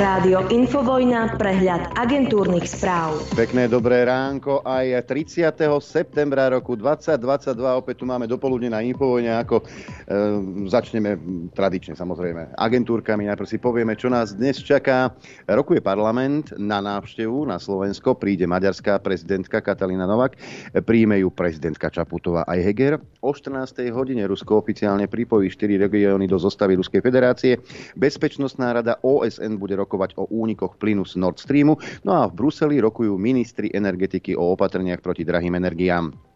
Rádio Infovojna, prehľad agentúrnych správ. Pekné dobré ránko. Aj 30. septembra roku 2022 opäť tu máme dopoludne na Infovojne, ako e, začneme tradične samozrejme agentúrkami. Najprv si povieme, čo nás dnes čaká. Rokuje parlament na návštevu na Slovensko. Príde maďarská prezidentka Katalina Novak. Príjme ju prezidentka Čaputová aj Heger. O 14. hodine Rusko oficiálne pripojí 4 regióny do zostavy Ruskej federácie. Bezpečnostná rada OSN bude rokovať rokovať o únikoch plynu z Nord Streamu, no a v Bruseli rokujú ministri energetiky o opatreniach proti drahým energiám.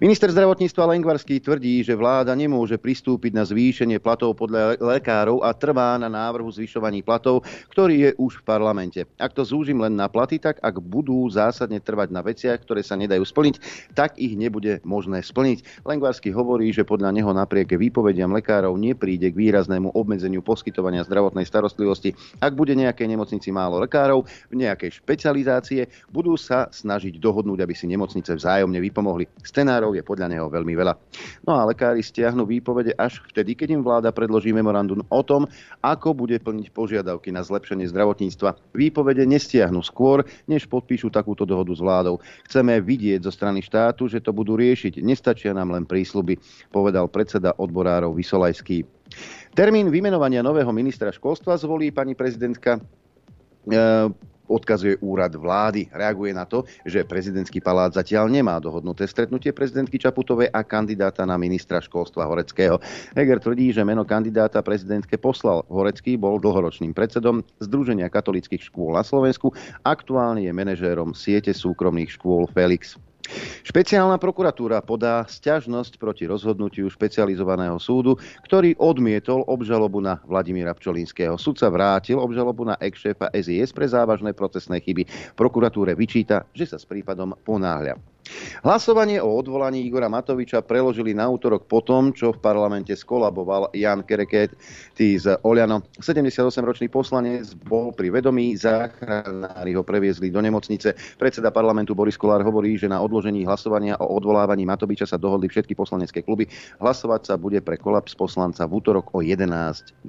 Minister zdravotníctva Lengvarský tvrdí, že vláda nemôže pristúpiť na zvýšenie platov podľa lekárov a trvá na návrhu zvyšovaní platov, ktorý je už v parlamente. Ak to zúžim len na platy, tak ak budú zásadne trvať na veciach, ktoré sa nedajú splniť, tak ich nebude možné splniť. Lengvarský hovorí, že podľa neho napriek výpovediam lekárov nepríde k výraznému obmedzeniu poskytovania zdravotnej starostlivosti. Ak bude nejakej nemocnici málo lekárov v nejakej špecializácie, budú sa snažiť dohodnúť, aby si nemocnice vzájomne vypomohli. Scenárov je podľa neho veľmi veľa. No a lekári stiahnu výpovede až vtedy, keď im vláda predloží memorandum o tom, ako bude plniť požiadavky na zlepšenie zdravotníctva. Výpovede nestiahnu skôr, než podpíšu takúto dohodu s vládou. Chceme vidieť zo strany štátu, že to budú riešiť. Nestačia nám len prísľuby, povedal predseda odborárov Vysolajský. Termín vymenovania nového ministra školstva zvolí pani prezidentka e, odkazuje úrad vlády. Reaguje na to, že prezidentský palác zatiaľ nemá dohodnuté stretnutie prezidentky Čaputovej a kandidáta na ministra školstva Horeckého. Heger tvrdí, že meno kandidáta prezidentke poslal. Horecký bol dlhoročným predsedom Združenia katolických škôl na Slovensku. Aktuálne je manažérom siete súkromných škôl Felix. Špeciálna prokuratúra podá sťažnosť proti rozhodnutiu špecializovaného súdu, ktorý odmietol obžalobu na Vladimíra Pčolinského. Sudca vrátil obžalobu na ex-šéfa SIS pre závažné procesné chyby. Prokuratúre vyčíta, že sa s prípadom ponáhľa. Hlasovanie o odvolaní Igora Matoviča preložili na útorok po čo v parlamente skolaboval Jan Kereket z Oliano. 78-ročný poslanec bol pri vedomí, záchranári ho previezli do nemocnice. Predseda parlamentu Boris Kolár hovorí, že na odložení hlasovania o odvolávaní Matoviča sa dohodli všetky poslanecké kluby. Hlasovať sa bude pre kolaps poslanca v útorok o 11.00.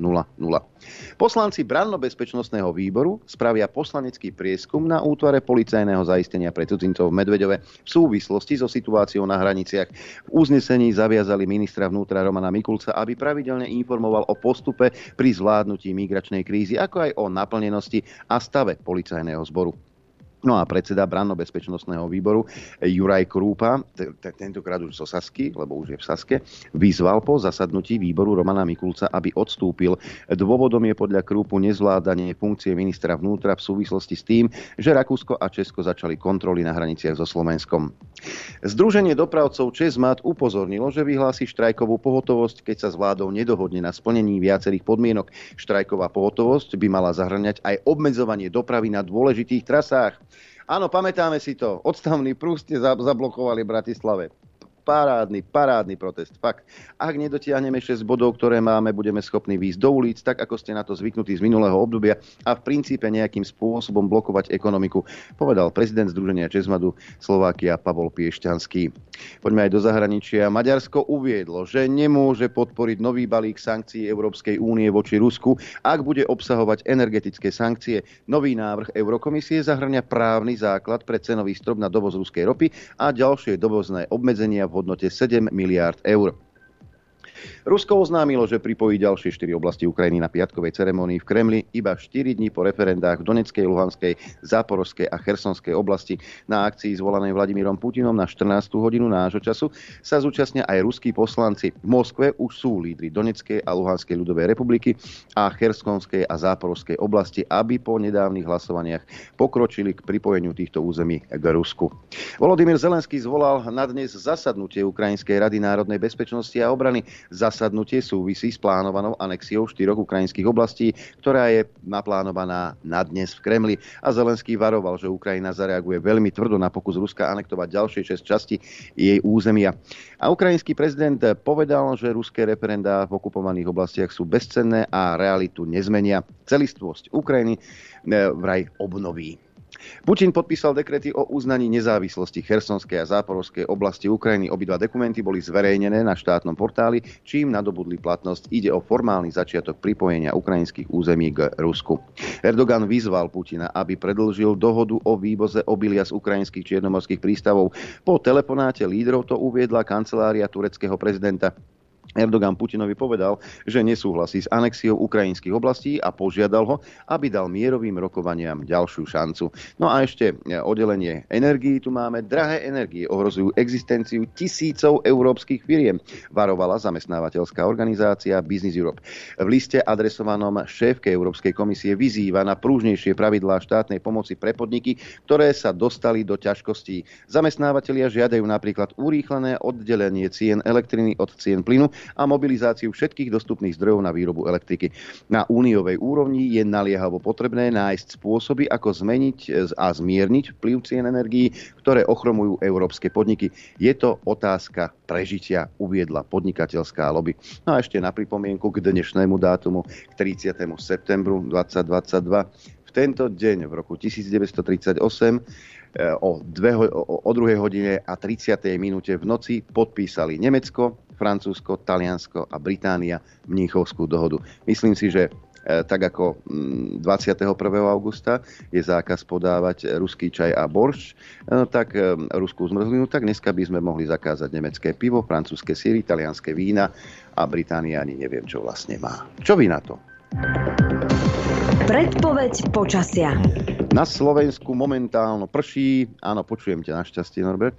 Poslanci Branno-bezpečnostného výboru spravia poslanecký prieskum na útvare policajného zaistenia pre cudzincov v Medvedove v súvislosti so situáciou na hraniciach. V uznesení zaviazali ministra vnútra Romana Mikulca, aby pravidelne informoval o postupe pri zvládnutí migračnej krízy, ako aj o naplnenosti a stave policajného zboru. No a predseda branno-bezpečnostného výboru Juraj Krúpa, tentokrát už zo Sasky, lebo už je v Saske, vyzval po zasadnutí výboru Romana Mikulca, aby odstúpil. Dôvodom je podľa Krúpu nezvládanie funkcie ministra vnútra v súvislosti s tým, že Rakúsko a Česko začali kontroly na hraniciach so Slovenskom. Združenie dopravcov Česmat upozornilo, že vyhlási štrajkovú pohotovosť, keď sa s vládou nedohodne na splnení viacerých podmienok. Štrajková pohotovosť by mala zahrňať aj obmedzovanie dopravy na dôležitých trasách. Áno, pamätáme si to. Odstavný prúh ste zablokovali v Bratislave parádny, parádny protest. Fakt. Ak nedotiahneme 6 bodov, ktoré máme, budeme schopní výjsť do ulic, tak ako ste na to zvyknutí z minulého obdobia a v princípe nejakým spôsobom blokovať ekonomiku, povedal prezident Združenia Česmadu Slovákia Pavol Piešťanský. Poďme aj do zahraničia. Maďarsko uviedlo, že nemôže podporiť nový balík sankcií Európskej únie voči Rusku, ak bude obsahovať energetické sankcie. Nový návrh Eurokomisie zahrňa právny základ pre cenový strop na dovoz ruskej ropy a ďalšie dovozné obmedzenia v hodnote 7 miliárd eur. Rusko oznámilo, že pripojí ďalšie 4 oblasti Ukrajiny na piatkovej ceremonii v Kremli iba 4 dní po referendách v Donetskej, Luhanskej, Záporovskej a Chersonskej oblasti. Na akcii zvolanej Vladimírom Putinom na 14. hodinu nášho času sa zúčastnia aj ruskí poslanci. V Moskve už sú lídry Donetskej a Luhanskej ľudovej republiky a Chersonskej a Záporovskej oblasti, aby po nedávnych hlasovaniach pokročili k pripojeniu týchto území k Rusku. Volodymyr Zelenský zvolal na dnes zasadnutie Ukrajinskej rady národnej bezpečnosti a obrany. Zasadnutie súvisí s plánovanou anexiou štyroch ukrajinských oblastí, ktorá je naplánovaná na dnes v Kremli. A Zelenský varoval, že Ukrajina zareaguje veľmi tvrdo na pokus Ruska anektovať ďalšie šesť časti jej územia. A ukrajinský prezident povedal, že ruské referendá v okupovaných oblastiach sú bezcenné a realitu nezmenia. Celistvosť Ukrajiny eh, vraj obnoví. Putin podpísal dekrety o uznaní nezávislosti Chersonskej a Záporovskej oblasti Ukrajiny. Obidva dokumenty boli zverejnené na štátnom portáli, čím nadobudli platnosť. Ide o formálny začiatok pripojenia ukrajinských území k Rusku. Erdogan vyzval Putina, aby predlžil dohodu o vývoze obilia z ukrajinských čiernomorských prístavov. Po telefonáte lídrov to uviedla kancelária tureckého prezidenta. Erdogan Putinovi povedal, že nesúhlasí s anexiou ukrajinských oblastí a požiadal ho, aby dal mierovým rokovaniam ďalšiu šancu. No a ešte e, oddelenie energií. Tu máme drahé energie, ohrozujú existenciu tisícov európskych firiem, varovala zamestnávateľská organizácia Business Europe. V liste adresovanom šéfke Európskej komisie vyzýva na prúžnejšie pravidlá štátnej pomoci pre podniky, ktoré sa dostali do ťažkostí. Zamestnávateľia žiadajú napríklad urýchlené oddelenie cien elektriny od cien plynu a mobilizáciu všetkých dostupných zdrojov na výrobu elektriky. Na úniovej úrovni je naliehavo potrebné nájsť spôsoby, ako zmeniť a zmierniť vplyv cien energií, ktoré ochromujú európske podniky. Je to otázka prežitia, uviedla podnikateľská lobby. No a ešte na pripomienku k dnešnému dátumu, k 30. septembru 2022. V tento deň v roku 1938 eh, o, dve, o, o 2 hodine a 30. minúte v noci podpísali Nemecko, Francúzsko, Taliansko a Británia Mníchovskú dohodu. Myslím si, že e, tak ako 21. Mm, augusta je zákaz podávať ruský čaj a borš, e, tak ruskú zmrzlinu, tak dneska by sme mohli zakázať nemecké pivo, francúzske síry, talianské vína a Británia ani neviem, čo vlastne má. Čo vy na to? Predpoveď počasia. Na Slovensku momentálno prší, áno, počujem ťa našťastie, Norbert,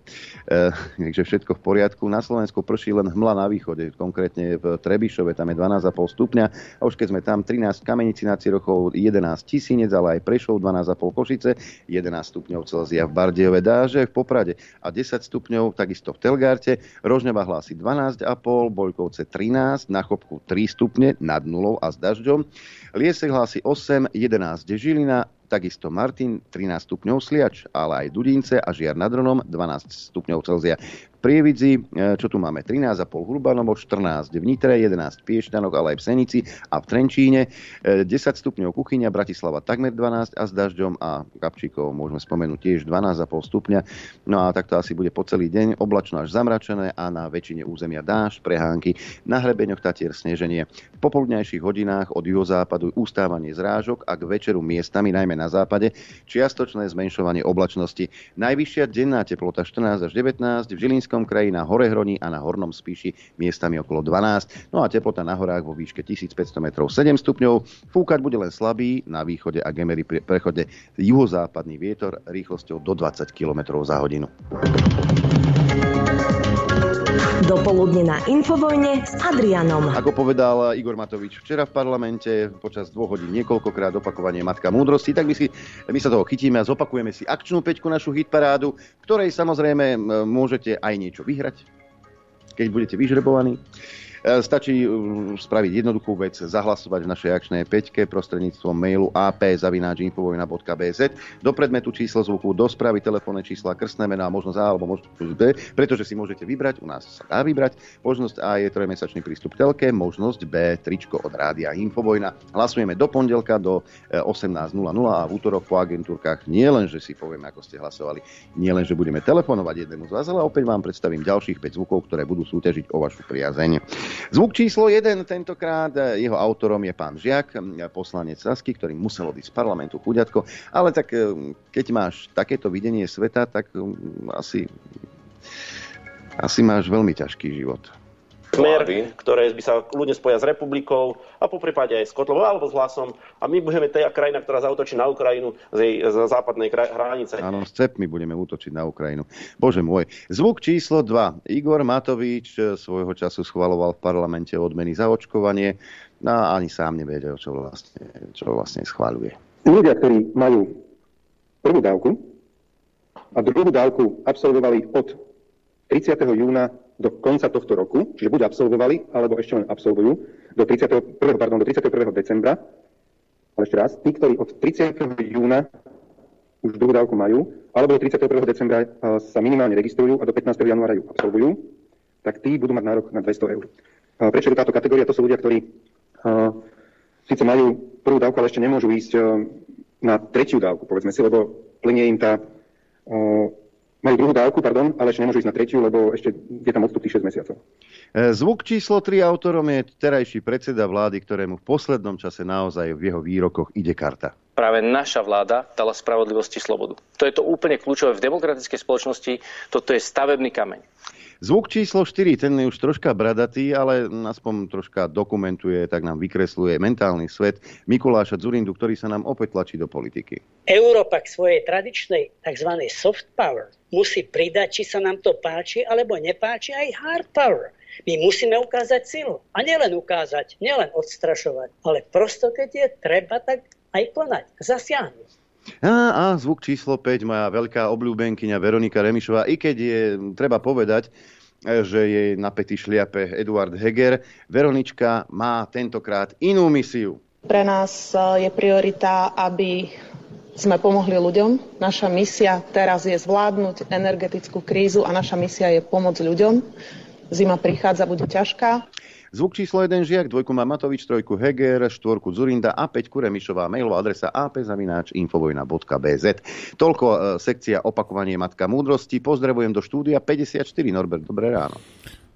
e, takže všetko v poriadku. Na Slovensku prší len hmla na východe, konkrétne v Trebišove, tam je 12,5 stupňa. A už keď sme tam, 13 Kamenici na Cirochov, 11 Tisinec, ale aj Prešov, 12,5 Košice, 11 stupňov Celzia v Bardejove dáže, v Poprade a 10 stupňov takisto v Telgárte. Rožňava hlási 12,5, Bojkovce 13, na Chopku 3 stupne nad nulou a s dažďom. Liesek hlási 8, 11 Žilina, takisto Martin 13 stupňov Sliač, ale aj Dudince a Žiar nad Ronom 12 stupňov Celzia. Prievidzi, e, čo tu máme, 13,5 Hurbanovo, 14 v Nitre, 11 v Piešťanoch, ale aj v Senici a v Trenčíne, 10 e, stupňov Kuchyňa, Bratislava takmer 12 a s dažďom a Kapčíkov môžeme spomenúť tiež 12,5 stupňa. No a takto asi bude po celý deň, oblačno až zamračené a na väčšine územia dáž, prehánky, na hrebeňoch Tatier sneženie. V popoludňajších hodinách od juhozápadu ústávanie zrážok a k večeru miestami, najmä na západe, čiastočné zmenšovanie oblačnosti. Najvyššia denná teplota 14 až 19, v Žilinsku Spišskom kraji, na Horehroní a na Hornom Spíši miestami okolo 12. No a teplota na horách vo výške 1500 metrov 7 stupňov. Fúkať bude len slabý na východe a Gemery prechode juhozápadný vietor rýchlosťou do 20 km za hodinu. Dopoludne na Infovojne s Adrianom. Ako povedal Igor Matovič včera v parlamente počas dvoch hodín niekoľkokrát opakovanie Matka múdrosti, tak my, si, my sa toho chytíme a zopakujeme si akčnú peťku, našu hitparádu, ktorej samozrejme môžete aj niečo vyhrať, keď budete vyžrebovaní. E, stačí e, spraviť jednoduchú vec, zahlasovať v našej akčnej peťke prostredníctvom mailu ap.infovojna.bz do predmetu číslo zvuku, do správy telefónne čísla, krstné mená, možnosť A alebo možnosť B, pretože si môžete vybrať, u nás sa dá vybrať. Možnosť A je trojmesačný prístup k telke, možnosť B tričko od rádia Infovojna. Hlasujeme do pondelka do 18.00 e, a v útorok po agentúrkach nie len, že si povieme, ako ste hlasovali, nie len, že budeme telefonovať jednému z vás, ale opäť vám predstavím ďalších 5 zvukov, ktoré budú súťažiť o vašu priazeň. Zvuk číslo 1 tentokrát, e, jeho autorom je pán Žiak, poslanec Sasky, ktorý musel odísť z parlamentu Kuďatko, ale tak e, keď máš takéto videnie sveta, tak asi, asi máš veľmi ťažký život smer, ktoré by sa ľudia spoja s republikou a po prípade aj s Kotlovou alebo s hlasom. A my budeme tá krajina, ktorá zautočí na Ukrajinu z jej z západnej kraj, hranice. Áno, s cepmi budeme útočiť na Ukrajinu. Bože môj. Zvuk číslo 2. Igor Matovič eh, svojho času schvaloval v parlamente odmeny za očkovanie. No a ani sám nevedel, čo vlastne, čo vlastne schváľuje. Ľudia, ktorí majú prvú dávku a druhú dávku absolvovali od 30. júna do konca tohto roku, čiže buď absolvovali, alebo ešte len absolvujú, do 31. Pardon, do 31. decembra. Ale ešte raz, tí, ktorí od 30. júna už druhú dávku majú, alebo do 31. decembra sa minimálne registrujú a do 15. januára ju absolvujú, tak tí budú mať nárok na 200 eur. Prečo je táto kategória? To sú ľudia, ktorí uh, síce majú prvú dávku, ale ešte nemôžu ísť uh, na tretiu dávku, povedzme si, lebo plnie im tá, majú druhú dávku, pardon, ale ešte nemôžu ísť na tretiu, lebo ešte je tam odstup tých 6 mesiacov. E, zvuk číslo 3 autorom je terajší predseda vlády, ktorému v poslednom čase naozaj v jeho výrokoch ide karta. Práve naša vláda dala spravodlivosti slobodu. To je to úplne kľúčové v demokratickej spoločnosti. Toto je stavebný kameň. Zvuk číslo 4, ten je už troška bradatý, ale aspoň troška dokumentuje, tak nám vykresluje mentálny svet Mikuláša Zurindu, ktorý sa nám opäť tlačí do politiky. Európa k svojej tradičnej tzv. soft power musí pridať, či sa nám to páči alebo nepáči, aj hard power. My musíme ukázať silu. A nielen ukázať, nielen odstrašovať, ale prosto, keď je treba, tak aj konať, zasiahnuť. A, a zvuk číslo 5, moja veľká obľúbenkyňa Veronika Remišová, i keď je, treba povedať, že jej napätý šliape Eduard Heger, Veronička má tentokrát inú misiu. Pre nás e, je priorita, aby sme pomohli ľuďom. Naša misia teraz je zvládnuť energetickú krízu a naša misia je pomôcť ľuďom. Zima prichádza, bude ťažká. Zvuk číslo 1 Žiak, dvojku má Matovič, trojku Heger, štvorku Zurinda a 5 Remišová. Mailová adresa apzavináč.infovojna.bz Toľko e, sekcia opakovanie Matka múdrosti. Pozdravujem do štúdia 54. Norbert, dobré ráno.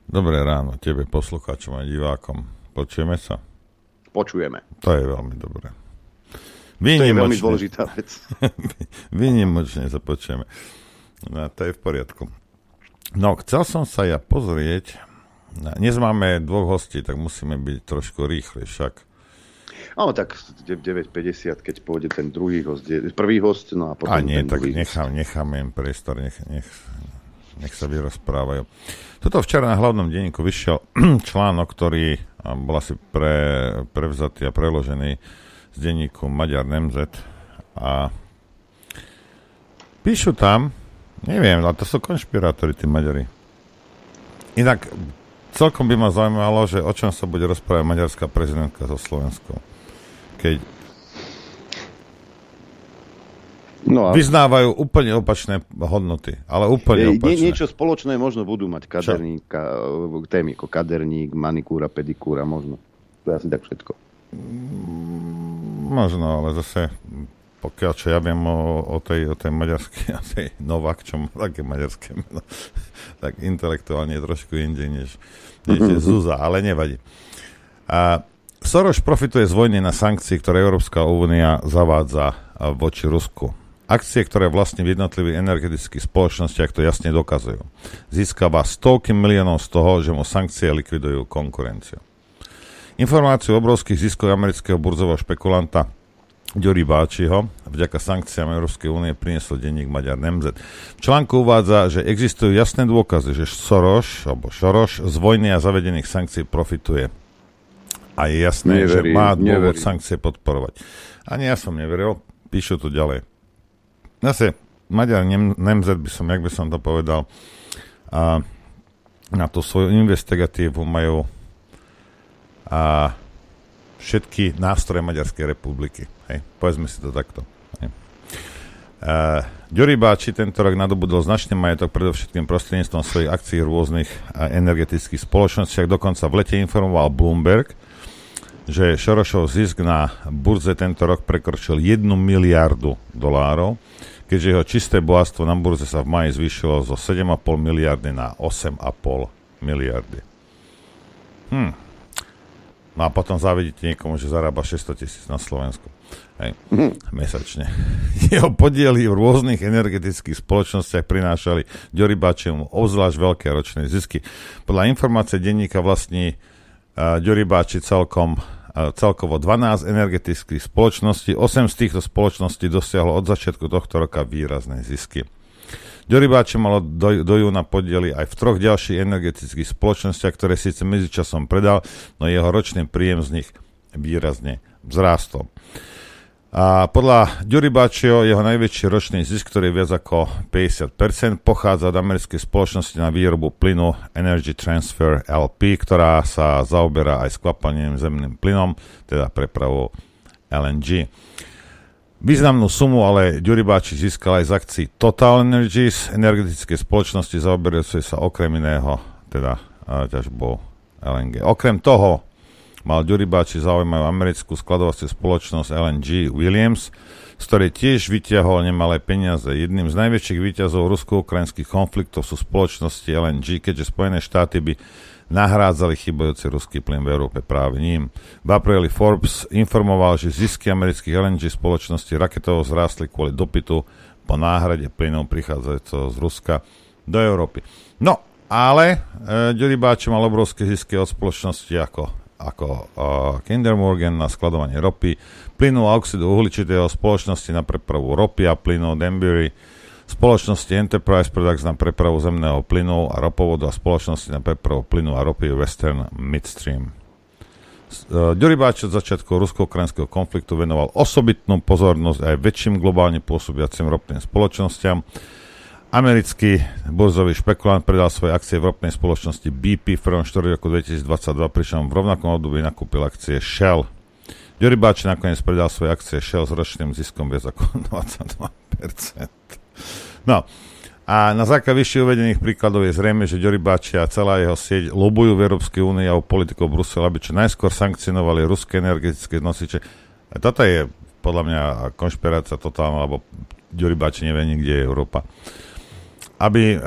Dobré ráno tebe, poslucháčom a divákom. Počujeme sa? Počujeme. To je veľmi dobré. Výnimočne. To je veľmi dôležitá vec. Výnimočne sa počujeme. No, to je v poriadku. No, chcel som sa ja pozrieť dnes máme dvoch hostí, tak musíme byť trošku rýchli však. No tak 9.50, keď pôjde ten druhý host, prvý host, no a potom A nie, ten tak druhý nechám, necháme im priestor, nech, nech, nech sa vyrozprávajú. Toto včera na hlavnom denníku vyšiel článok, ktorý bol asi pre, prevzatý a preložený z denníku Maďar Nemzet a píšu tam, neviem, ale to sú konšpirátori, tí Maďari. Inak celkom by ma zaujímalo, že o čom sa bude rozprávať maďarská prezidentka so Slovenskou. Keď no a... vyznávajú úplne opačné hodnoty, ale úplne opačné. Nie, niečo spoločné možno budú mať kaderník, témy ako kaderník, manikúra, pedikúra, možno. To je asi tak všetko. Možno, ale zase pokiaľ čo ja viem o, o, tej, o tej maďarskej, o tej Novak, čo má také maďarské meno, tak intelektuálne je trošku inde než, než je Zuza, ale nevadí. A Soros profituje z vojny na sankcie, ktoré Európska únia zavádza voči Rusku. Akcie, ktoré vlastne v jednotlivých energetických spoločnostiach to jasne dokazujú. Získava stovky miliónov z toho, že mu sankcie likvidujú konkurenciu. Informáciu o obrovských ziskoch amerického burzového špekulanta Ďuri Báčiho vďaka sankciám Európskej únie priniesol denník Maďar Nemzet. V článku uvádza, že existujú jasné dôkazy, že Soros, alebo Šoroš z vojny a zavedených sankcií profituje. A je jasné, neverím, že má dôvod neverím. sankcie podporovať. Ani ja som neveril, píšu tu ďalej. Zase Maďar Nemzet by som, jak by som to povedal, a na tú svoju investigatívu majú a všetky nástroje Maďarskej republiky. Hej, povedzme si to takto. Hej. Uh, Ďuri Báči tento rok nadobudol značný majetok predovšetkým prostredníctvom svojich akcií v rôznych uh, energetických spoločnostiach. Dokonca v lete informoval Bloomberg, že Šorošov zisk na burze tento rok prekročil 1 miliardu dolárov, keďže jeho čisté bohatstvo na burze sa v maji zvýšilo zo 7,5 miliardy na 8,5 miliardy. Hm. No a potom závidíte niekomu, že zarába 600 tisíc na Slovensku. Hej, mesačne. Jeho podiely v rôznych energetických spoločnostiach prinášali Ďoribáčimu obzvlášť veľké ročné zisky. Podľa informácie denníka vlastní uh, Ďoribáči celkom uh, celkovo 12 energetických spoločností. 8 z týchto spoločností dosiahlo od začiatku tohto roka výrazné zisky. Ďoribáči malo do, do júna podiely aj v troch ďalších energetických spoločnostiach, ktoré síce medzičasom predal, no jeho ročný príjem z nich výrazne vzrástol. A podľa Ďuribáčio jeho najväčší ročný zisk, ktorý je viac ako 50%, pochádza od americkej spoločnosti na výrobu plynu Energy Transfer LP, ktorá sa zaoberá aj skvapaním zemným plynom, teda prepravou LNG. Významnú sumu ale Ďuribáči získal aj z akcií Total Energies, energetické spoločnosti zaoberajúcej sa okrem iného teda ťažbou LNG. Okrem toho mal Ďuribáči zaujímavú americkú skladovaciu spoločnosť LNG Williams, z ktorej tiež vyťahol nemalé peniaze. Jedným z najväčších výťazov rusko-ukrajinských konfliktov sú spoločnosti LNG, keďže Spojené štáty by nahrádzali chybajúci ruský plyn v Európe práve ním. V apríli Forbes informoval, že zisky amerických LNG spoločnosti raketovo zrástli kvôli dopytu po náhrade plynov prichádzajúceho z Ruska do Európy. No, ale e, Ďuribáč mal obrovské zisky od spoločnosti ako, ako e, Kinder Morgan na skladovanie ropy, plynu a oxidu uhličitého spoločnosti na prepravu ropy a plynu Denbury, spoločnosti Enterprise Products na prepravu zemného plynu a ropovodu a spoločnosti na prepravu plynu a ropy Western Midstream. E, Ďuribáč od začiatku rusko-ukrajinského konfliktu venoval osobitnú pozornosť aj väčším globálne pôsobiacim ropným spoločnosťam, Americký burzový špekulant predal svoje akcie v ropnej spoločnosti BP v prvom štvrť roku 2022, pričom v rovnakom období nakúpil akcie Shell. Ďuribáč nakoniec predal svoje akcie Shell s ročným ziskom viac ako 22%. No, a na základe vyššie uvedených príkladov je zrejme, že Ďoribáči a celá jeho sieť lobujú v Európskej únii a u politikov Brusela, aby čo najskôr sankcionovali ruské energetické nosiče. A toto je podľa mňa konšpirácia totálna, lebo Ďoribáči nevie nikde je Európa aby uh,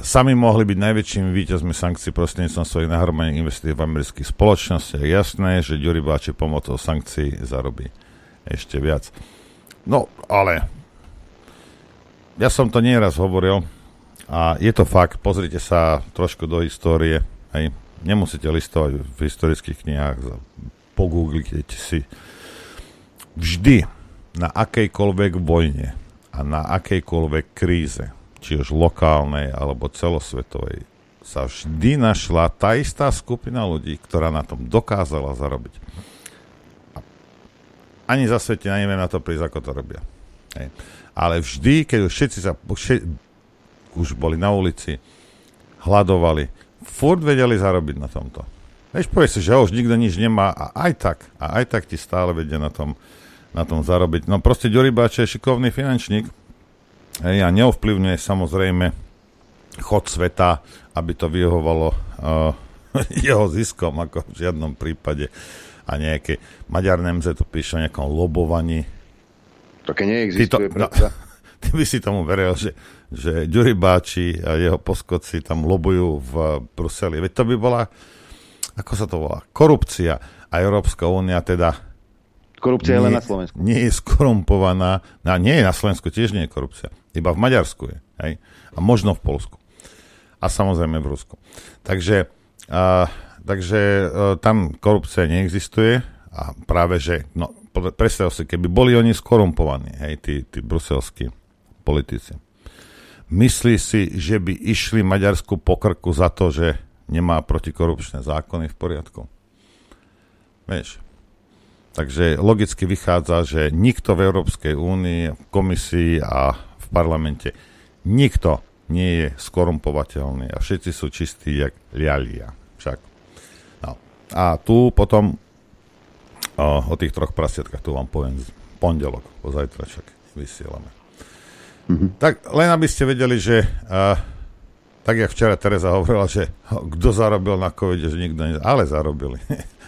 sami mohli byť najväčšími víťazmi sankcií prostredníctvom svojich nahromadených investícií v amerických spoločnostiach. Jasné, že Ďuri Báči pomocou sankcií zarobí ešte viac. No, ale ja som to nieraz hovoril a je to fakt, pozrite sa trošku do histórie, hej. nemusíte listovať v historických knihách, pogooglite si vždy na akejkoľvek vojne a na akejkoľvek kríze či už lokálnej alebo celosvetovej, sa vždy našla tá istá skupina ľudí, ktorá na tom dokázala zarobiť. Ani za svete neviem na to prísť, ako to robia. Hej. Ale vždy, keď už všetci sa všet, už boli na ulici, hľadovali, furt vedeli zarobiť na tomto. Vieš, povie si, že už nikto nič nemá a aj tak, a aj tak ti stále vedia na tom, na tom zarobiť. No proste Ďuribáč je šikovný finančník, Hej, a neovplyvňuje samozrejme chod sveta, aby to vyhovovalo uh, jeho ziskom, ako v žiadnom prípade. A nejaké Maďar Nemze tu píše o nejakom lobovaní. Také neexistuje, ty, to, no, ty by si tomu veril, že, že Ďuribáči a jeho poskoci tam lobujú v Bruseli. Veď to by bola, ako sa to volá, korupcia. A Európska únia teda Korupcia nie, je len na Slovensku. Nie je skorumpovaná. No, nie je na Slovensku, tiež nie je korupcia. Iba v Maďarsku je. Hej? A možno v Polsku. A samozrejme v Rusku. Takže, a, takže e, tam korupcia neexistuje a práve, že, no, predstav si, keby boli oni skorumpovaní, hej, tí, tí bruselskí politici. Myslí si, že by išli Maďarsku pokrku za to, že nemá protikorupčné zákony v poriadku? Vieš, Takže logicky vychádza, že nikto v Európskej únii, v komisii a v parlamente, nikto nie je skorumpovateľný a všetci sú čistí jak lialia. Však. No. A tu potom o, o tých troch prasiatkách tu vám poviem pondelok, po zajtra však vysielame. Mm-hmm. Tak len aby ste vedeli, že a, tak jak včera Teresa hovorila, že kto zarobil na covid, že nikto ne... Ale zarobili.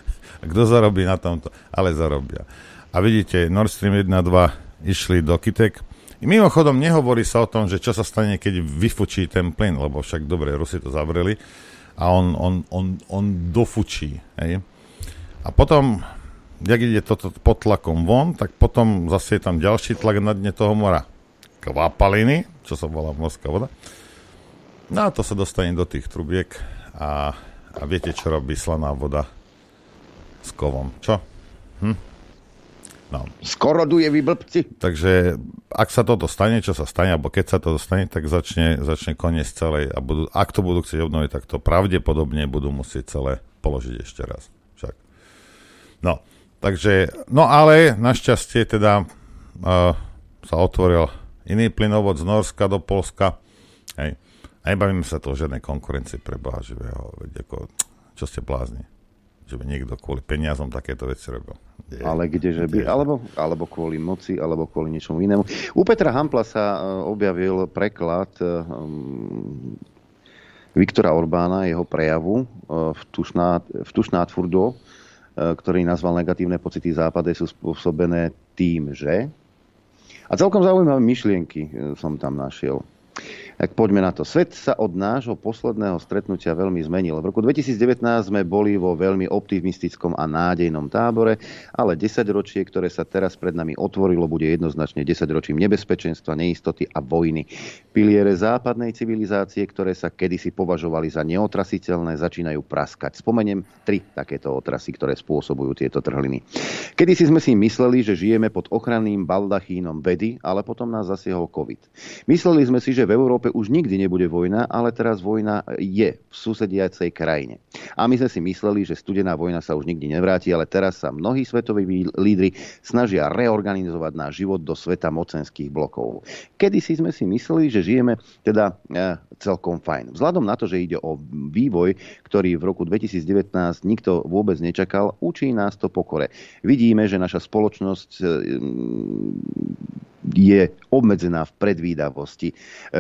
Kto zarobí na tomto? Ale zarobia. A vidíte, Nord Stream 1 a 2 išli do Kitek. I mimochodom nehovorí sa o tom, že čo sa stane, keď vyfučí ten plyn, lebo však dobre, Rusi to zavreli a on, on, on, on dofučí. Hej? A potom, jak ide toto pod tlakom von, tak potom zase je tam ďalší tlak na dne toho mora. Kvapaliny, čo sa volá morská voda. No a to sa dostane do tých trubiek a, a viete, čo robí slaná voda s kovom. Čo? Hm? No. Skoroduje vy blbci. Takže ak sa toto stane, čo sa stane, alebo keď sa to stane, tak začne, začne koniec celej. A budú, ak to budú chcieť obnoviť, tak to pravdepodobne budú musieť celé položiť ešte raz. Však. No, takže, no ale našťastie teda uh, sa otvoril iný plynovod z Norska do Polska. Hej. A nebavíme sa to o žiadnej konkurencii pre Boha živého. Veď ako, čo ste blázni že by niekto kvôli peniazom takéto veci robil. Je, ale kdeže by, alebo, alebo kvôli moci, alebo kvôli niečomu inému. U Petra Hampla sa uh, objavil preklad um, Viktora Orbána, jeho prejavu uh, v Tušnátfurdo, ktorý nazval negatívne pocity západe sú spôsobené tým, že... A celkom zaujímavé myšlienky e, som tam našiel. Tak poďme na to. Svet sa od nášho posledného stretnutia veľmi zmenil. V roku 2019 sme boli vo veľmi optimistickom a nádejnom tábore, ale 10 ročie, ktoré sa teraz pred nami otvorilo, bude jednoznačne 10 ročím nebezpečenstva, neistoty a vojny. Piliere západnej civilizácie, ktoré sa kedysi považovali za neotrasiteľné, začínajú praskať. Spomeniem tri takéto otrasy, ktoré spôsobujú tieto trhliny. Kedysi sme si mysleli, že žijeme pod ochranným baldachínom vedy, ale potom nás zasiahol COVID. Mysleli sme si, že v Európe už nikdy nebude vojna, ale teraz vojna je v susediacej krajine. A my sme si mysleli, že studená vojna sa už nikdy nevráti, ale teraz sa mnohí svetoví lídry snažia reorganizovať náš život do sveta mocenských blokov. Kedy si sme si mysleli, že žijeme teda e, celkom fajn. Vzhľadom na to, že ide o vývoj, ktorý v roku 2019 nikto vôbec nečakal, učí nás to pokore. Vidíme, že naša spoločnosť e, je obmedzená v predvídavosti. E,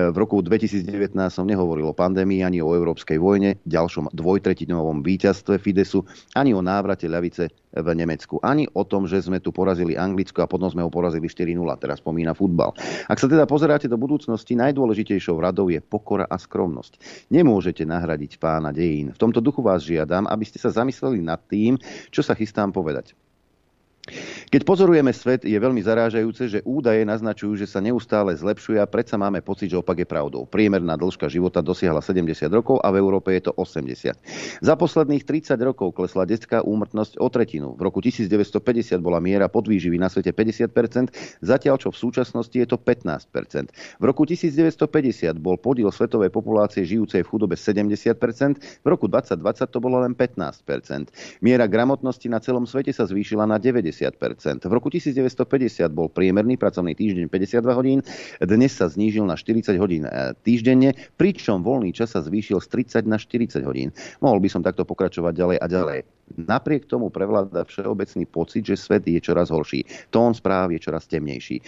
v roku 2019 som nehovoril o pandémii ani o európskej vojne, ďalšom dvojtretinovom víťazstve Fidesu, ani o návrate ľavice v Nemecku, ani o tom, že sme tu porazili Anglicko a potom sme ho porazili 4-0, teraz spomína futbal. Ak sa teda pozeráte do budúcnosti, najdôležitejšou radou je pokora a skromnosť. Nemôžete nahradiť pána dejín. V tomto duchu vás žiadam, aby ste sa zamysleli nad tým, čo sa chystám povedať. Keď pozorujeme svet, je veľmi zarážajúce, že údaje naznačujú, že sa neustále zlepšuje a predsa máme pocit, že opak je pravdou. Priemerná dĺžka života dosiahla 70 rokov a v Európe je to 80. Za posledných 30 rokov klesla detská úmrtnosť o tretinu. V roku 1950 bola miera podvýživy na svete 50%, zatiaľ čo v súčasnosti je to 15%. V roku 1950 bol podiel svetovej populácie žijúcej v chudobe 70%, v roku 2020 to bolo len 15%. Miera gramotnosti na celom svete sa zvýšila na 90%. V roku 1950 bol priemerný pracovný týždeň 52 hodín, dnes sa znížil na 40 hodín e, týždenne, pričom voľný čas sa zvýšil z 30 na 40 hodín. Mohol by som takto pokračovať ďalej a ďalej. Napriek tomu prevláda všeobecný pocit, že svet je čoraz horší. Tón správ je čoraz temnejší.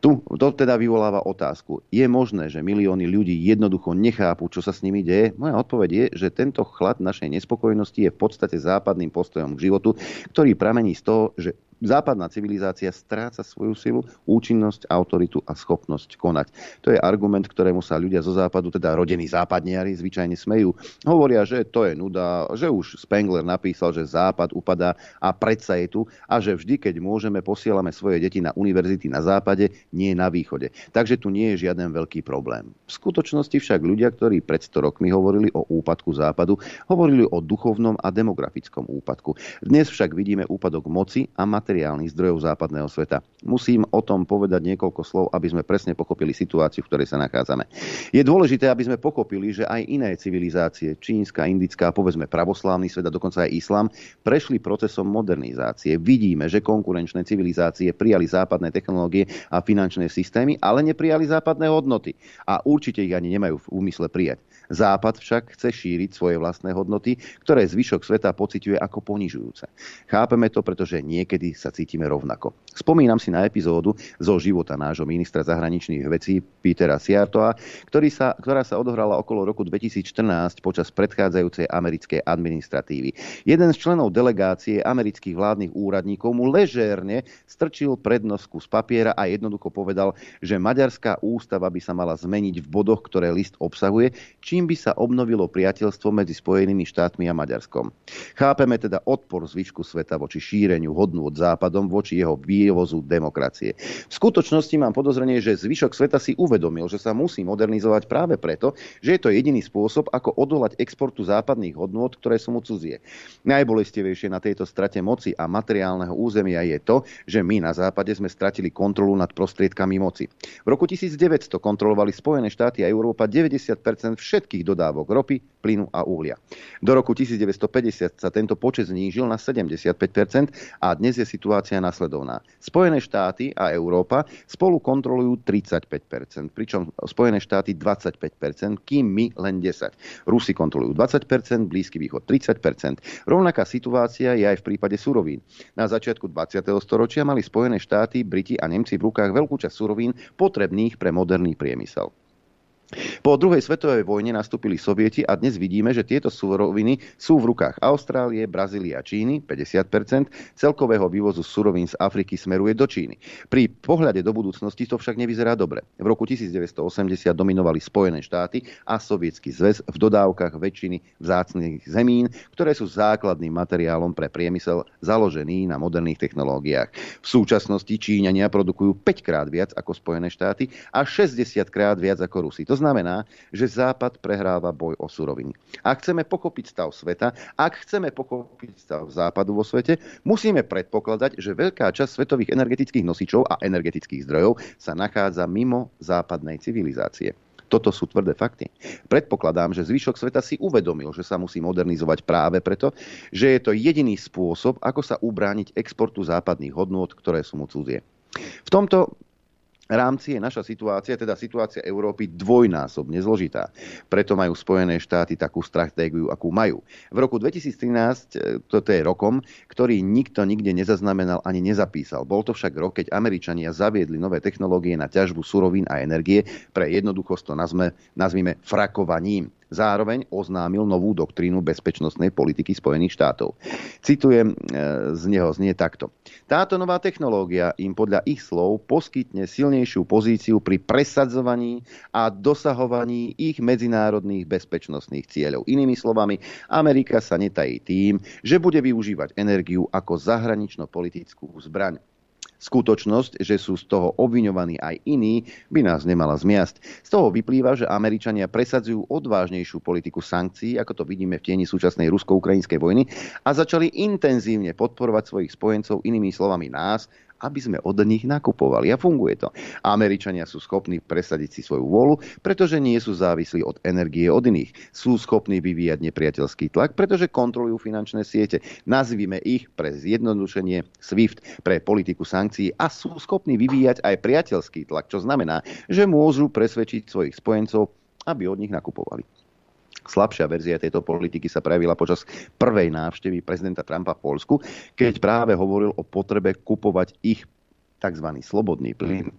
Tu to teda vyvoláva otázku. Je možné, že milióny ľudí jednoducho nechápu, čo sa s nimi deje? Moja odpoveď je, že tento chlad našej nespokojnosti je v podstate západným postojom k životu, ktorý pramení z toho, že západná civilizácia stráca svoju silu, účinnosť, autoritu a schopnosť konať. To je argument, ktorému sa ľudia zo západu, teda rodení západniari, zvyčajne smejú. Hovoria, že to je nuda, že už Spengler napísal, že západ upadá a predsa je tu a že vždy, keď môžeme, posielame svoje deti na univerzity na západe, nie na východe. Takže tu nie je žiaden veľký problém. V skutočnosti však ľudia, ktorí pred 100 rokmi hovorili o úpadku západu, hovorili o duchovnom a demografickom úpadku. Dnes však vidíme úpadok moci a mat- materiálnych zdrojov západného sveta. Musím o tom povedať niekoľko slov, aby sme presne pochopili situáciu, v ktorej sa nachádzame. Je dôležité, aby sme pochopili, že aj iné civilizácie, čínska, indická, povedzme pravoslávny svet a dokonca aj islám, prešli procesom modernizácie. Vidíme, že konkurenčné civilizácie prijali západné technológie a finančné systémy, ale neprijali západné hodnoty. A určite ich ani nemajú v úmysle prijať. Západ však chce šíriť svoje vlastné hodnoty, ktoré zvyšok sveta pociťuje ako ponižujúce. Chápeme to, pretože niekedy sa cítime rovnako. Spomínam si na epizódu zo života nášho ministra zahraničných vecí Petera Siartoa, ktorý sa, ktorá sa odohrala okolo roku 2014 počas predchádzajúcej americkej administratívy. Jeden z členov delegácie amerických vládnych úradníkov mu ležérne strčil prednosku z papiera a jednoducho povedal, že maďarská ústava by sa mala zmeniť v bodoch, ktoré list obsahuje, čím by sa obnovilo priateľstvo medzi Spojenými štátmi a Maďarskom. Chápeme teda odpor zvyšku sveta voči šíreniu hodnú od západom voči jeho vývozu demokracie. V skutočnosti mám podozrenie, že zvyšok sveta si uvedomil, že sa musí modernizovať práve preto, že je to jediný spôsob, ako odolať exportu západných hodnôt, ktoré sú mu cudzie. Najbolestivejšie na tejto strate moci a materiálneho územia je to, že my na západe sme stratili kontrolu nad prostriedkami moci. V roku 1900 kontrolovali Spojené štáty a Európa 90 všetkých dodávok ropy, plynu a uhlia. Do roku 1950 sa tento počet znížil na 75% a dnes je situácia nasledovná. Spojené štáty a Európa spolu kontrolujú 35%, pričom Spojené štáty 25%, kým my len 10%. Rusi kontrolujú 20%, Blízky východ 30%. Rovnaká situácia je aj v prípade surovín. Na začiatku 20. storočia mali Spojené štáty, Briti a Nemci v rukách veľkú časť surovín potrebných pre moderný priemysel. Po druhej svetovej vojne nastúpili sovieti a dnes vidíme, že tieto suroviny sú v rukách Austrálie, Brazílie a Číny, 50% celkového vývozu surovín z Afriky smeruje do Číny. Pri pohľade do budúcnosti to však nevyzerá dobre. V roku 1980 dominovali Spojené štáty a Sovietský zväz v dodávkach väčšiny vzácnych zemín, ktoré sú základným materiálom pre priemysel založený na moderných technológiách. V súčasnosti Číňania produkujú 5 krát viac ako Spojené štáty a 60 krát viac ako Rusi. To znamená, že Západ prehráva boj o suroviny. Ak chceme pochopiť stav sveta, ak chceme pochopiť stav Západu vo svete, musíme predpokladať, že veľká časť svetových energetických nosičov a energetických zdrojov sa nachádza mimo západnej civilizácie. Toto sú tvrdé fakty. Predpokladám, že zvyšok sveta si uvedomil, že sa musí modernizovať práve preto, že je to jediný spôsob, ako sa ubrániť exportu západných hodnôt, ktoré sú mu cudzie. V tomto rámci je naša situácia, teda situácia Európy, dvojnásobne zložitá. Preto majú Spojené štáty takú stratégiu, akú majú. V roku 2013, e, toto je rokom, ktorý nikto nikde nezaznamenal ani nezapísal. Bol to však rok, keď Američania zaviedli nové technológie na ťažbu surovín a energie, pre jednoduchosť to nazme, nazvime frakovaním. Zároveň oznámil novú doktrínu bezpečnostnej politiky Spojených štátov. Citujem e, z neho, znie takto. Táto nová technológia im podľa ich slov poskytne silnejšiu pozíciu pri presadzovaní a dosahovaní ich medzinárodných bezpečnostných cieľov. Inými slovami, Amerika sa netají tým, že bude využívať energiu ako zahranično-politickú zbraň. Skutočnosť, že sú z toho obviňovaní aj iní, by nás nemala zmiasť. Z toho vyplýva, že Američania presadzujú odvážnejšiu politiku sankcií, ako to vidíme v tieni súčasnej rusko-ukrajinskej vojny, a začali intenzívne podporovať svojich spojencov, inými slovami nás, aby sme od nich nakupovali. A funguje to. Američania sú schopní presadiť si svoju vôľu, pretože nie sú závislí od energie od iných. Sú schopní vyvíjať nepriateľský tlak, pretože kontrolujú finančné siete. Nazvime ich pre zjednodušenie SWIFT pre politiku sankcií a sú schopní vyvíjať aj priateľský tlak, čo znamená, že môžu presvedčiť svojich spojencov, aby od nich nakupovali. Slabšia verzia tejto politiky sa prejavila počas prvej návštevy prezidenta Trumpa v Polsku, keď práve hovoril o potrebe kupovať ich tzv. slobodný plyn.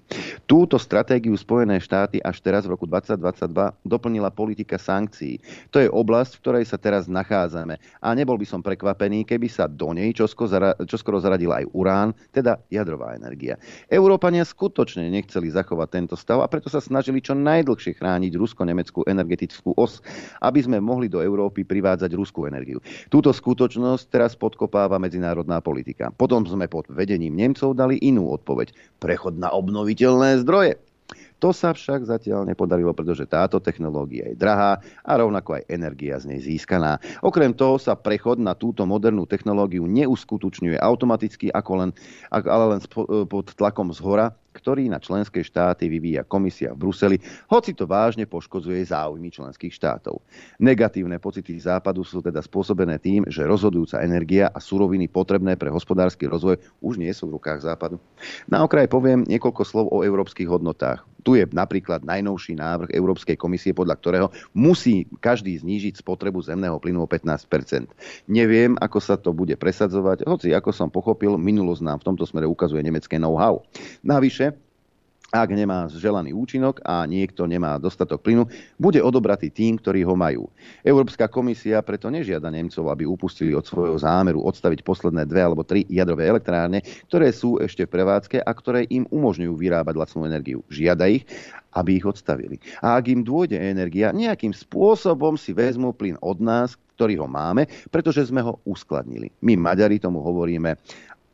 Túto stratégiu Spojené štáty až teraz v roku 2022 doplnila politika sankcií. To je oblasť, v ktorej sa teraz nachádzame. A nebol by som prekvapený, keby sa do nej čoskoro zaradil aj urán, teda jadrová energia. Európania skutočne nechceli zachovať tento stav a preto sa snažili čo najdlhšie chrániť rusko-nemeckú energetickú os, aby sme mohli do Európy privádzať ruskú energiu. Túto skutočnosť teraz podkopáva medzinárodná politika. Potom sme pod vedením Nemcov dali inú odpoveď odpoveď. Prechod na obnoviteľné zdroje. To sa však zatiaľ nepodarilo, pretože táto technológia je drahá a rovnako aj energia z nej získaná. Okrem toho sa prechod na túto modernú technológiu neuskutočňuje automaticky, ako len, ale len pod tlakom z hora ktorý na členské štáty vyvíja komisia v Bruseli, hoci to vážne poškodzuje záujmy členských štátov. Negatívne pocity západu sú teda spôsobené tým, že rozhodujúca energia a suroviny potrebné pre hospodársky rozvoj už nie sú v rukách západu. Na okraj poviem niekoľko slov o európskych hodnotách. Tu je napríklad najnovší návrh Európskej komisie, podľa ktorého musí každý znížiť spotrebu zemného plynu o 15% Neviem, ako sa to bude presadzovať, hoci ako som pochopil, minulosť nám v tomto smere ukazuje nemecké know-how. Navyše, ak nemá želaný účinok a niekto nemá dostatok plynu, bude odobratý tým, ktorí ho majú. Európska komisia preto nežiada Nemcov, aby upustili od svojho zámeru odstaviť posledné dve alebo tri jadrové elektrárne, ktoré sú ešte v prevádzke a ktoré im umožňujú vyrábať lacnú energiu. Žiada ich, aby ich odstavili. A ak im dôjde energia, nejakým spôsobom si vezmú plyn od nás, ktorý ho máme, pretože sme ho uskladnili. My Maďari tomu hovoríme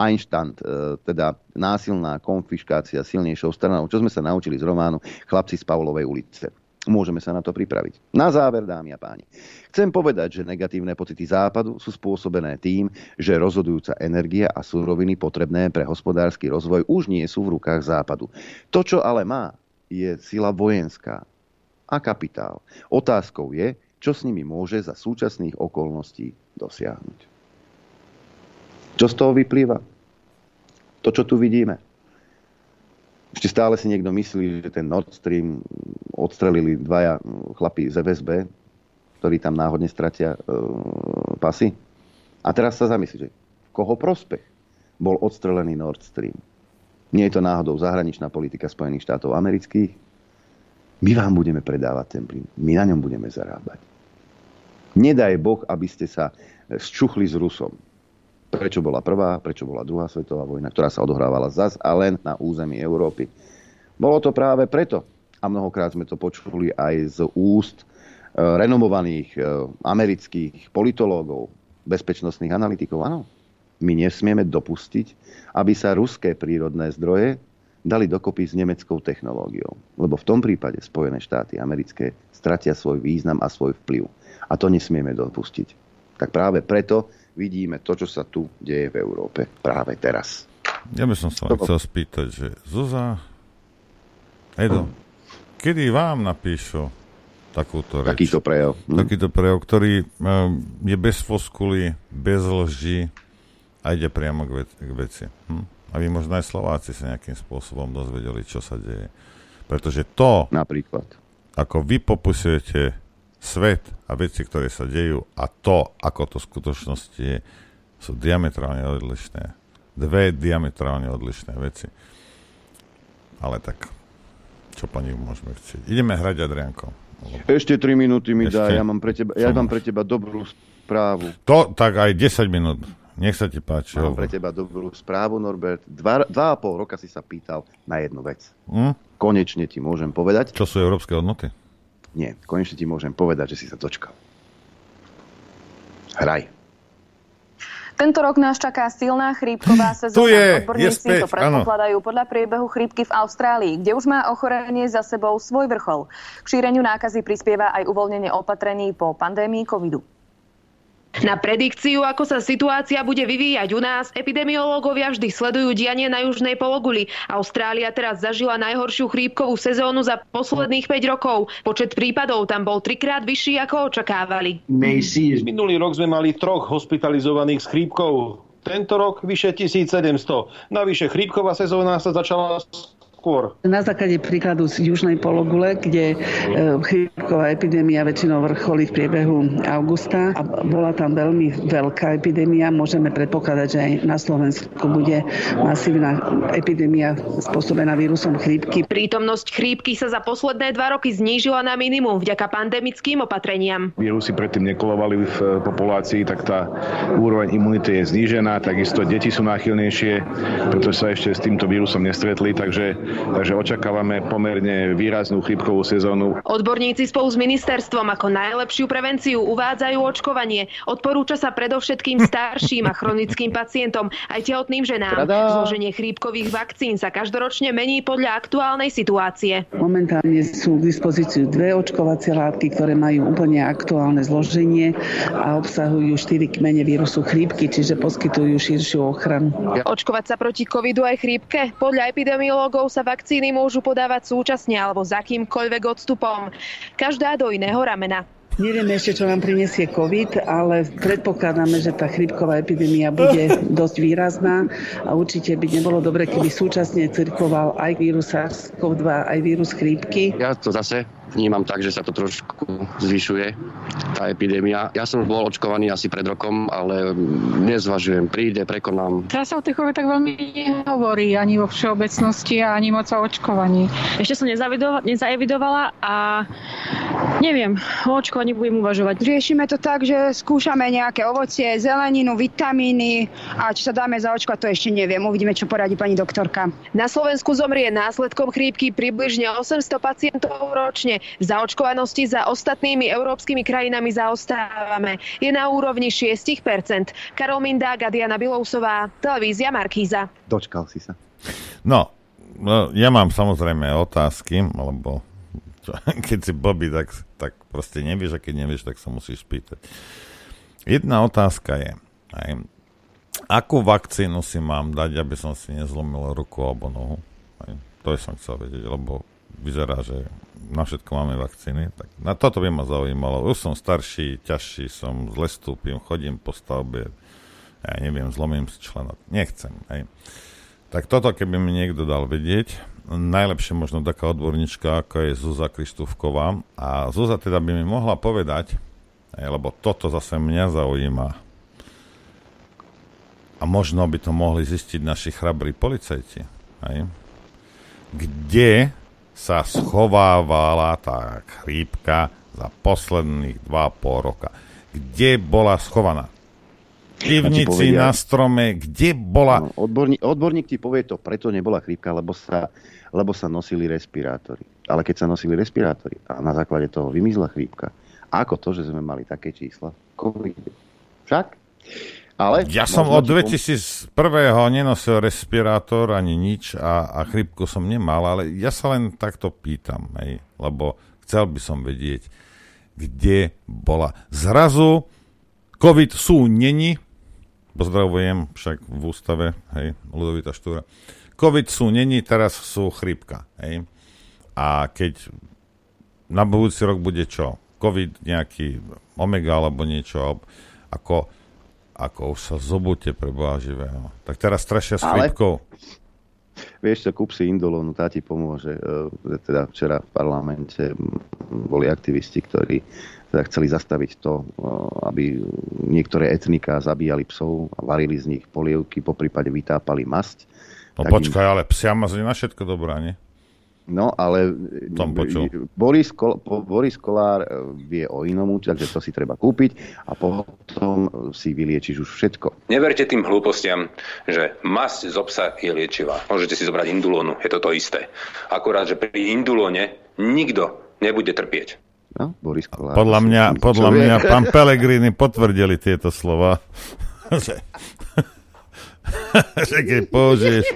Einstand, e, teda násilná konfiškácia silnejšou stranou, čo sme sa naučili z románu Chlapci z Pavlovej ulice. Môžeme sa na to pripraviť. Na záver, dámy a páni. Chcem povedať, že negatívne pocity Západu sú spôsobené tým, že rozhodujúca energia a súroviny potrebné pre hospodársky rozvoj už nie sú v rukách Západu. To, čo ale má, je sila vojenská a kapitál. Otázkou je, čo s nimi môže za súčasných okolností dosiahnuť. Čo z toho vyplýva? To, čo tu vidíme. Ešte stále si niekto myslí, že ten Nord Stream odstrelili dvaja chlapí z FSB, ktorí tam náhodne stratia e, pasy. A teraz sa zamyslí, že koho prospech bol odstrelený Nord Stream. Nie je to náhodou zahraničná politika Spojených štátov amerických? My vám budeme predávať ten plyn. My na ňom budeme zarábať. Nedaj Boh, aby ste sa zčuchli s Rusom. Prečo bola prvá, prečo bola druhá svetová vojna, ktorá sa odohrávala zas a len na území Európy. Bolo to práve preto, a mnohokrát sme to počuli aj z úst e, renomovaných e, amerických politológov, bezpečnostných analytikov. Áno, my nesmieme dopustiť, aby sa ruské prírodné zdroje dali dokopy s nemeckou technológiou. Lebo v tom prípade Spojené štáty americké stratia svoj význam a svoj vplyv. A to nesmieme dopustiť. Tak práve preto vidíme to, čo sa tu deje v Európe práve teraz. Ja by som sa chcel spýtať, že Zuza, Edo, kedy vám napíšu takúto reč? Takýto prejav. Hm. Takýto prejav, ktorý um, je bez foskuly, bez lži a ide priamo k, ve- k veci. Hm? aby možno aj Slováci sa nejakým spôsobom dozvedeli, čo sa deje. Pretože to, Napríklad. ako vy popisujete svet a veci, ktoré sa dejú a to, ako to v skutočnosti je, sú diametrálne odlišné. Dve diametrálne odlišné veci. Ale tak, čo po nich môžeme chcieť? Ideme hrať, Adrianko. Ešte 3 minúty mi Ešte? dá, ja mám pre teba, ja mám pre teba dobrú správu. To tak aj 10 minút. Nech sa ti páči. Mám hovor. pre teba dobrú správu, Norbert. Dva, dva a pol roka si sa pýtal na jednu vec. Hm? Konečne ti môžem povedať, Čo sú európske hodnoty? Nie, konečne ti môžem povedať, že si sa dočkal. Hraj. Tento rok nás čaká silná chrípková sezóna. Tu je, je späť, to predpokladajú podľa priebehu chrípky v Austrálii, kde už má ochorenie za sebou svoj vrchol. K šíreniu nákazy prispieva aj uvoľnenie opatrení po pandémii covidu. Na predikciu, ako sa situácia bude vyvíjať u nás, epidemiológovia vždy sledujú dianie na južnej pologuli. Austrália teraz zažila najhoršiu chrípkovú sezónu za posledných 5 rokov. Počet prípadov tam bol trikrát vyšší, ako očakávali. Minulý rok sme mali troch hospitalizovaných s chrípkou. Tento rok vyše 1700. Navyše chrípková sezóna sa začala skôr. Na základe príkladu z južnej pologule, kde e, chrípková epidémia väčšinou vrcholí v priebehu augusta a bola tam veľmi veľká epidémia, môžeme predpokladať, že aj na Slovensku bude masívna epidémia spôsobená vírusom chrípky. Prítomnosť chrípky sa za posledné dva roky znížila na minimum vďaka pandemickým opatreniam. Vírusy predtým nekolovali v e, populácii, tak tá úroveň imunity je znížená, takisto deti sú náchylnejšie, pretože sa ešte s týmto vírusom nestretli, takže, takže očakávame pomerne výraznú chrípkovú sezónu. Odborníci spolu s ministerstvom ako najlepšiu prevenciu uvádzajú očkovanie. Odporúča sa predovšetkým starším a chronickým pacientom, aj tehotným ženám. Tadá! Zloženie chrípkových vakcín sa každoročne mení podľa aktuálnej situácie. Momentálne sú k dispozíciu dve očkovacie látky, ktoré majú úplne aktuálne zloženie a obsahujú štyri kmene vírusu chrípky, čiže poskytujú širšiu ochranu. Očkovať sa proti covidu aj chrípke? Podľa epidemiológov sa vakcíny môžu podávať súčasne alebo za kýmkoľvek odstupom. Každá do iného ramena. Nevieme ešte, čo nám prinesie COVID, ale predpokladáme, že tá chrípková epidémia bude dosť výrazná a určite by nebolo dobre, keby súčasne cirkoval aj vírus SARS-CoV-2, aj vírus chrípky. Ja to zase vnímam tak, že sa to trošku zvyšuje, tá epidémia. Ja som bol očkovaný asi pred rokom, ale nezvažujem, príde, prekonám. Teraz sa o tej chorobe tak veľmi nehovorí ani vo všeobecnosti a ani moc o očkovaní. Ešte som nezavidovala, nezaevidovala a neviem, o očkovaní budem uvažovať. Riešime to tak, že skúšame nejaké ovocie, zeleninu, vitamíny a či sa dáme zaočkovať, to ešte neviem. Uvidíme, čo poradí pani doktorka. Na Slovensku zomrie následkom chrípky približne 800 pacientov ročne. V zaočkovanosti za ostatnými európskymi krajinami zaostávame. Je na úrovni 6%. Karol Mindák a Diana Bilousová, televízia Markíza. Dočkal si sa. No, no, ja mám samozrejme otázky, lebo čo, keď si blbý, tak, tak proste nevieš a keď nevieš, tak sa musíš spýtať. Jedna otázka je, aj, akú vakcínu si mám dať, aby som si nezlomil ruku alebo nohu? Aj, to je som chcel vedieť, lebo vyzerá, že na všetko máme vakcíny. Tak na toto by ma zaujímalo. Už som starší, ťažší, som zle stúpim, chodím po stavbe, ja neviem, zlomím si členok. Nechcem. Aj. Tak toto, keby mi niekto dal vedieť, najlepšie možno taká odborníčka, ako je Zuzá Kristúvková. A Zuzá teda by mi mohla povedať, lebo toto zase mňa zaujíma. A možno by to mohli zistiť naši chrabrí policajti. Aj. Kde sa schovávala tá chrípka za posledných 2,5 roka? Kde bola schovaná? pivnici, na strome, kde bola... No, odborník, odborník ti povie to, preto nebola chrípka, lebo sa, lebo sa nosili respirátory. Ale keď sa nosili respirátory a na základe toho vymizla chrípka, ako to, že sme mali také čísla? COVID. Však? Ale ja som od 2001. nenosil respirátor ani nič a, a chrypku som nemal, ale ja sa len takto pýtam, hej, lebo chcel by som vedieť, kde bola. Zrazu COVID sú není, pozdravujem však v ústave, hej, Ludovita Štúra, COVID sú není, teraz sú chrypka, hej. A keď na budúci rok bude čo? COVID nejaký omega alebo niečo, ako ako už sa zobute pre Boha živého. Tak teraz strašia s chrypkou. Vieš čo, kúp si indolónu, tá ti pomôže. E, teda včera v parlamente boli aktivisti, ktorí teda chceli zastaviť to, e, aby niektoré etniká zabíjali psov a varili z nich polievky, po prípade vytápali masť. No počkaj, im... ale psia mazli na všetko dobrá, nie? No, ale Tom Boris, Kol- Boris Kolár e, vie o inom, takže to si treba kúpiť a potom si vyliečiš už všetko. Neverte tým hlúpostiam, že masť z obsa je liečivá. Môžete si zobrať indulónu, je to to isté. Akurát, že pri indulóne nikto nebude trpieť. No, Boris Kolár. Podľa mňa, podľa mňa pán Pelegrini potvrdili tieto slova. že, že keď použiješ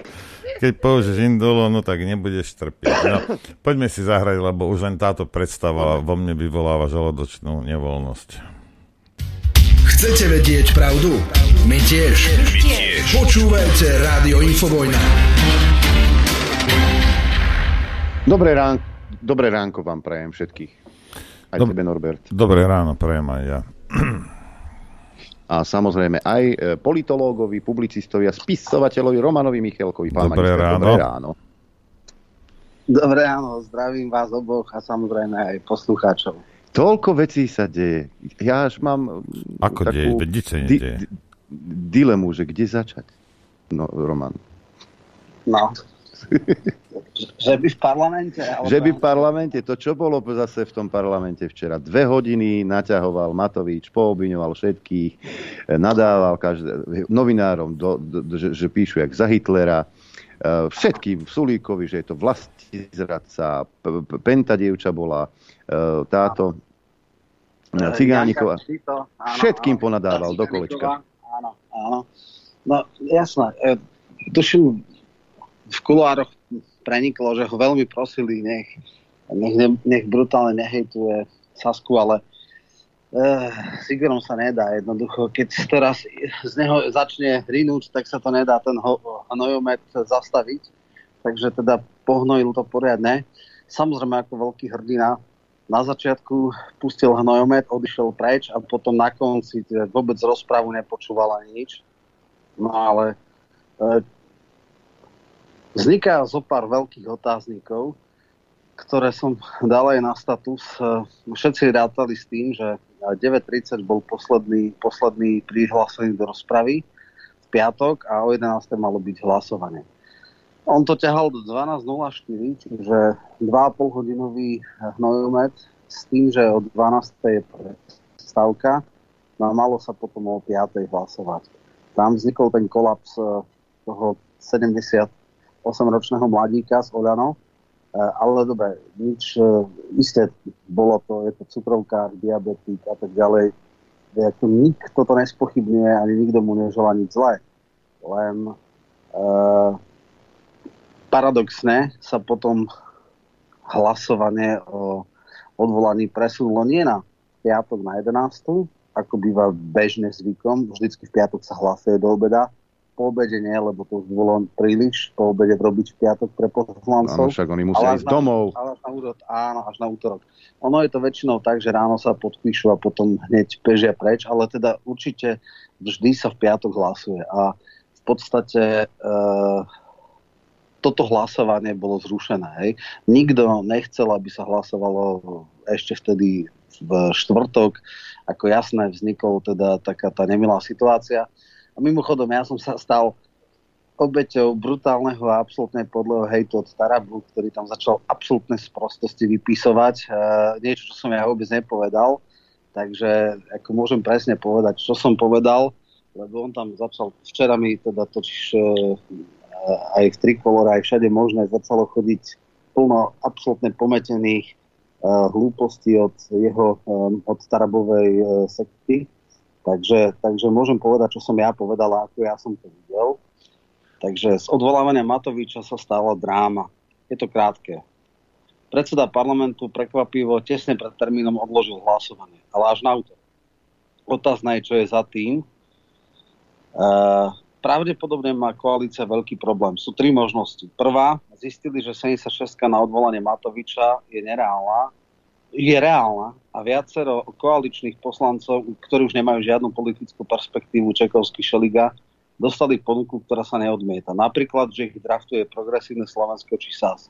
keď použiješ indolo, no tak nebudeš trpieť. No, poďme si zahrať, lebo už len táto predstava vo mne vyvoláva žalodočnú nevoľnosť. Chcete vedieť pravdu? My tiež. My tiež. Počúvajte Rádio Infovojna. Dobré, rán, dobré ránko vám prajem všetkých. Aj Dob- tebe, Norbert. Dobré ráno prajem aj ja a samozrejme aj e, politológovi, publicistovi a spisovateľovi Romanovi Michalkovi. Pán dobré, magister, ráno. dobré ráno. Dobré ráno, zdravím vás oboch a samozrejme aj poslucháčov. Toľko vecí sa deje. Ja až mám Ako takú deje? sa di- di- dilemu, že kde začať. No, Roman. No. Že by v parlamente? Ale že by v parlamente. To, čo bolo zase v tom parlamente včera. Dve hodiny naťahoval Matovič, poobviňoval všetkých, nadával každé, novinárom, do, do, že, že píšu jak za Hitlera, e, všetkým Sulíkovi, že je to vlastizradca, Penta dievča bola, e, táto Cigánikova. Všetkým ponadával do kolečka. Áno, áno. No jasné. Tuším, v kuloároch preniklo, že ho veľmi prosili, nech, nech, nech brutálne nehejtuje Sasku, ale uh, s Igorom sa nedá jednoducho. Keď teraz z neho začne rinúť, tak sa to nedá ten ho, hnojomet zastaviť. Takže teda pohnojil to poriadne. Samozrejme ako veľký hrdina na začiatku pustil hnojomet, odišiel preč a potom na konci vôbec rozprávu nepočúval ani nič. No ale e, Vzniká zo pár veľkých otáznikov, ktoré som dal aj na status. Všetci rátali s tým, že 9.30 bol posledný, posledný prihlásený do rozpravy v piatok a o 11. malo byť hlasovanie. On to ťahal do 12.04, čiže 2,5 hodinový hnojomet s tým, že od 12. je stavka, no a malo sa potom o 5. hlasovať. Tam vznikol ten kolaps eh, toho 70 8-ročného mladíka z Oľano. E, ale dobre, nič, e, isté bolo to, je to cukrovkár, diabetik a tak ďalej. Jako nikto to nespochybňuje, ani nikto mu nežela nič zlé. Len e, paradoxne sa potom hlasovanie o odvolaní presunulo nie na piatok na 11, ako býva bežne zvykom. Vždycky v piatok sa hlasuje do obeda, po obede nie, lebo to už bolo príliš po obede robiť v piatok pre poslancov. Áno, však oni musia ísť domov. Ale až na útorok, áno, až na útorok. Ono je to väčšinou tak, že ráno sa podpíšu a potom hneď bežia preč, ale teda určite vždy sa v piatok hlasuje. A v podstate e, toto hlasovanie bolo zrušené. Hej. Nikto nechcel, aby sa hlasovalo ešte vtedy v štvrtok. Ako jasné, vznikol teda taká tá nemilá situácia a mimochodom, ja som sa stal obeťou brutálneho a absolútne podleho hejtu od Tarabu, ktorý tam začal absolútne sprostosti vypisovať. E, niečo, čo som ja vôbec nepovedal. Takže ako môžem presne povedať, čo som povedal, lebo on tam začal, včera mi teda totiž e, aj v Trikolore, aj všade možné začalo chodiť plno absolútne pometených e, hlúpostí od jeho, e, od Tarabovej e, sekty. Takže, takže môžem povedať, čo som ja povedal a ako ja som to videl. Takže z odvolávania Matoviča sa stala dráma. Je to krátke. Predseda parlamentu prekvapivo tesne pred termínom odložil hlasovanie, ale až na útok. Otázna je, čo je za tým. E, pravdepodobne má koalícia veľký problém. Sú tri možnosti. Prvá, zistili, že 76 na odvolanie Matoviča je nereálna, je reálna a viacero koaličných poslancov, ktorí už nemajú žiadnu politickú perspektívu, Čekovský Šeliga, dostali ponuku, ktorá sa neodmieta. Napríklad, že ich draftuje progresívne Slovensko či SAS.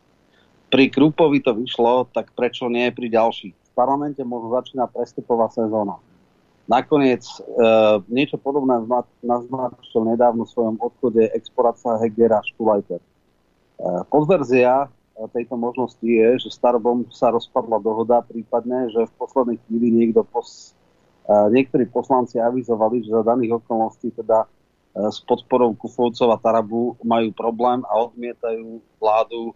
Pri Krupovi to vyšlo, tak prečo nie pri ďalších? V parlamente môžu začínať prestupová sezóna. Nakoniec e, niečo podobné naznačil nedávno v svojom odchode exporácia Hegera Štulajter. E, podverzia tejto možnosti je, že Starbom sa rozpadla dohoda, prípadne, že v poslednej chvíli niekto pos, niektorí poslanci avizovali, že za daných okolností teda s podporou Kufovcov a Tarabu majú problém a odmietajú vládu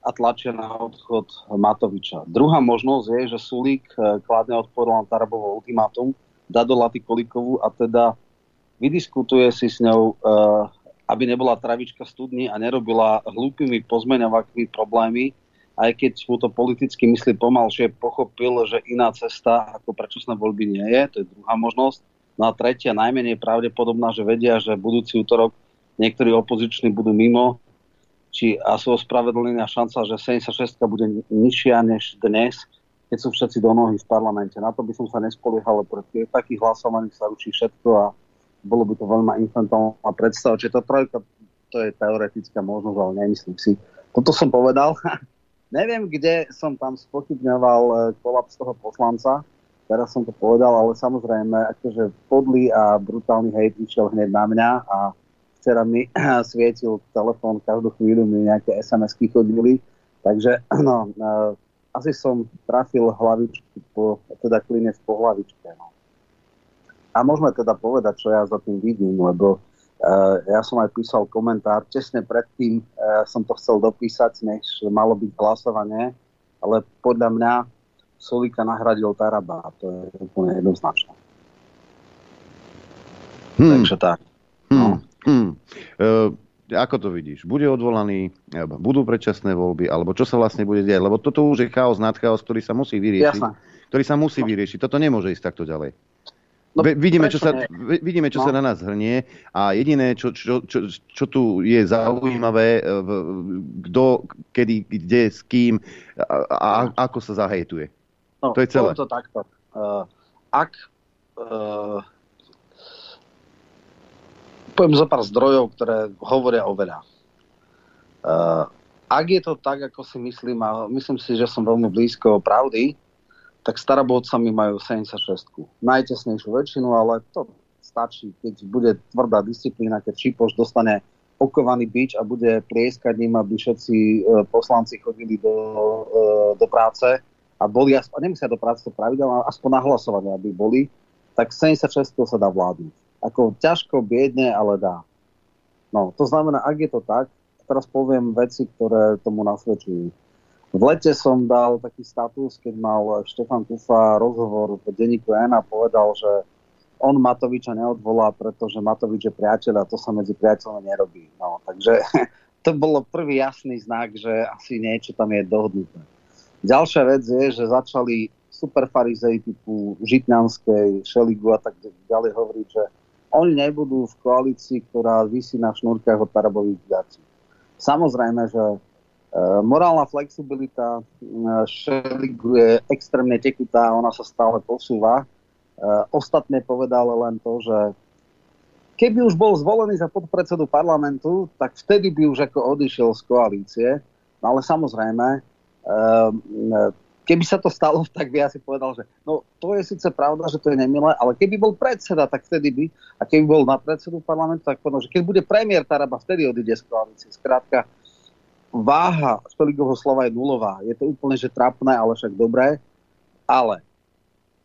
a tlačia na odchod Matoviča. Druhá možnosť je, že Sulík kladne odporu na Tarabovo ultimátum, dá do Laty Kolikovu a teda vydiskutuje si s ňou, aby nebola travička studni a nerobila hlúpými pozmeňovakmi problémy, aj keď mu to politicky myslí pomalšie, pochopil, že iná cesta ako predčasné voľby nie je, to je druhá možnosť. No a tretia, najmenej pravdepodobná, že vedia, že budúci útorok niektorí opoziční budú mimo, či a sú ospravedlnená šanca, že 76 bude nižšia než dnes, keď sú všetci do nohy v parlamente. Na to by som sa nespoliehal, pretože takých hlasovaní sa učí všetko a bolo by to veľmi infantilná predstava. Čiže tá trojka, to je teoretická možnosť, ale nemyslím si. Toto som povedal. Neviem, kde som tam spochybňoval eh, kolaps toho poslanca, teraz som to povedal, ale samozrejme, akože podlý a brutálny hejt išiel hneď na mňa a včera mi svietil telefón, každú chvíľu mi nejaké SMS-ky chodili, takže no, uh, asi som trafil hlavičku, po, teda klinec po hlavičke. No. A môžeme teda povedať, čo ja za tým vidím, lebo uh, ja som aj písal komentár, tesne predtým uh, som to chcel dopísať, než malo byť hlasovanie, ale podľa mňa Solika nahradil Taraba. A to je úplne jednoznačné. Hmm. Takže tak. No. Hmm. Uh, ako to vidíš? Bude odvolaný, budú predčasné voľby, alebo čo sa vlastne bude diať? Lebo toto už je chaos nad chaos, ktorý sa musí vyriešiť. Jasne. Ktorý sa musí no. vyriešiť. Toto nemôže ísť takto ďalej. No, vidíme, čo sa, vidíme, čo no. sa na nás hrnie a jediné, čo, čo, čo, čo tu je zaujímavé, kto, kedy, kde, s kým a, a ako sa zahejtuje. No, to je celé. to takto. Uh, ak uh, poviem zo pár zdrojov, ktoré hovoria o veľa. Uh, ak je to tak, ako si myslím, a myslím si, že som veľmi blízko pravdy, tak starobodcami majú 76. Najtesnejšiu väčšinu, ale to stačí, keď bude tvrdá disciplína, keď Čipoš dostane okovaný bič a bude plieskať ním, aby všetci poslanci chodili do, do práce a boli, a nemusia do práce pravidelne, aspoň na hlasovanie, aby boli, tak 76 sa dá vládnuť. Ako ťažko, biedne, ale dá. No, to znamená, ak je to tak, teraz poviem veci, ktoré tomu nasvedčujú. V lete som dal taký status, keď mal Štefan Kufa rozhovor v denníku N a povedal, že on Matoviča neodvolá, pretože Matovič je priateľ a to sa medzi priateľmi nerobí. No, takže to bolo prvý jasný znak, že asi niečo tam je dohodnuté. Ďalšia vec je, že začali superfarizei typu Žitňanskej, Šeligu a tak ďalej hovoriť, že oni nebudú v koalícii, ktorá vysí na šnúrkach od Tarabových viací. Samozrejme, že morálna flexibilita e, Šeligu je extrémne tekutá, ona sa stále posúva. E, ostatne povedal len to, že keby už bol zvolený za podpredsedu parlamentu, tak vtedy by už ako odišiel z koalície. No ale samozrejme, keby sa to stalo, tak by asi povedal, že no to je síce pravda, že to je nemilé, ale keby bol predseda, tak vtedy by, a keby bol na predsedu parlamentu, tak povedal, že keď bude premiér Taraba, vtedy odíde z koalície. Skrátka, váha Špeligovho slova je nulová. Je to úplne, že trápne, ale však dobré. Ale,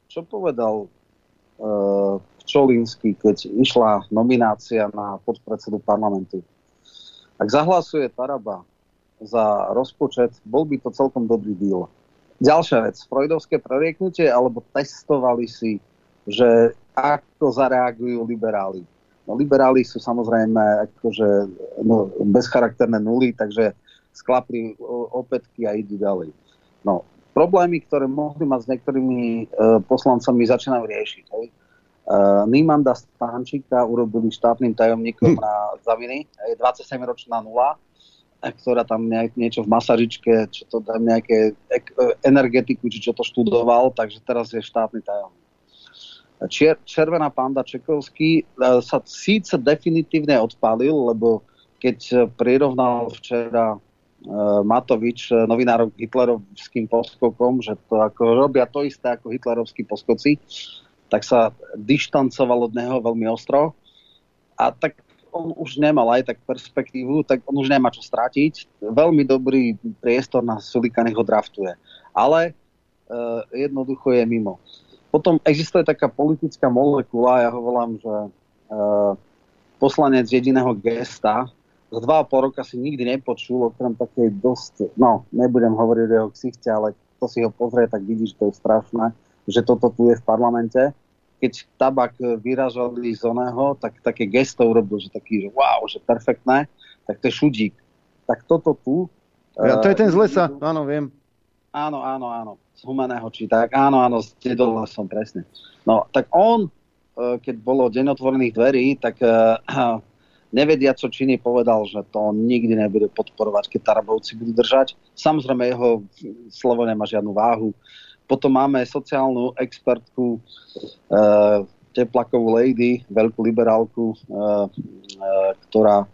čo povedal uh, Čolinsky, keď išla nominácia na podpredsedu parlamentu? Ak zahlasuje Taraba za rozpočet, bol by to celkom dobrý deal. Ďalšia vec, freudovské prerieknutie, alebo testovali si, že ako zareagujú liberáli. No, liberáli sú samozrejme akože, no, bezcharakterné nuly, takže sklapli opätky a idú ďalej. No, problémy, ktoré mohli mať s niektorými e, poslancami, začínajú riešiť. Hej. E, Nímanda Stančíka urobili štátnym tajomníkom hm. na Zaviny, 27-ročná nula, ktorá tam nejak, niečo v masažičke, čo to tam nejaké energetiku, či čo to študoval, takže teraz je štátny tajomník. Čier, červená panda Čekovský e, sa síce definitívne odpálil, lebo keď prirovnal včera Matovič e, novinárov hitlerovským poskokom, že to ako robia to isté ako hitlerovskí poskoci, tak sa dištancoval od neho veľmi ostro. A tak on už nemal aj tak perspektívu, tak on už nemá čo stratiť. Veľmi dobrý priestor na Sulika, ho draftuje. Ale uh, jednoducho je mimo. Potom existuje taká politická molekula, ja ho volám, že uh, poslanec jediného gesta, za dva a pol roka si nikdy nepočul, okrem takej dosť, no, nebudem hovoriť o jeho ksichte, ale to si ho pozrie, tak vidíš, že to je strašné, že toto tu je v parlamente keď tabak vyražali z oného, tak také gesto urobil, že taký, že wow, že perfektné, tak to je šudík. Tak toto tu... Ja, to je ten z lesa, uh, áno, viem. Áno, áno, áno, z humaného či tak, áno, áno, z som presne. No, tak on, uh, keď bolo deň otvorených dverí, tak uh, nevedia, čo činy, povedal, že to nikdy nebude podporovať, keď Tarabovci budú držať. Samozrejme, jeho slovo nemá žiadnu váhu. Potom máme sociálnu expertku, e, teplakovú lady, veľkú liberálku, e, e, ktorá e,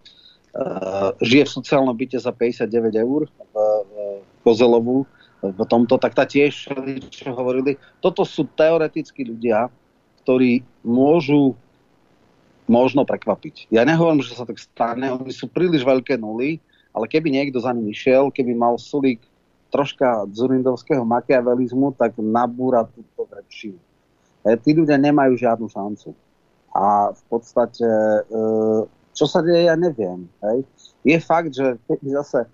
žije v sociálnom byte za 59 eur v, v Kozelovu v tomto, tak tá tiež, čo hovorili, toto sú teoretickí ľudia, ktorí môžu možno prekvapiť. Ja nehovorím, že sa tak stane, oni sú príliš veľké nuly, ale keby niekto za nimi išiel, keby mal Sulík troška zurindovského makiavelizmu, tak nabúra túto väčšinu. E, tí ľudia nemajú žiadnu šancu. A v podstate, e, čo sa deje, ja neviem. Hej. Je fakt, že keď zase e,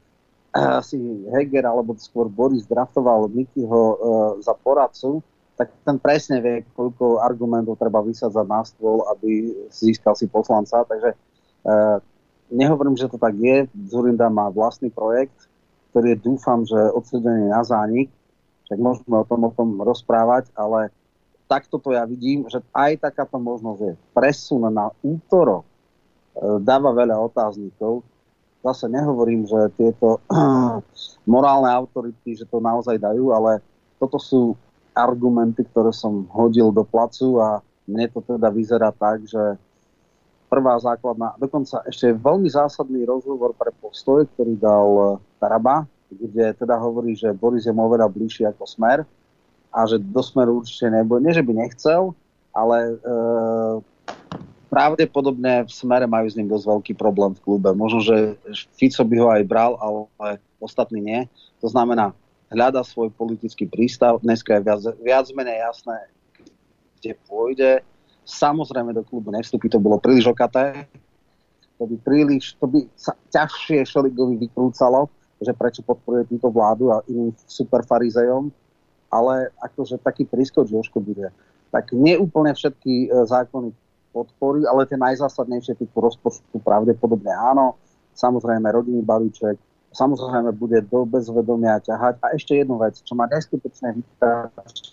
si Heger alebo skôr Boris draftoval Mikyho e, za poradcu, tak ten presne vie, koľko argumentov treba vysadzať na stôl, aby získal si poslanca. Takže e, nehovorím, že to tak je. Zurinda má vlastný projekt, ktorý dúfam, že odsedený na zánik, však môžeme o tom, o tom rozprávať, ale takto to ja vidím, že aj takáto možnosť je. Presun na útorok e, dáva veľa otáznikov. Zase nehovorím, že tieto morálne autority, že to naozaj dajú, ale toto sú argumenty, ktoré som hodil do placu a mne to teda vyzerá tak, že prvá základná, dokonca ešte veľmi zásadný rozhovor pre postoj, ktorý dal Taraba, kde teda hovorí, že Boris je mu oveľa bližší ako Smer a že do Smeru určite nebude. Nie, že by nechcel, ale e, pravdepodobne v Smere majú s ním dosť veľký problém v klube. Možno, že Fico by ho aj bral, ale ostatní nie. To znamená, hľada svoj politický prístav. Dneska je viac, viac menej jasné, kde pôjde samozrejme do klubu nevstúpi, to bolo príliš okaté, to by príliš, to by sa ťažšie Šeligovi vykrúcalo, že prečo podporuje túto vládu a iným superfarizejom, ale akože taký prískok Joško bude. Tak neúplne všetky e, zákony podporí, ale tie najzásadnejšie typu rozpočtu pravdepodobne áno. Samozrejme rodinný balíček, samozrejme bude do bezvedomia ťahať. A ešte jednu vec, čo ma neskutočne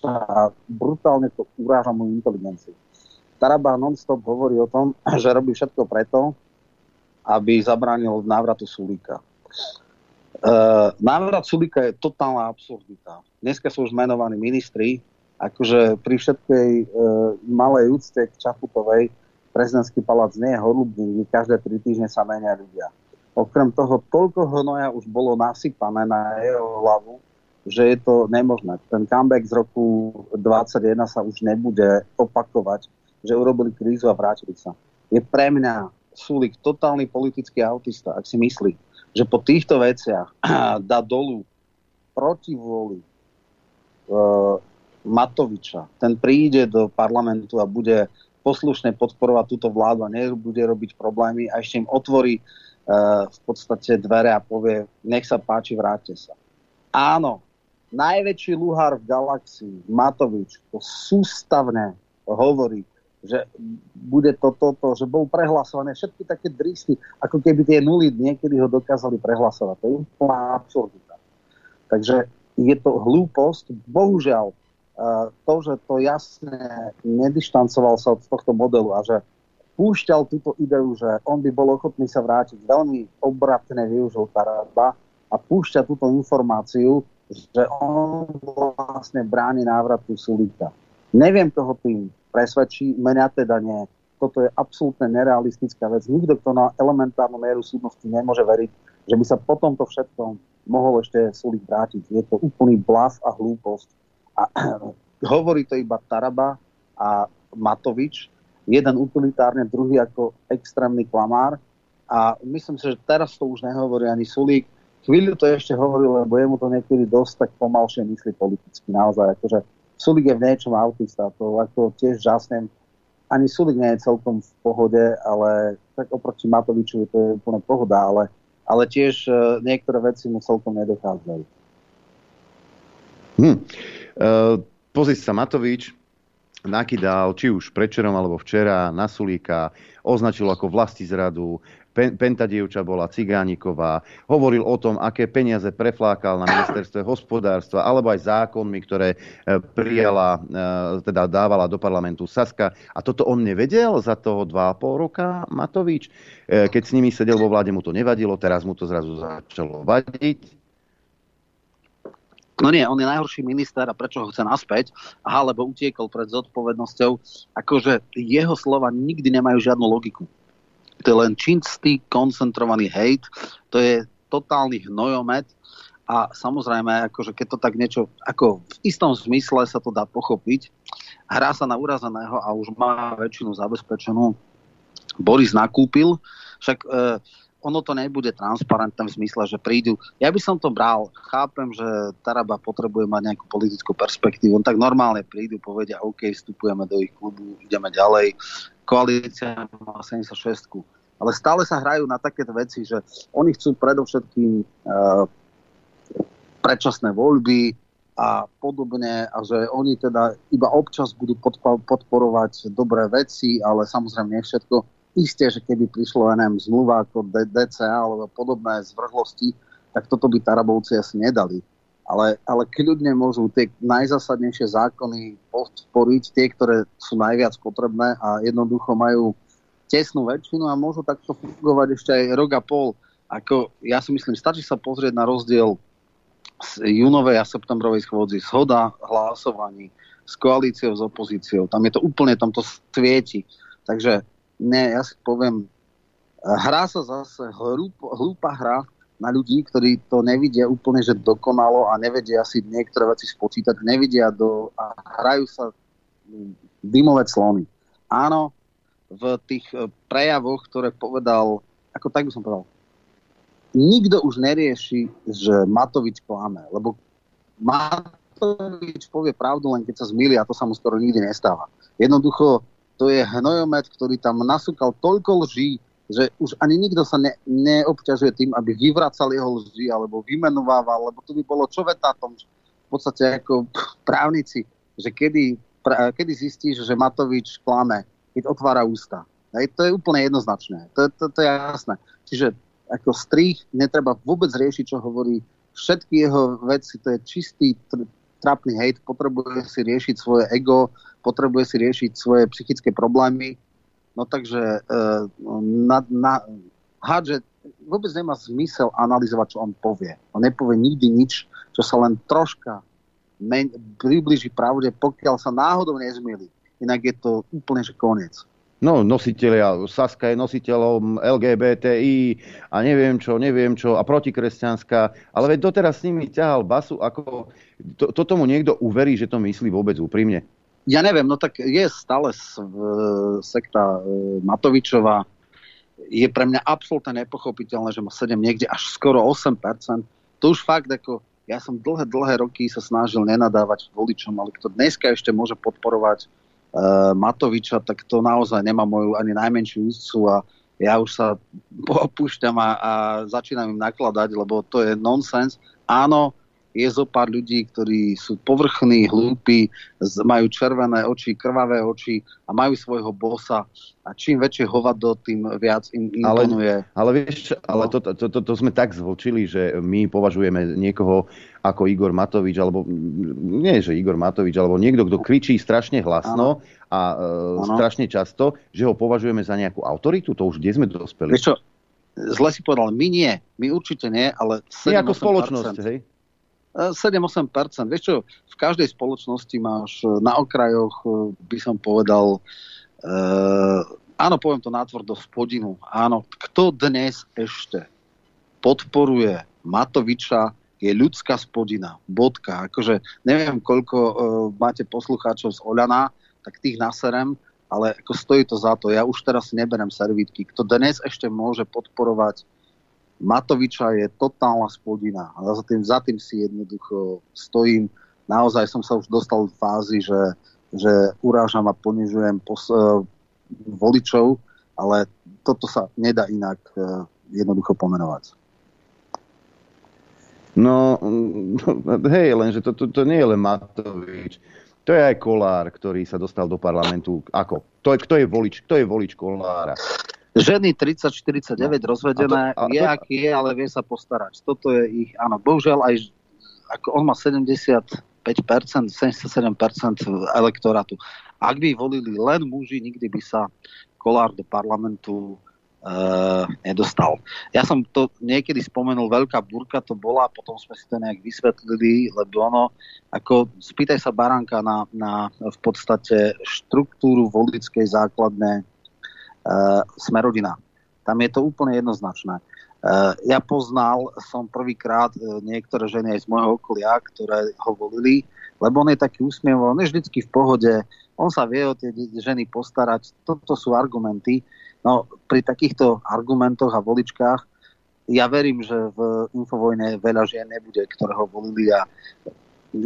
a brutálne to uráža moju inteligenciu. Taraba non-stop hovorí o tom, že robí všetko preto, aby zabránil návratu Sulíka. Uh, návrat Sulíka je totálna absurdita. Dneska sú už menovaní ministri, akože pri všetkej uh, malej úcte k Čaputovej prezidentský palác nie je horúbný, kde každé tri týždne sa menia ľudia. Okrem toho, toľko hnoja už bolo nasypané na jeho hlavu, že je to nemožné. Ten comeback z roku 2021 sa už nebude opakovať, že urobili krízu a vrátili sa. Je pre mňa Sulik totálny politický autista, ak si myslí, že po týchto veciach dá dolu proti vôli uh, Matoviča. Ten príde do parlamentu a bude poslušne podporovať túto vládu a nebude robiť problémy a ešte im otvorí v podstate dvere a povie, nech sa páči, vráte sa. Áno, najväčší luhár v galaxii, Matovič, to sústavne hovorí, že bude to toto, že bol prehlasované, všetky také dristy, ako keby tie nuly niekedy ho dokázali prehlasovať. To je úplná absurdita. Takže je to hlúposť. Bohužiaľ, to, že to jasne nedištancoval sa od tohto modelu a že púšťal túto ideu, že on by bol ochotný sa vrátiť, veľmi obratne využil Taraba a púšťa túto informáciu, že on vlastne bráni návratu Sulíka. Neviem, koho tým presvedčí, mňa teda nie. Toto je absolútne nerealistická vec. Nikto, kto na elementárnu mieru súdnosti nemôže veriť, že by sa po tomto všetkom mohol ešte Sulik vrátiť. Je to úplný blav a hlúposť. A hovorí to iba Taraba a Matovič, jeden utilitárne, druhý ako extrémny klamár. A myslím si, že teraz to už nehovorí ani Sulík. Chvíľu to ešte hovoril, lebo jemu to niekedy dosť tak pomalšie myslí politicky. Naozaj, akože Sulik je v niečom autista, to ako tiež žasnem. Ani Sulik nie je celkom v pohode, ale tak oproti Matovičovi to je úplne pohoda, ale, ale tiež uh, niektoré veci mu celkom nedochádzajú. Hm. Uh, pozri sa, Matovič nakydal, či už prečerom alebo včera, na Sulíka, označil ako vlasti zradu, Penta dievča bola Cigániková, hovoril o tom, aké peniaze preflákal na ministerstve hospodárstva, alebo aj zákonmi, ktoré e, prijala, e, teda dávala do parlamentu Saska. A toto on nevedel za toho 2,5 roka Matovič? E, keď s nimi sedel vo vláde, mu to nevadilo, teraz mu to zrazu začalo vadiť. No nie, on je najhorší minister a prečo ho chce naspäť? Aha, lebo utiekol pred zodpovednosťou. Akože jeho slova nikdy nemajú žiadnu logiku to je len čistý, koncentrovaný hejt, to je totálny hnojomet a samozrejme, akože keď to tak niečo, ako v istom zmysle sa to dá pochopiť, hrá sa na urazeného a už má väčšinu zabezpečenú. Boris nakúpil, však e, ono to nebude transparentné v zmysle, že prídu. Ja by som to bral. Chápem, že Taraba potrebuje mať nejakú politickú perspektívu. On tak normálne prídu, povedia, OK, vstupujeme do ich klubu, ideme ďalej. Koalícia má 76. Ale stále sa hrajú na takéto veci, že oni chcú predovšetkým uh, predčasné voľby a podobne a že oni teda iba občas budú podporovať dobré veci, ale samozrejme nie všetko Isté, že keby prišlo NM zmluva ako DCA alebo podobné zvrhlosti, tak toto by Tarabovci asi nedali. Ale, ale kľudne môžu tie najzásadnejšie zákony podporiť, tie, ktoré sú najviac potrebné a jednoducho majú tesnú väčšinu a môžu takto fungovať ešte aj rok a pol. Ako, ja si myslím, stačí sa pozrieť na rozdiel z júnovej a septembrovej schôdzi, zhoda hlasovaní s koalíciou, s opozíciou. Tam je to úplne, tam to svieti. Takže ne, ja si poviem, hrá sa zase hlúp, hlúpa hra na ľudí, ktorí to nevidia úplne, že dokonalo a nevedia si niektoré veci spočítať, nevidia do a hrajú sa dymové slony. Áno, v tých e, prejavoch, ktoré povedal, ako tak by som povedal, nikto už nerieši, že Matovič klame, lebo Matovič povie pravdu len keď sa zmýli a to sa mu skoro nikdy nestáva. Jednoducho to je hnojomet, ktorý tam nasúkal toľko lží, že už ani nikto sa ne, neobťažuje tým, aby vyvracal jeho lži alebo vymenovával, lebo to by bolo čo vetátom v podstate ako právnici, že kedy, pra, kedy zistíš, že Matovič klame, keď otvára ústa. Hej, to je úplne jednoznačné. To, to, to je jasné. Čiže ako strých netreba vôbec riešiť, čo hovorí. Všetky jeho veci, to je čistý trápny hejt, potrebuje si riešiť svoje ego, potrebuje si riešiť svoje psychické problémy. No takže e, na, na, hádže vôbec nemá zmysel analyzovať, čo on povie. On nepovie nikdy nič, čo sa len troška men, približí pravde, pokiaľ sa náhodou nezmieli. Inak je to úplne, že koniec. no, nositeľia, Saska je nositeľom LGBTI a neviem čo, neviem čo a protikresťanská, ale veď doteraz s nimi ťahal basu, ako to, to tomu niekto uverí, že to myslí vôbec úprimne. Ja neviem, no tak je stále sekta Matovičová, je pre mňa absolútne nepochopiteľné, že má 7, niekde až skoro 8%. To už fakt ako, ja som dlhé, dlhé roky sa snažil nenadávať voličom, ale kto dneska ešte môže podporovať uh, Matoviča, tak to naozaj nemá moju ani najmenšiu úctu a ja už sa opúšťam a, a začínam im nakladať, lebo to je nonsens. Áno, je zo pár ľudí, ktorí sú povrchní, hlúpi, majú červené oči, krvavé oči a majú svojho bosa a čím väčšie hovado, tým viac im imponuje. Ale, ale vieš, ale to, to, to, to sme tak zvočili, že my považujeme niekoho ako Igor Matovič, alebo nie, že Igor Matovič, alebo niekto, kto kričí strašne hlasno ano. a e, strašne často, že ho považujeme za nejakú autoritu, to už kde sme dospeli. Vieš čo, zle si povedal, my nie, my určite nie, ale 7, My ako spoločnosť, hej? 7-8%. Vieš čo, v každej spoločnosti máš e, na okrajoch, e, by som povedal, uh, áno, poviem to nátvrdo, spodinu. Áno, kto dnes ešte podporuje Matoviča, je ľudská spodina. Bodka. Akože neviem, koľko uh, máte poslucháčov z Oľana, tak tých naserem, ale ako stojí to za to. Ja už teraz neberem servítky. Kto dnes ešte môže podporovať Matoviča je totálna spodina. A za tým, za tým si jednoducho stojím. Naozaj som sa už dostal v fázi, že, že urážam a ponižujem pos, uh, voličov, ale toto sa nedá inak uh, jednoducho pomenovať. No, hej, lenže to, to, to nie je len Matovič. To je aj Kolár, ktorý sa dostal do parlamentu. Ako? To je, kto je volič? Kto je volič Kolára? Ženy 30-49 no. rozvedené, a to, a to, je aký je, ale vie sa postarať. Toto je ich, áno, bohužiaľ aj, ako on má 75%, 77% elektorátu. Ak by volili len muži, nikdy by sa Kolár do parlamentu e, nedostal. Ja som to niekedy spomenul, veľká burka to bola, potom sme si to nejak vysvetlili, lebo ono, ako spýtaj sa Baránka na, na v podstate štruktúru volickej základnej uh, Smerodina. Tam je to úplne jednoznačné. Uh, ja poznal som prvýkrát uh, niektoré ženy aj z môjho okolia, ktoré ho volili, lebo on je taký úsmiev, on je vždycky v pohode, on sa vie o tie ženy postarať. Toto sú argumenty. No, pri takýchto argumentoch a voličkách ja verím, že v Infovojne veľa žien nebude, ktoré ho volili a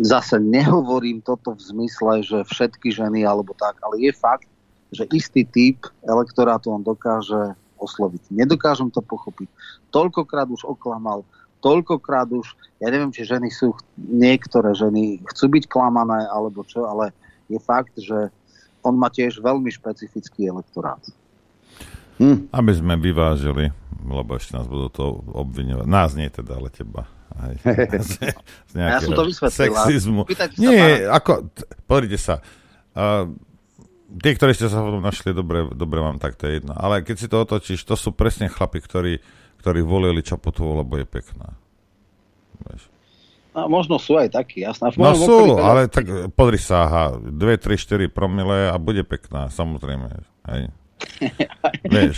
zase nehovorím toto v zmysle, že všetky ženy alebo tak, ale je fakt, že istý typ elektorátu on dokáže osloviť. Nedokážem to pochopiť. Toľkokrát už oklamal, toľkokrát už, ja neviem, či ženy sú, niektoré ženy chcú byť klamané alebo čo, ale je fakt, že on má tiež veľmi špecifický elektorát. Hm. Aby sme vyvážili, lebo ešte nás budú to obviňovať. Nás nie teda, ale teba. Aj, z, z ja som to vysvetlila. Sexizmu. Nie, ako, pozrite sa. Uh, Tí, ktorí ste sa potom našli, dobre, dobre vám tak to je jedno. Ale keď si to otočíš, to sú presne chlapi, ktorí, ktorí volili Čaputovú, lebo je pekná. Vieš. A možno sú aj takí, jasná. No sú, ale tak podri sa, aha, 2, 3, 4 promile a bude pekná, samozrejme. Hej. Vieš.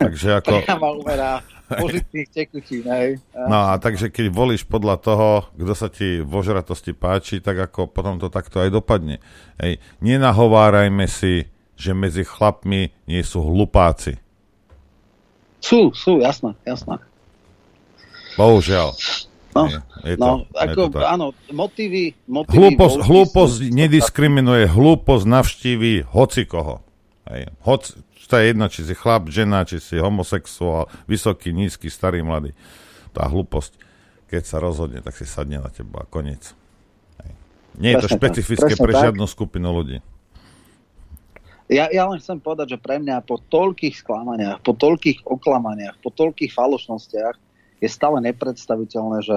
Takže ako... Priama umerá pozitívnych tekutín, hej. No a takže keď volíš podľa toho, kto sa ti v ožratosti páči, tak ako potom to takto aj dopadne. Hej. Nenahovárajme si, že medzi chlapmi nie sú hlupáci. Sú, sú, jasné, jasné. Bohužiaľ. No, je, je no to, ako, je to áno, motívy... motívy hlúposť, hlúposť nediskriminuje, hlúposť navštíví hoci koho. Hej. Hoc, to je jedno, či si chlap, žena, či si homosexuál, vysoký, nízky, starý, mladý. Tá hlúposť, keď sa rozhodne, tak si sadne na teba a koniec. Nie je to špecifické pre tak. žiadnu skupinu ľudí. Ja, ja len chcem povedať, že pre mňa po toľkých sklamaniach, po toľkých oklamaniach, po toľkých falošnostiach je stále nepredstaviteľné, že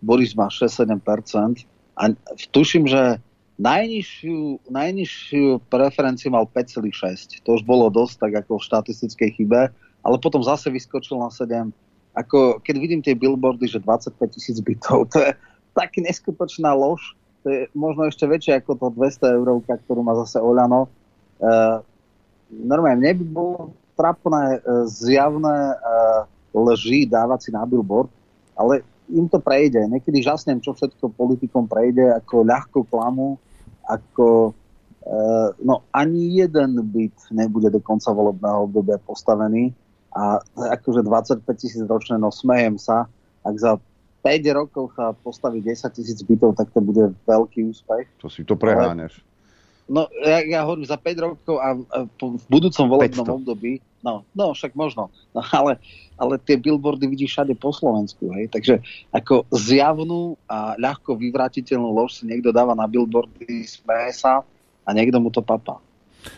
Boris má 6-7% a tuším, že Najnižšiu, najnižšiu preferenciu mal 5,6. To už bolo dosť tak ako v štatistickej chybe, ale potom zase vyskočil na 7. Ako, keď vidím tie billboardy, že 25 tisíc bytov, to je taký neskutočná lož. To je možno ešte väčšie ako to 200 eurovka, ktorú má zase Oľano. Uh, normálne, mne by bolo trapné e, zjavné e, lži dávať si na billboard, ale im to prejde. Niekedy žasnem, čo všetko politikom prejde, ako ľahko klamu, ako e, no ani jeden byt nebude do konca volebného obdobia postavený a akože 25 tisíc ročné, no smejem sa, ak za 5 rokov sa postaví 10 tisíc bytov, tak to bude veľký úspech. To si to preháňaš. No, ja, ja hovorím za 5 rokov a, a v budúcom volebnom 500. období, no, no, však možno, no, ale, ale tie billboardy vidíš všade po Slovensku, hej, takže ako zjavnú a ľahko vyvratiteľnú lož si niekto dáva na billboardy, smeje sa a niekto mu to papá.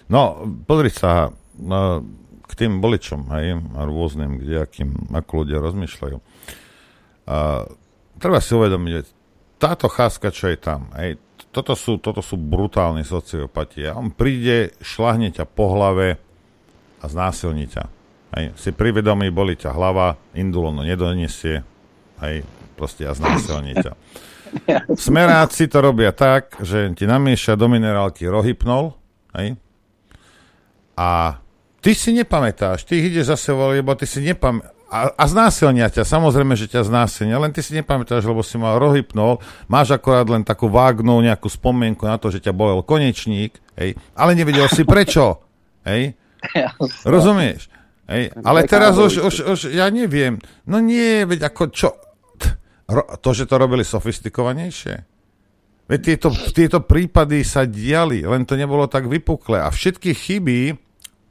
No, pozri sa no, k tým boličom, hej, a rôznym, kde akým, ako ľudia rozmýšľajú. A, treba si uvedomiť, že táto cháska, čo je tam, hej, toto sú, toto sú brutálni sociopati. A on príde, šlahne ťa po hlave a znásilní ťa. Hej. Si privedomí, boli ťa hlava, indulónu nedonesie, hej, proste a znásilní ťa. Smeráci to robia tak, že ti namieša do minerálky rohypnol, hej, a ty si nepamätáš, ty ideš zase lebo ty si nepamätáš, a, a znásilnia ťa, samozrejme, že ťa znásilnia, len ty si nepamätáš, lebo si mal rohypnol, máš akorát len takú vágnu nejakú spomienku na to, že ťa bolel konečník, hej, ale nevedel si prečo, hej, rozumieš, hej, ale teraz už, už, už, ja neviem, no nie, veď ako čo, to, že to robili sofistikovanejšie, veď tieto, tieto prípady sa diali, len to nebolo tak vypuklé a všetky chyby,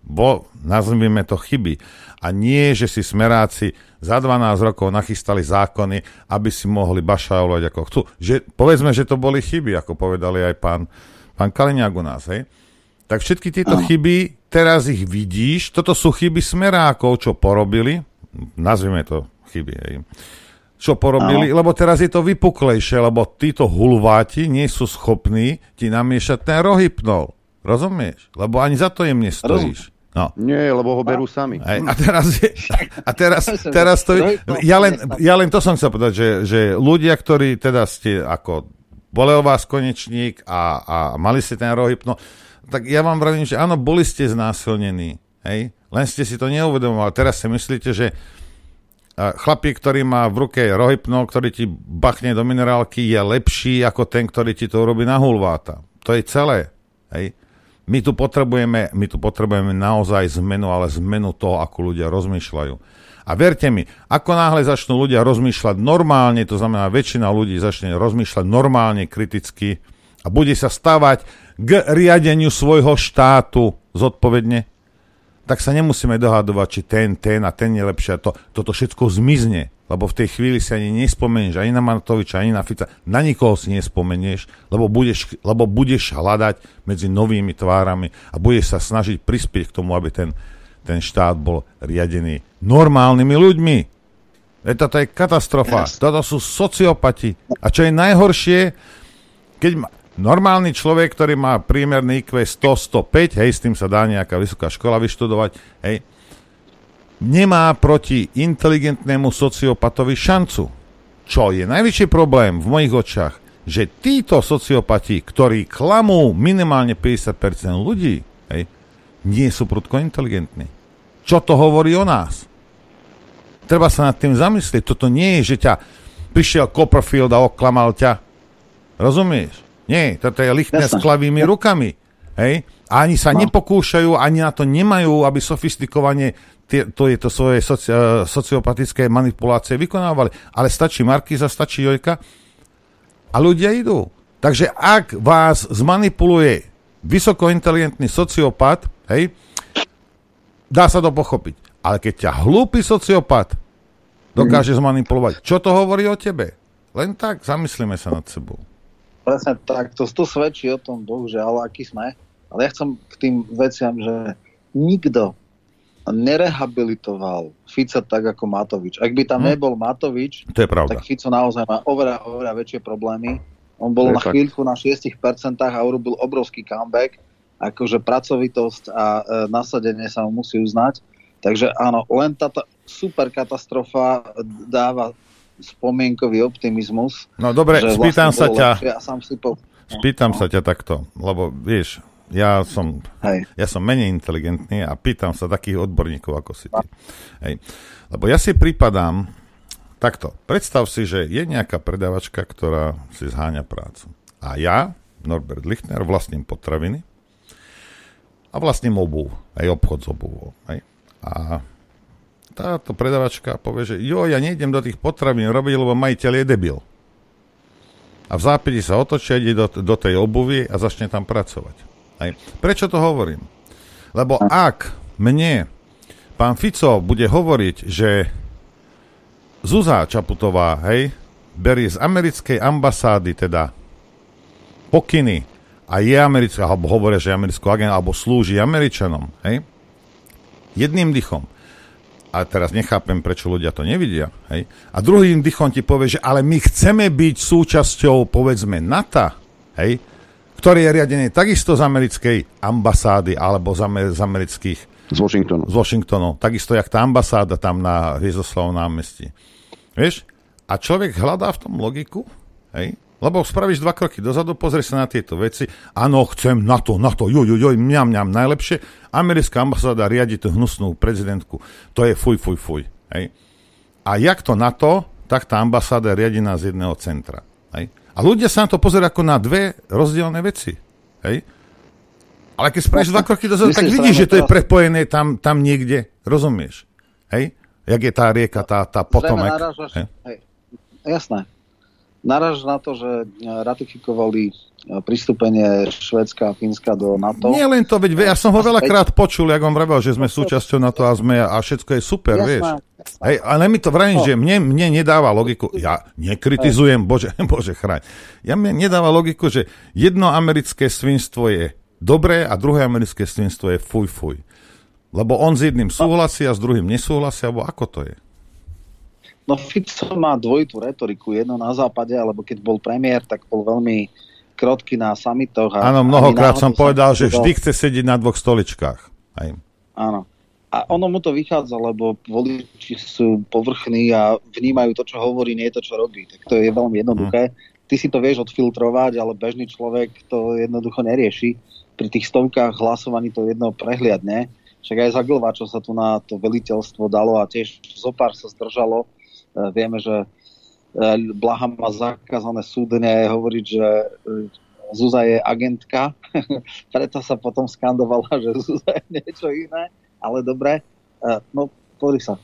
bo nazvime to chyby. A nie, že si smeráci za 12 rokov nachystali zákony, aby si mohli bašaulovať ako chcú. Že, povedzme, že to boli chyby, ako povedali aj pán, pán Kaliňák u nás. Hej? Tak všetky tieto no. chyby, teraz ich vidíš, toto sú chyby smerákov, čo porobili, nazvime to chyby, hej, čo porobili, no. lebo teraz je to vypuklejšie, lebo títo hulváti nie sú schopní ti namiešať ten rohypnol. Rozumieš? Lebo ani za to im nestojíš. No. Nie, lebo ho berú sami. Aj, a teraz, je, a teraz, teraz to, ja len, ja len to som chcel povedať, že, že ľudia, ktorí teda ste ako bolel vás konečník a, a mali ste ten rohypno, tak ja vám vravím, že áno, boli ste znásilnení, hej? len ste si to neuvedomovali. Teraz si myslíte, že chlapík, ktorý má v ruke rohypno, ktorý ti bachne do minerálky, je lepší ako ten, ktorý ti to urobí na hulváta. To je celé. Hej? My tu potrebujeme, my tu potrebujeme naozaj zmenu, ale zmenu toho, ako ľudia rozmýšľajú. A verte mi, ako náhle začnú ľudia rozmýšľať normálne, to znamená väčšina ľudí začne rozmýšľať normálne, kriticky a bude sa stavať k riadeniu svojho štátu zodpovedne, tak sa nemusíme dohadovať, či ten, ten a ten je lepšie. To, toto všetko zmizne lebo v tej chvíli si ani nespomenieš ani na Matoviča, ani na Fica, na nikoho si nespomenieš, lebo budeš, lebo budeš hľadať medzi novými tvárami a budeš sa snažiť prispieť k tomu, aby ten, ten štát bol riadený normálnymi ľuďmi. Toto je katastrofa. Yes. Toto sú sociopati. A čo je najhoršie, keď ma, normálny človek, ktorý má priemerný IQ 100-105, hej, s tým sa dá nejaká vysoká škola vyštudovať, hej, nemá proti inteligentnému sociopatovi šancu. Čo je najväčší problém v mojich očiach, že títo sociopati, ktorí klamú minimálne 50% ľudí, hej, nie sú prudko inteligentní. Čo to hovorí o nás? Treba sa nad tým zamyslieť. Toto nie je, že ťa prišiel Copperfield a oklamal ťa. Rozumieš? Nie, toto je lichtné s klavými rukami. Hej? A ani sa no. nepokúšajú, ani na to nemajú, aby sofistikovane tie, to je to svoje soci, uh, sociopatické manipulácie vykonávali. Ale stačí Markíza, stačí Jojka a ľudia idú. Takže ak vás zmanipuluje vysokointeligentný sociopat, hej, dá sa to pochopiť. Ale keď ťa hlúpy sociopat dokáže mm. zmanipulovať, čo to hovorí o tebe? Len tak, zamyslíme sa nad sebou. Presne tak, to, to svedčí o tom, bohužiaľ, aký sme. Ale ja chcem k tým veciam, že nikto nerehabilitoval Fica tak ako Matovič. Ak by tam hmm. nebol Matovič, to je pravda. tak Fico naozaj má oveľa, oveľa väčšie problémy. On bol na chvíľku na 6% a urobil obrovský comeback. Akože pracovitosť a e, nasadenie sa mu musí uznať. Takže áno, len táto super katastrofa dáva spomienkový optimizmus. No dobre, spýtam vlastne sa ťa. A sám si po... Spýtam no. sa ťa takto, lebo vieš, ja som, ja som menej inteligentný a pýtam sa takých odborníkov ako si ty. Hej. Lebo ja si pripadám takto. Predstav si, že je nejaká predavačka, ktorá si zháňa prácu. A ja, Norbert Lichtner, vlastním potraviny a vlastním obuv, aj obchod s obuvou. Hej. A táto predavačka povie, že jo, ja nejdem do tých potravín robiť, lebo majiteľ je debil. A v zápäti sa otočí, ide do, do tej obuvy a začne tam pracovať. Hej. Prečo to hovorím? Lebo ak mne pán Fico bude hovoriť, že Zuzá Čaputová, hej, berie z americkej ambasády teda pokyny a je americká, alebo hovoria, že je americký agent, alebo slúži Američanom, hej, jedným dychom. A teraz nechápem, prečo ľudia to nevidia. Hej? A druhým dychom ti povie, že ale my chceme byť súčasťou, povedzme, NATO, hej? ktorý je riadený takisto z americkej ambasády alebo z, amer- z amerických... Z Washingtonu. Z Washingtonu. Takisto, jak tá ambasáda tam na Hviezdoslavom námestí. Vieš? A človek hľadá v tom logiku, hej? Lebo spravíš dva kroky dozadu, pozri sa na tieto veci. Áno, chcem na to, na to, joj, joj, mňam, mňam, najlepšie. Americká ambasáda riadi tú hnusnú prezidentku. To je fuj, fuj, fuj. Hej. A jak to na to, tak tá ambasáda je riadená z jedného centra. Hej. A ľudia sa na to pozerajú ako na dve rozdielne veci. Hej. Ale keď spravíš dva kroky dozadu, tak vidíš, že to je prepojené tam, tam niekde. Rozumieš? Hej? Jak je tá rieka, tá, tá potomek. Hej. Hej. Jasné naráž na to, že e, ratifikovali e, pristúpenie Švedska a Fínska do NATO. Nie len to, veď ja som ho veľakrát počul, jak on vravel, že sme súčasťou NATO a sme a všetko je super, jasná, vieš. Jasná. Hej, ale mi to vravím, no. že mne, mne nedáva logiku, ja nekritizujem, bože, bože chráň, ja mne nedáva logiku, že jedno americké svinstvo je dobré a druhé americké svinstvo je fuj fuj. Lebo on s jedným súhlasí a s druhým nesúhlasí, alebo ako to je? No Fico má dvojitú retoriku. Jedno na západe, alebo keď bol premiér, tak bol veľmi krotky na samitoch. Áno, mnohokrát som povedal, že vždy chce sedieť na dvoch stoličkách. Aj. Áno. A ono mu to vychádza, lebo voliči sú povrchní a vnímajú to, čo hovorí, nie to, čo robí. Tak to je veľmi jednoduché. Ty si to vieš odfiltrovať, ale bežný človek to jednoducho nerieši. Pri tých stovkách hlasovaní to jedno prehliadne. Však aj za čo sa tu na to veliteľstvo dalo a tiež zopár sa zdržalo vieme, že e, Blaha má zakázané súdne hovoriť, že e, Zuza je agentka, preto sa potom skandovala, že Zuza je niečo iné, ale dobre. No, pozri sa.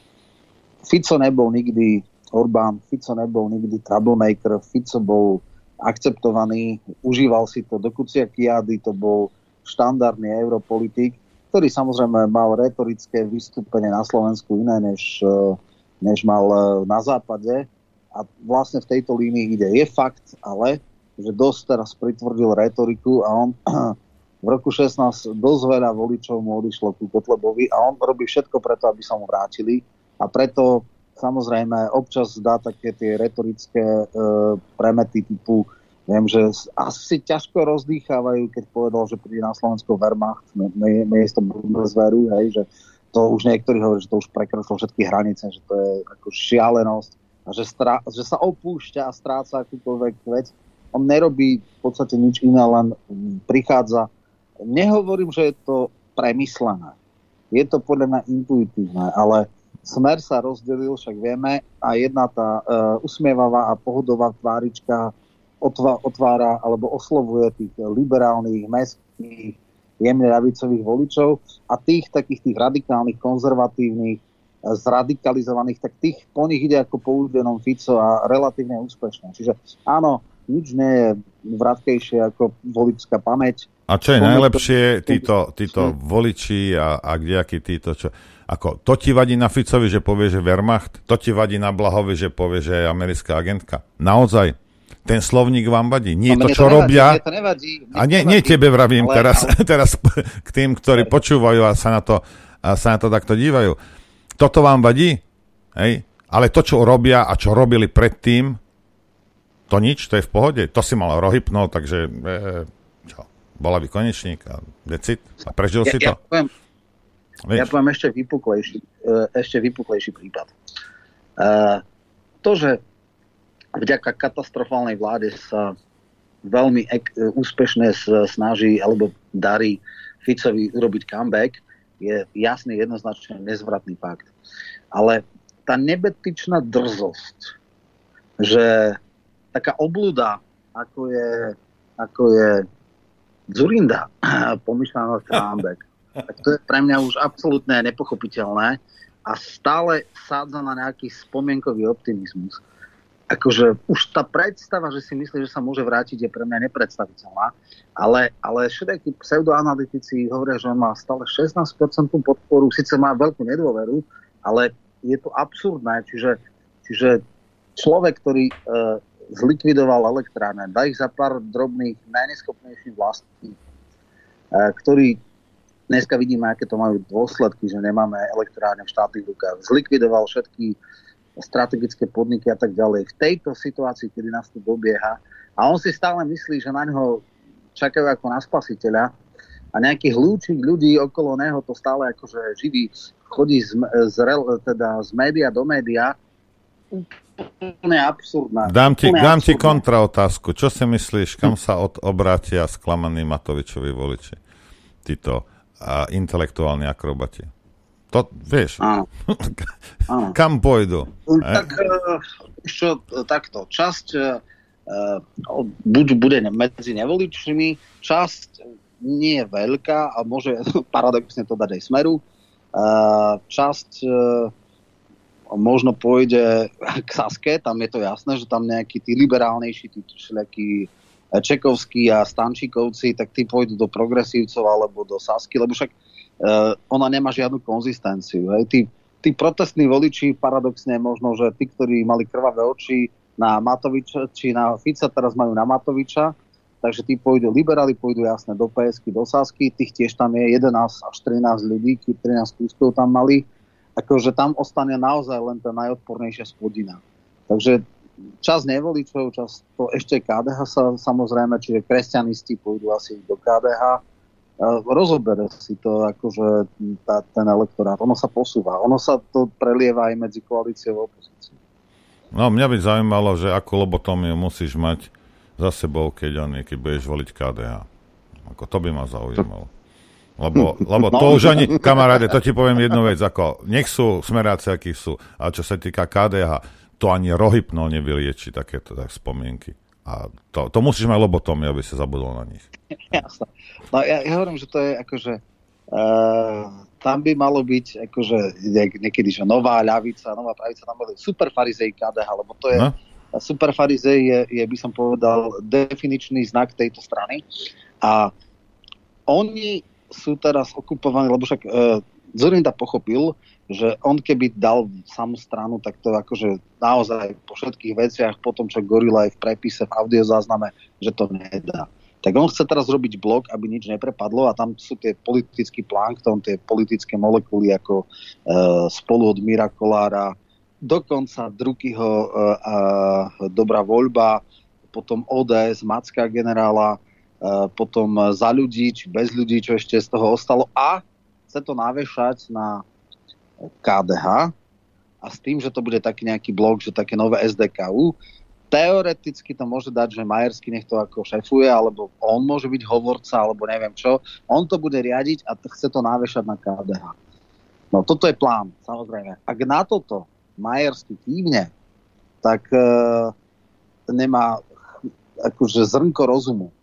Fico nebol nikdy Orbán, Fico nebol nikdy troublemaker, Fico bol akceptovaný, užíval si to do Kuciakiady, to bol štandardný europolitik, ktorý samozrejme mal retorické vystúpenie na Slovensku iné než než mal e, na západe. A vlastne v tejto línii ide. Je fakt, ale, že dosť teraz pritvrdil retoriku a on v roku 16 dosť veľa voličov mu odišlo ku Kotlebovi a on robí všetko preto, aby sa mu vrátili. A preto samozrejme občas dá také tie retorické e, premety typu Viem, že asi ťažko rozdýchávajú, keď povedal, že príde na Slovensko Wehrmacht, miesto Bundeswehru, hej, že to už niektorí hovorí, že to už prekročilo všetky hranice, že to je ako šialenosť a že, strá, že sa opúšťa a stráca akúkoľvek vec. On nerobí v podstate nič iné, len prichádza. Nehovorím, že je to premyslené. Je to podľa mňa intuitívne, ale smer sa rozdelil, však vieme, a jedna tá uh, usmievavá a pohodová tvárička otvára alebo oslovuje tých liberálnych, mestských, jemne ľavicových voličov a tých takých tých radikálnych, konzervatívnych, eh, zradikalizovaných, tak tých po nich ide ako po údenom Fico a relatívne úspešne. Čiže áno, nič nie je vratkejšie ako voličská pamäť. A čo je najlepšie, títo, títo voliči a, a kdejakí títo, čo, ako, to ti vadí na Ficovi, že povie, že Wehrmacht? To ti vadí na Blahovi, že povie, že je americká agentka? Naozaj? Ten slovník vám vadí. Nie no, to, čo to nevadí, robia. to nevadí, a nie, nie tebe vravím ale, teraz, ale... teraz k tým, ktorí počúvajú a sa na, to, a sa na to takto dívajú. Toto vám vadí? Hej? Ale to, čo robia a čo robili predtým, to nič, to je v pohode. To si mal rohypnúť, takže e, čo, bola by konečník a decit a prežil ja, si to. Ja poviem, ja poviem ešte vypuklejší, e, ešte vypuklejší prípad. Uh, to, že vďaka katastrofálnej vláde sa veľmi ek- úspešne snaží, alebo darí Ficovi urobiť comeback, je jasný, jednoznačne nezvratný fakt. Ale tá nebetičná drzosť, že taká oblúda, ako je, ako je Zurinda, pomyšľaná comeback, to je pre mňa už absolútne nepochopiteľné a stále sádza na nejaký spomienkový optimizmus akože už tá predstava, že si myslí, že sa môže vrátiť, je pre mňa nepredstaviteľná. Ale, ale všetky pseudoanalytici hovoria, že má stále 16% podporu, síce má veľkú nedôveru, ale je to absurdné. Čiže, čiže človek, ktorý e, zlikvidoval elektrárne, dá ich za pár drobných najneschopnejších vlastní, e, ktorý dneska vidíme, aké to majú dôsledky, že nemáme elektrárne v štátnych rukách, zlikvidoval všetky strategické podniky a tak ďalej. V tejto situácii, kedy nás tu dobieha, a on si stále myslí, že na neho čakajú ako na spasiteľa a nejaký hľúčik ľudí okolo neho to stále akože živí, chodí z, z, teda z média do média, úplne absurdná. Dám ti, dám ti kontraotázku. Čo si myslíš, kam sa od, obrátia sklamaní Matovičovi voliči? Títo a intelektuálni akrobati. To, vieš, Áno. Áno. kam pôjdu? Tak, čo, takto, časť buď bude medzi nevoličmi, časť nie je veľká a môže paradoxne to dať aj smeru. Časť možno pôjde k Saske, tam je to jasné, že tam nejakí tí liberálnejší, tí všelijakí Čekovskí a Stančíkovci, tak tí pôjdu do progresívcov alebo do Sasky, lebo však uh, ona nemá žiadnu konzistenciu. Hej. Tí, tí protestní voliči, paradoxne možno, že tí, ktorí mali krvavé oči na Matoviča, či na Fica, teraz majú na Matoviča, takže tí pôjdu, liberáli pôjdu jasne do PSky, do Sasky, tých tiež tam je 11 až 13 ľudí, 13 kúskov tam mali, akože tam ostane naozaj len tá najodpornejšia spodina. Takže čas nevoličov, čas to ešte KDH sa samozrejme, čiže kresťanisti pôjdu asi do KDH, rozobere si to akože tá, ten elektorát. Ono sa posúva. Ono sa to prelieva aj medzi koalíciou a opozíciou. No, mňa by zaujímalo, že ako lobotomiu musíš mať za sebou, keď, on, keď budeš voliť KDH. Ako to by ma zaujímalo. Lebo, lebo to no. už ani, kamaráde, to ti poviem jednu vec, ako nech sú smeráci, akí sú, ale čo sa týka KDH, to ani rohypno nevylieči takéto tak spomienky. A to, to musíš mať lobotomy, aby sa zabudol na nich. Jasne. No ja, ja hovorím, že to je akože uh, tam by malo byť akože niekedy, že nová ľavica, nová pravica, tam boli super farizej KDH, lebo to je no? super farizej je, je, by som povedal, definičný znak tejto strany. A oni sú teraz okupovaní, lebo však uh, Zurinda pochopil, že on keby dal samú stranu, tak to akože naozaj po všetkých veciach, po tom, čo Gorila aj v prepise, v audiozázname, že to nedá. Tak on chce teraz robiť blok, aby nič neprepadlo a tam sú tie politický plankton, tie politické molekuly ako e, spolu od Mira Kolára, dokonca Drukyho e, e, Dobrá voľba, potom ODS, Macka generála, e, potom za ľudí, či bez ľudí, čo ešte z toho ostalo a chce to navešať na KDH a s tým, že to bude taký nejaký blok, že také nové SDKU, teoreticky to môže dať, že Majersky nech to ako šefuje, alebo on môže byť hovorca, alebo neviem čo. On to bude riadiť a chce to návešať na KDH. No toto je plán, samozrejme. Ak na toto Majersky kývne, tak e, nemá akože zrnko rozumu.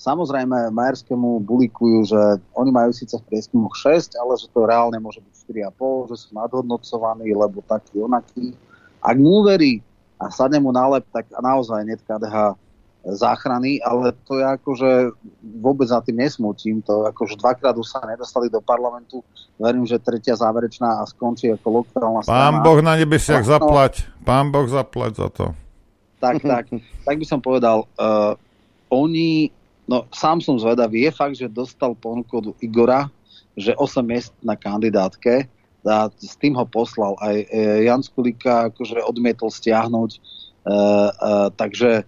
Samozrejme, Majerskému bulikujú, že oni majú síce v prieskumoch 6, ale že to reálne môže byť 4,5, že sú nadhodnocovaní, lebo taký onaký. Ak mu uverí a sadne mu nálep, tak naozaj net KDH záchrany, ale to je akože vôbec za tým nesmutím. To akože dvakrát už sa nedostali do parlamentu. Verím, že tretia záverečná a skončí ako lokálna strana. Pán Boh na nebesiach no, zaplať. Pán Boh zaplať za to. Tak, tak. tak by som povedal, uh, oni No sám som zvedavý. Je fakt, že dostal ponuku od Igora, že 8 miest na kandidátke a s tým ho poslal. Aj e, Jan Skulika akože odmietol stiahnuť, e, e, takže,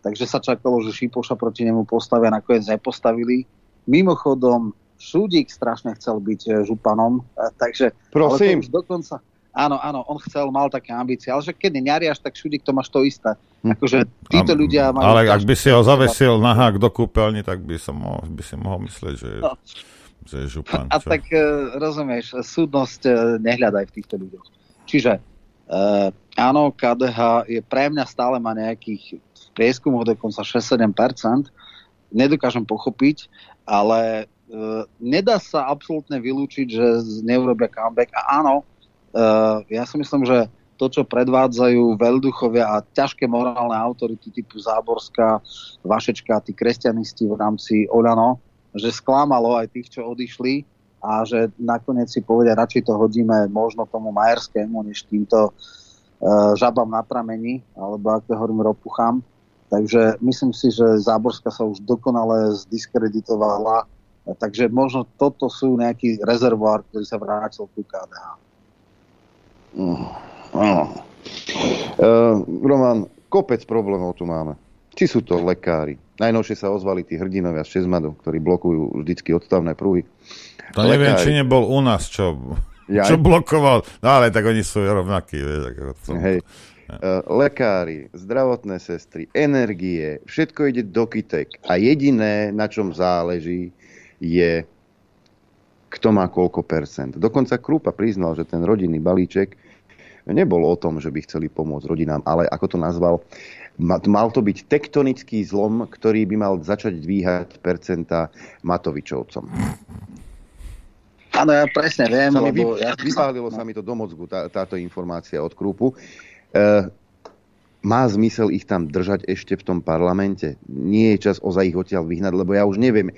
takže sa čakalo, že Šipoša proti nemu postavia, nakoniec nepostavili. Mimochodom, Šudík strašne chcel byť e, županom, e, takže Prosím. Ale to už dokonca, áno, áno, on chcel, mal také ambície, ale že keď neriaš, tak všude to máš to isté. Akože títo A- ľudia majú... Ale ak by si ho zavesil na hák do kúpeľni, tak by, som mohol, by si mohol myslieť, že, No. že je župan. A čo? tak e, rozumieš, súdnosť e, nehľadaj v týchto ľuďoch. Čiže e, áno, KDH je pre mňa stále má nejakých v prieskumoch dokonca 6-7%. Nedokážem pochopiť, ale e, nedá sa absolútne vylúčiť, že neurobia comeback. A áno, ja si myslím, že to, čo predvádzajú veľduchovia a ťažké morálne autority typu Záborská, Vašečka, tí kresťanisti v rámci Oľano, že sklamalo aj tých, čo odišli a že nakoniec si povedia, radšej to hodíme možno tomu Majerskému, než týmto uh, žabám na pramení, alebo ako to hovorím, ropuchám. Takže myslím si, že Záborská sa už dokonale zdiskreditovala, takže možno toto sú nejaký rezervoár, ktorý sa vrátil ku KDH. Áno. Uh, Roman, kopec problémov tu máme. Či sú to lekári? Najnovšie sa ozvali tí hrdinovia z Čezmadu, ktorí blokujú vždycky odstavné pruhy. To neviem, či nebol u nás, čo, Jaj. čo blokoval. No ale tak oni sú rovnakí. Vieš, ako v tom. Hej. Uh, lekári, zdravotné sestry, energie, všetko ide do kytek. A jediné, na čom záleží, je kto má koľko percent. Dokonca Krupa priznal, že ten rodinný balíček nebol o tom, že by chceli pomôcť rodinám, ale ako to nazval, ma- mal to byť tektonický zlom, ktorý by mal začať dvíhať percenta Matovičovcom. Áno, ja presne viem, Sa lebo vy, ja... vypálilo sa mi to do mozgu, tá, táto informácia od Krupu. E, má zmysel ich tam držať ešte v tom parlamente? Nie je čas ozaj ich odtiaľ vyhnať, lebo ja už neviem.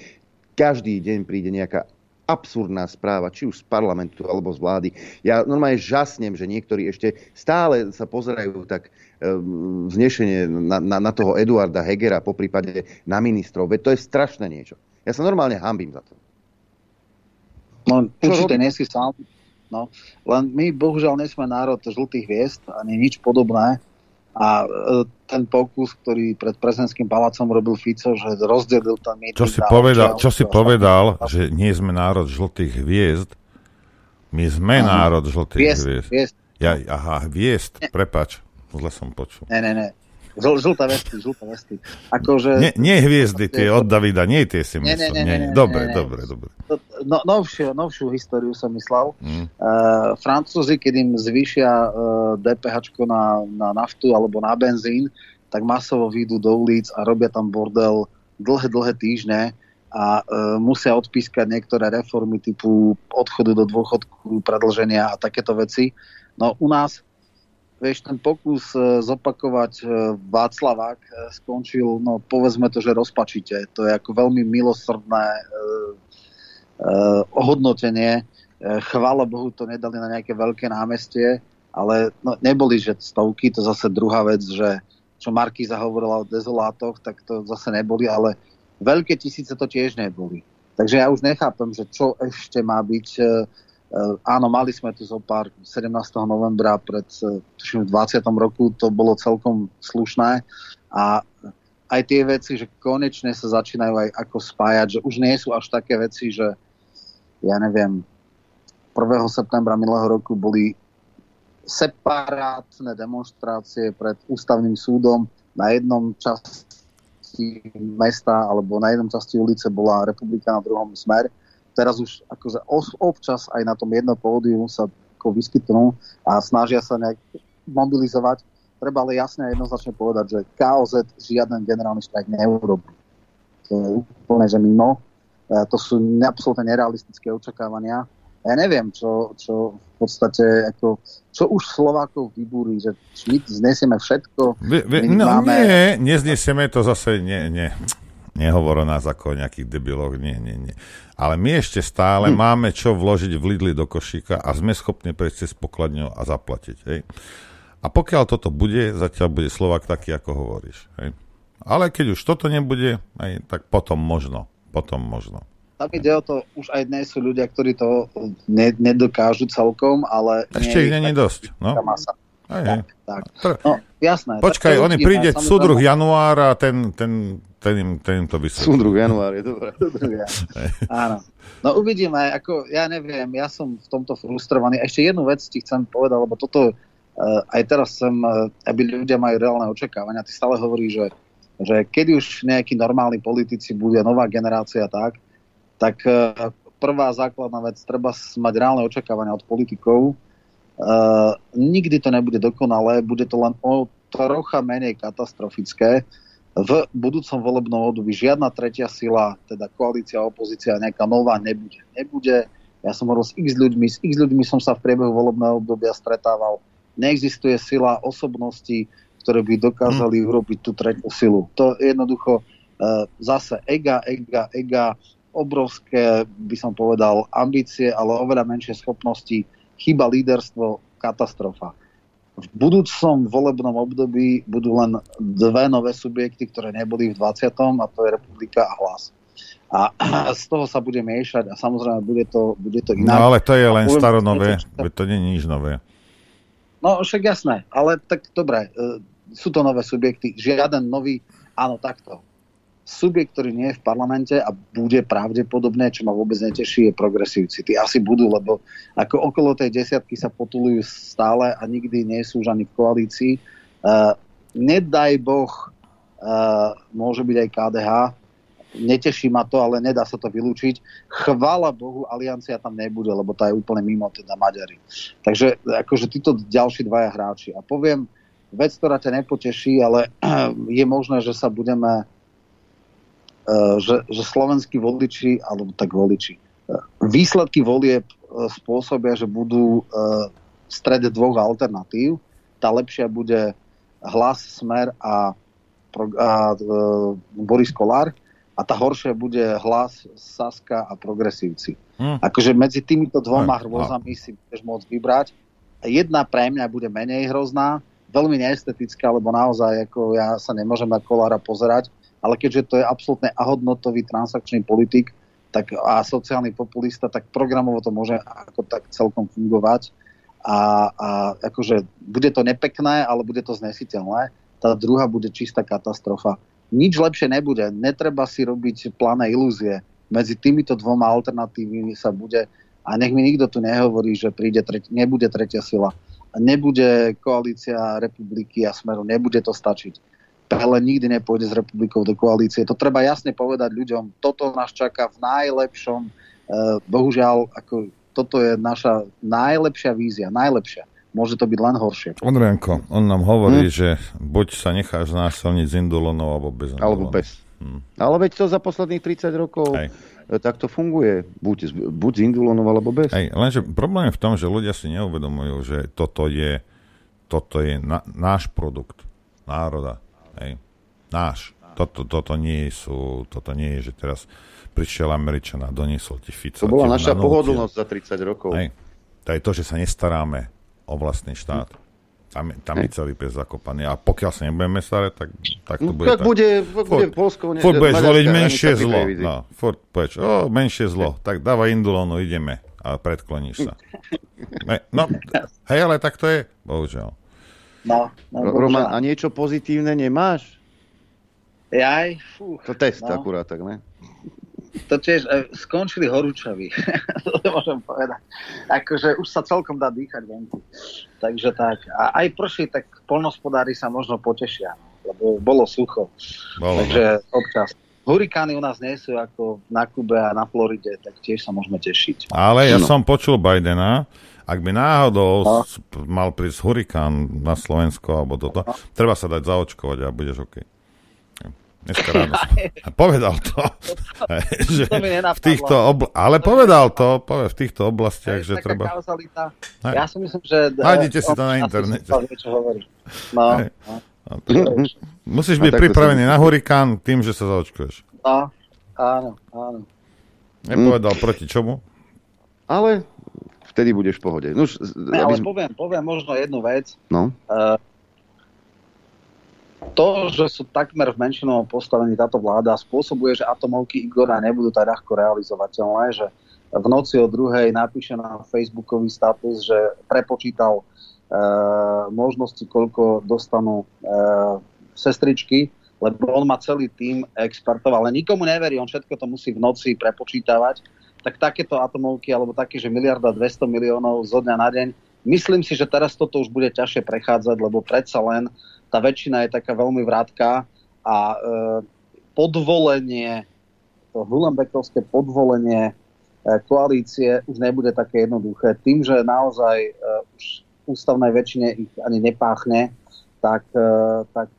Každý deň príde nejaká absurdná správa, či už z parlamentu alebo z vlády. Ja normálne žasnem, že niektorí ešte stále sa pozerajú tak um, vznešenie na, na, na toho Eduarda Hegera, po prípade na ministrov. Veď to je strašné niečo. Ja sa normálne hambím za to. No, určite nie si sám. No, len my bohužiaľ nie sme národ žltých hviezd, ani nič podobné. A e, ten pokus, ktorý pred prezidentským palácom robil Fico, že rozdelil tam Čo si povedal, čo si povedal že nie sme národ žltých hviezd, my sme Áno. národ žltých Hviezd, hviezd. hviezd. Ja, aha, hviezd, prepač, zle som počul. Ne, ne, ne. Žl, žlté vesty, žlté vesty. Akože... Nie, nie hviezdy tie od Davida, nie tie si myslel. nie, Nie, nie, nie. Dobre, nie, nie. dobre, dobre. No, novšiu, novšiu históriu som myslel. Mm. Uh, Francúzi, keď im zvýšia uh, DPH na, na naftu alebo na benzín, tak masovo výjdu do ulic a robia tam bordel dlhé, dlhé týždne a uh, musia odpískať niektoré reformy typu odchodu do dôchodku, predlženia a takéto veci. No u nás, vieš, ten pokus uh, zopakovať uh, Václavák uh, skončil, no povedzme to, že rozpačite. To je ako veľmi milosrdné uh, uh, ohodnotenie. Chvála Bohu to nedali na nejaké veľké námestie, ale no, neboli, že stovky, to zase druhá vec, že čo Markíza hovorila o dezolátoch, tak to zase neboli, ale veľké tisíce to tiež neboli. Takže ja už nechápem, že čo ešte má byť. E, e, áno, mali sme tu zo pár 17. novembra pred e, tuším, v 20. roku, to bolo celkom slušné a aj tie veci, že konečne sa začínajú aj ako spájať, že už nie sú až také veci, že ja neviem, 1. septembra minulého roku boli separátne demonstrácie pred ústavným súdom na jednom časti mesta alebo na jednom časti ulice bola republika, na druhom smer. Teraz už akože občas aj na tom jednom pódiu sa ako vyskytnú a snažia sa nejak mobilizovať. Treba ale jasne a jednoznačne povedať, že KOZ žiaden generálny štrajk neurobí. To je úplne, že mimo. E, To sú ne- absolútne nerealistické očakávania. Ja neviem, čo, čo v podstate, ako, čo už Slovákov vybúri, že my znesieme všetko. Vie, my no máme... nie, neznesieme to zase, nie, nie. Nehovor o nás ako o nejakých debiloch, nie, nie, nie. Ale my ešte stále hm. máme čo vložiť v Lidli do košíka a sme schopní prejsť cez pokladňu a zaplatiť. Hej? A pokiaľ toto bude, zatiaľ bude Slovak taký, ako hovoríš. Hej? Ale keď už toto nebude, hej, tak potom možno. Potom možno. Tam ide o to, už aj dnes sú ľudia, ktorí to ne, nedokážu celkom, ale... Ešte ich není dosť. No. Masa. Hej, hej. Tak, no, jasné. Počkaj, Tak oni príde súdruh január a ten, ten ten im, ten im to vysvetlí. Súdruh január, je dobré. Áno. No uvidíme, ako ja neviem, ja som v tomto frustrovaný. Ešte jednu vec ti chcem povedať, lebo toto uh, aj teraz chcem, uh, aby ľudia majú reálne očakávania. Ty stále hovoríš, že, že keď už nejakí normálni politici bude nová generácia tak, tak uh, prvá základná vec, treba mať reálne očakávania od politikov. Uh, nikdy to nebude dokonalé, bude to len o trocha menej katastrofické v budúcom volebnom období žiadna tretia sila, teda koalícia, opozícia, nejaká nová nebude. Nebude. Ja som hovoril s x ľuďmi, s x ľuďmi som sa v priebehu volebného obdobia stretával. Neexistuje sila osobností, ktoré by dokázali hmm. urobiť tú tretiu silu. To je jednoducho uh, zase ega, ega, ega, obrovské, by som povedal, ambície, ale oveľa menšie schopnosti, chyba líderstvo, katastrofa v budúcom volebnom období budú len dve nové subjekty, ktoré neboli v 20. a to je Republika a Hlas. A z toho sa bude miešať a samozrejme bude to, bude to inak. No ale to je len staronové, to nie je nič nové. No však jasné, ale tak dobre, e, sú to nové subjekty, žiaden nový, áno takto subjekt, ktorý nie je v parlamente a bude pravdepodobne, čo ma vôbec neteší, je progresívci. Tí asi budú, lebo ako okolo tej desiatky sa potulujú stále a nikdy nie sú už ani v koalícii. Uh, nedaj Boh, uh, môže byť aj KDH, neteší ma to, ale nedá sa to vylúčiť. Chvála Bohu, aliancia tam nebude, lebo tá je úplne mimo teda Maďari. Takže akože títo ďalší dvaja hráči. A poviem vec, ktorá ťa nepoteší, ale je možné, že sa budeme že, že slovenskí voliči, alebo tak voliči, eh, výsledky volieb eh, spôsobia, že budú v strede dvoch alternatív. Tá lepšia bude hlas, smer a, a Boris Kolár a tá horšia bude hlas Saska a progresívci. Hmm. Akože medzi týmito dvoma hmm. hrôzami si budeš môcť vybrať. Jedna pre mňa bude menej hrozná, veľmi neestetická, lebo naozaj ako ja sa nemôžem na Kolára pozerať, ale keďže to je absolútne ahodnotový transakčný politik tak, a sociálny populista, tak programovo to môže ako tak celkom fungovať. A, a akože bude to nepekné, ale bude to znesiteľné. Tá druhá bude čistá katastrofa. Nič lepšie nebude. Netreba si robiť plané ilúzie. Medzi týmito dvoma alternatívami sa bude a nech mi nikto tu nehovorí, že príde treti, nebude tretia sila. Nebude koalícia republiky a smeru, nebude to stačiť Pele nikdy nepôjde s republikou do koalície. To treba jasne povedať ľuďom. Toto nás čaká v najlepšom. Eh, bohužiaľ, ako, toto je naša najlepšia vízia. Najlepšia. Môže to byť len horšie. Ondrianko, on nám hovorí, hm? že buď sa necháš násilniť z indulonov, alebo bez indulonov. Alebo bez. Hm. Ale veď to za posledných 30 rokov Hej. tak to funguje. Buď, buď z indulonov, alebo bez. Hej, lenže problém je v tom, že ľudia si neuvedomujú, že toto je, toto je na, náš produkt národa. Hej. Náš. Toto, toto, nie sú, toto nie je, že teraz prišiel Američan a doniesol ti Fico. To bola naša pohodlnosť za 30 rokov. Hej. To je to, že sa nestaráme o vlastný štát. Tam, tam je celý pes zakopaný. A pokiaľ sa nebudeme starať, tak, tak to no, bude tak. Bude, bude Polsko... Ne, furt budeš voliť menšie zlo. No, furt povieš, o, menšie zlo. Tak dávaj Indulonu, ideme. A predkloníš sa. no, hej, ale tak to je. Bohužiaľ. No, no, Roman, a niečo pozitívne nemáš? Jaj, fú. To test no. akurát, tak ne? To tiež, e, skončili horúčaví, to môžem povedať. Akože už sa celkom dá dýchať vonku. Takže tak. A aj prší, tak polnospodári sa možno potešia, lebo bolo sucho. Bolo, Takže no. občas. Hurikány u nás nie sú ako na Kube a na Floride, tak tiež sa môžeme tešiť. Ale ja no. som počul Bidena, ak by náhodou no. mal prísť hurikán na Slovensko alebo toto, no. treba sa dať zaočkovať a budeš OK. Dneska ráno som povedal to, že v týchto obla- ale povedal to poved, v týchto oblastiach, že treba... Ja si myslím, že... Nájdete si to na internete. No, no. Musíš byť pripravený na hurikán tým, že sa zaočkuješ. No, áno, áno. Nepovedal proti čomu? Ale vtedy budeš v pohode. No, ne, ale sme... poviem, poviem možno jednu vec. No. Uh, to, že sú takmer v menšinovom postavení táto vláda, spôsobuje, že atomovky Igora nebudú tak ľahko realizovateľné, že v noci o druhej napíše na facebookový status, že prepočítal uh, možnosti, koľko dostanú uh, sestričky lebo on má celý tým expertov, ale nikomu neverí, on všetko to musí v noci prepočítavať. Tak takéto atomovky, alebo také, že miliarda 200 miliónov zo dňa na deň, myslím si, že teraz toto už bude ťažšie prechádzať, lebo predsa len tá väčšina je taká veľmi vrátká a e, podvolenie, to Hulenbekovské podvolenie e, koalície už nebude také jednoduché. Tým, že naozaj e, už ústavnej väčšine ich ani nepáchne, tak, e, tak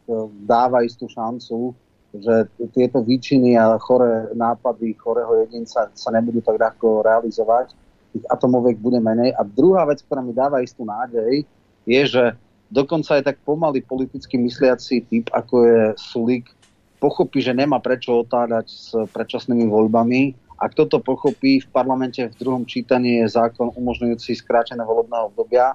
dáva istú šancu, že tieto výčiny a choré nápady chorého jedinca sa nebudú tak ľahko realizovať. Tých atomoviek bude menej. A druhá vec, ktorá mi dáva istú nádej, je, že dokonca aj tak pomaly politicky mysliaci typ, ako je Sulík, pochopí, že nemá prečo otádať s predčasnými voľbami. Ak toto pochopí, v parlamente v druhom čítaní je zákon umožňujúci skrátené volebného obdobia.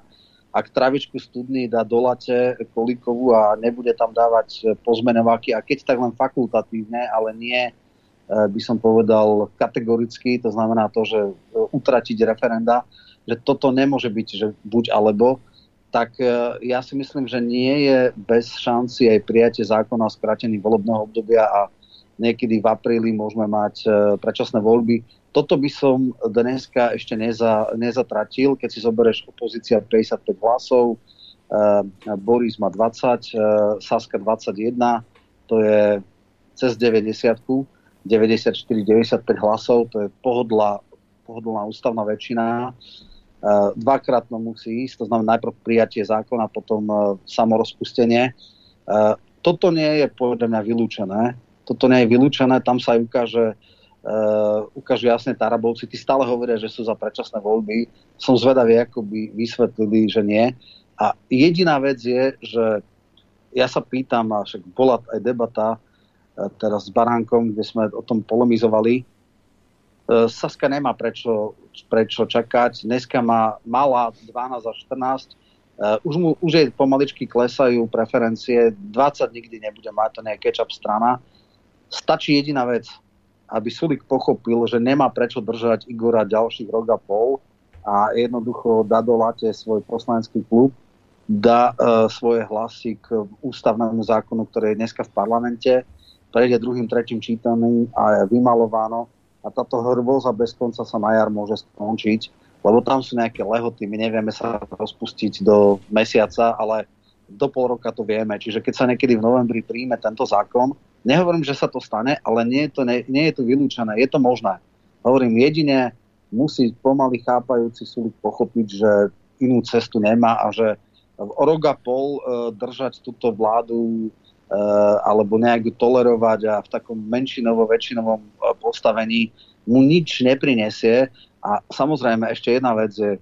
Ak travičku studný dá do late Kolíkovú a nebude tam dávať pozmenováky, a keď tak len fakultatívne, ale nie, e, by som povedal, kategoricky, to znamená to, že utratiť referenda, že toto nemôže byť, že buď alebo, tak e, ja si myslím, že nie je bez šanci aj prijatie zákona o skrátení volebného obdobia a niekedy v apríli môžeme mať e, predčasné voľby. Toto by som dneska ešte neza, nezatratil, keď si zoberieš opozícia 55 hlasov, e, Boris má 20, Saska 21, to je cez 90 94-95 hlasov, to je pohodlá, pohodlná ústavná väčšina dvakrát to musí ísť, to znamená najprv prijatie zákona, potom samorozpustenie. Toto nie je podľa mňa vylúčené. Toto nie je vylúčené, tam sa aj ukáže, uh, ukážu jasne Tarabovci. Tí stále hovoria, že sú za predčasné voľby. Som zvedavý, ako by vysvetlili, že nie. A jediná vec je, že ja sa pýtam, a však bola aj debata teraz s Baránkom, kde sme o tom polemizovali, E, Saska nemá prečo, prečo čakať. Dneska má malá 12 až 14. Uh, už, mu, už jej pomaličky klesajú preferencie. 20 nikdy nebude mať, to nie je catch-up strana. Stačí jediná vec, aby Sulik pochopil, že nemá prečo držať Igora ďalších rok a pol a jednoducho dá do late svoj poslanecký klub, dá uh, svoje hlasy k ústavnému zákonu, ktorý je dneska v parlamente, prejde druhým, tretím čítaním a je vymalováno a táto hrôza bez konca sa na jar môže skončiť, lebo tam sú nejaké lehoty, my nevieme sa rozpustiť do mesiaca, ale do pol roka to vieme. Čiže keď sa niekedy v novembri príjme tento zákon, nehovorím, že sa to stane, ale nie je to, nie, nie je to vylúčené, je to možné. Hovorím, jedine musí pomaly chápajúci súd pochopiť, že inú cestu nemá a že o rok pol e, držať túto vládu Eh, alebo nejak ju tolerovať a v takom menšinovo väčšinovom eh, postavení mu nič neprinesie. A samozrejme ešte jedna vec je,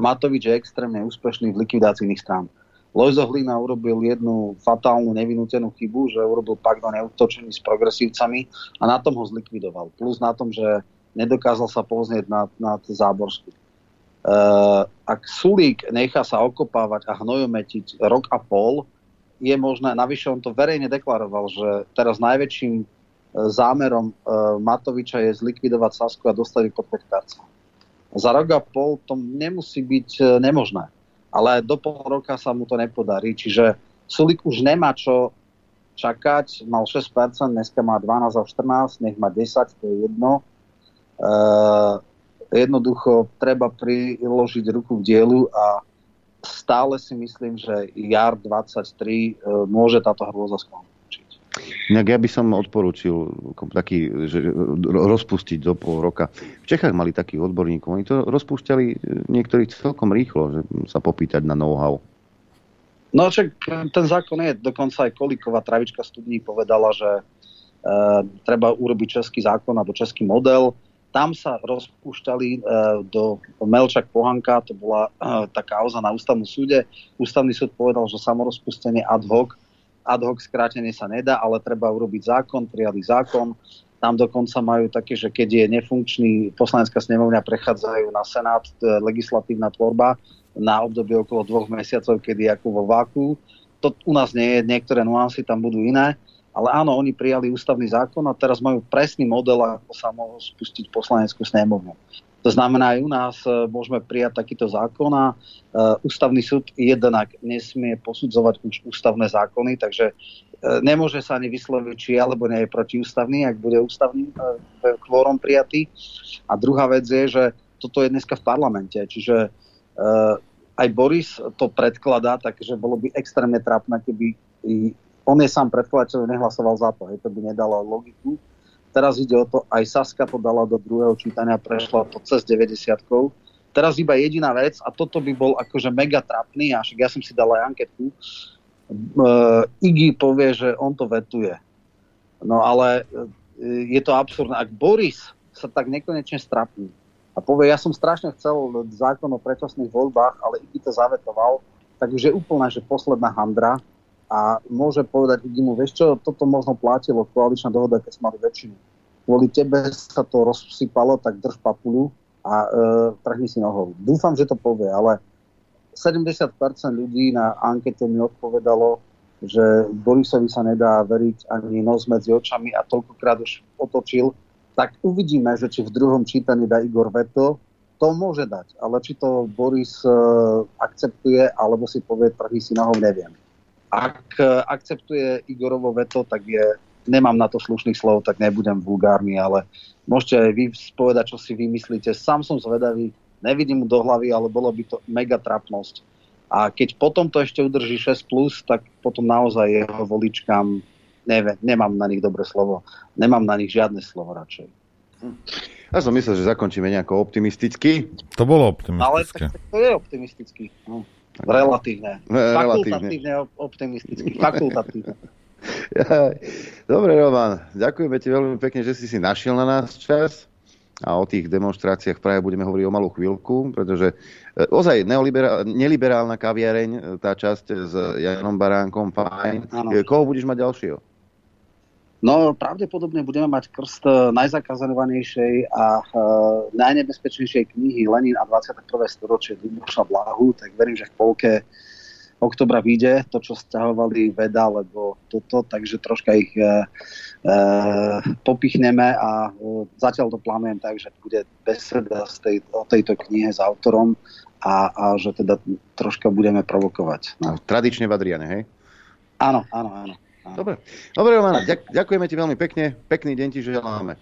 Matovič je extrémne úspešný v likvidácii iných strán. Lojzo Hlina urobil jednu fatálnu, nevinútenú chybu, že urobil pakt o neútočení s progresívcami a na tom ho zlikvidoval. Plus na tom, že nedokázal sa poznieť nad, nad Záborsku. Uh, ak Sulík nechá sa okopávať a hnojometiť rok a pol, je možné, navyše on to verejne deklaroval, že teraz najväčším e, zámerom e, Matoviča je zlikvidovať Sasku a dostať pod petkárca. Za rok a pol to nemusí byť e, nemožné, ale do pol roka sa mu to nepodarí, čiže Sulik už nemá čo čakať, mal 6%, dneska má 12 a 14, nech má 10, to je jedno. E, jednoducho treba priložiť ruku k dielu a stále si myslím, že jar 23 e, môže táto hrôza skončiť. Inak ja by som odporúčil taký, že rozpustiť do pol roka. V Čechách mali takých odborníkov, oni to rozpúšťali e, niektorí celkom rýchlo, že sa popýtať na know-how. No však ten zákon je, dokonca aj Kolíková travička studní povedala, že e, treba urobiť český zákon alebo český model, tam sa rozpúšťali e, do Melčak Pohanka, to bola e, tá kauza na ústavnom súde. Ústavný súd povedal, že samorozpustenie ad hoc, ad hoc skrátenie sa nedá, ale treba urobiť zákon, prijali zákon. Tam dokonca majú také, že keď je nefunkčný poslanecká snemovňa, prechádzajú na Senát e, legislatívna tvorba na obdobie okolo dvoch mesiacov, kedy ako vo váku. To u nás nie je, niektoré nuancy tam budú iné ale áno, oni prijali ústavný zákon a teraz majú presný model, ako sa mohol spustiť poslaneckú snémovnu. To znamená, aj u nás e, môžeme prijať takýto zákon a uh, ústavný súd jednak nesmie posudzovať už ústavné zákony, takže nemôže sa ani vysloviť, či alebo nie je protiústavný, ak bude ústavný e, kvórom prijatý. A druhá vec je, že toto je dneska v parlamente, čiže aj Boris to predkladá, takže bolo by extrémne trápne, keby on je sám predkladateľ, nehlasoval za to, hej, to by nedalo logiku. Teraz ide o to, aj Saska to dala do druhého čítania, prešla to cez 90 Teraz iba jediná vec, a toto by bol akože mega trapný, a však ja som si dal aj anketu, uh, Iggy povie, že on to vetuje. No ale uh, je to absurdné. Ak Boris sa tak nekonečne strapní a povie, ja som strašne chcel zákon o predčasných voľbách, ale Iggy to zavetoval, tak už je úplná, že posledná handra a môže povedať Iggy mu, vieš čo, toto možno platilo, koaličná dohoda, keď sme mali väčšinu. Kvôli tebe sa to rozsypalo, tak drž papulu a e, trhni si nohou. Dúfam, že to povie, ale 70% ľudí na ankete mi odpovedalo, že Borisovi sa nedá veriť ani nos medzi očami a toľkokrát už otočil, tak uvidíme, že či v druhom čítaní dá Igor veto, to môže dať, ale či to Boris e, akceptuje, alebo si povie, trhni si nohou, neviem. Ak e, akceptuje Igorovo veto, tak je, nemám na to slušných slov, tak nebudem vulgárny, ale Môžete aj vy povedať, čo si vymyslíte. Sám som zvedavý, nevidím mu do hlavy, ale bolo by to mega trapnosť. A keď potom to ešte udrží 6+, plus, tak potom naozaj jeho voličkám, neviem, nemám na nich dobré slovo, nemám na nich žiadne slovo radšej. Ja som myslel, že zakončíme nejako optimisticky. To bolo optimistické. Ale tak, tak to je optimisticky. No. Relatívne. Fakultatívne optimisticky. Fakultatívne. Dobre, Roman, ďakujeme ti veľmi pekne, že si si našiel na nás čas a o tých demonstráciách v Prahe budeme hovoriť o malú chvíľku, pretože e, ozaj neliberálna kaviareň, e, tá časť s Janom Baránkom, fajn. Ano. E, koho budeš mať ďalšieho? No, pravdepodobne budeme mať krst najzakazanovanejšej a e, najnebezpečnejšej knihy Lenin a 21. storočie Luboša Bláhu, tak verím, že v polke oktobra vyjde to, čo stiahovali veda, lebo toto, takže troška ich e, e, popichneme a e, zatiaľ to plánujem tak, že bude beseda z tej, o tejto knihe s autorom a, a že teda troška budeme provokovať. No. Tradične v Adriane, hej? Áno, áno, áno. Dobre, Dobre Romana, ďak, ďakujeme ti veľmi pekne, pekný deň ti želáme.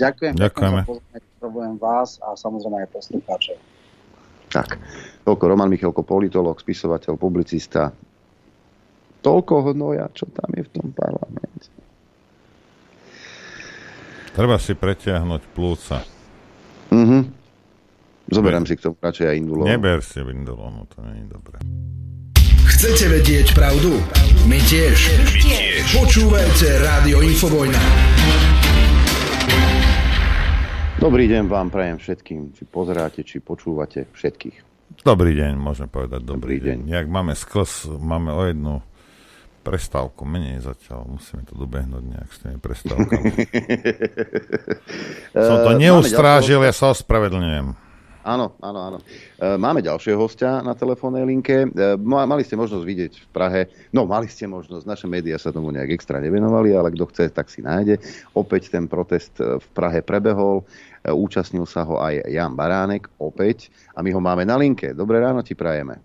Ďakujem. Ďakujeme. Ďakujem vás a samozrejme aj poslucháčov. Tak, toľko Roman Michalko, politolog, spisovateľ, publicista. Toľko hnoja, čo tam je v tom parlamente. Treba si pretiahnuť plúca. Mhm. Zoberám si k tomu radšej aj indulón. Neber si indulónu, to nie je dobré. Chcete vedieť pravdu? My tiež. My tiež. Počúvajte Rádio Infovojna. Dobrý deň vám prajem všetkým, či pozeráte, či počúvate všetkých. Dobrý deň, môžeme povedať dobrý, dobrý deň. deň. Jak máme skls, máme o jednu prestávku menej zatiaľ, musíme to dobehnúť nejak s tými prestávkami. Som to neustrážil, ja sa ospravedlňujem. Áno, áno, áno. E, máme ďalšieho hostia na telefónnej linke. E, mali ste možnosť vidieť v Prahe, no mali ste možnosť, naše médiá sa tomu nejak extra nevenovali, ale kto chce, tak si nájde. Opäť ten protest v Prahe prebehol, e, účastnil sa ho aj Jan Baránek, opäť, a my ho máme na linke. Dobré ráno ti prajeme.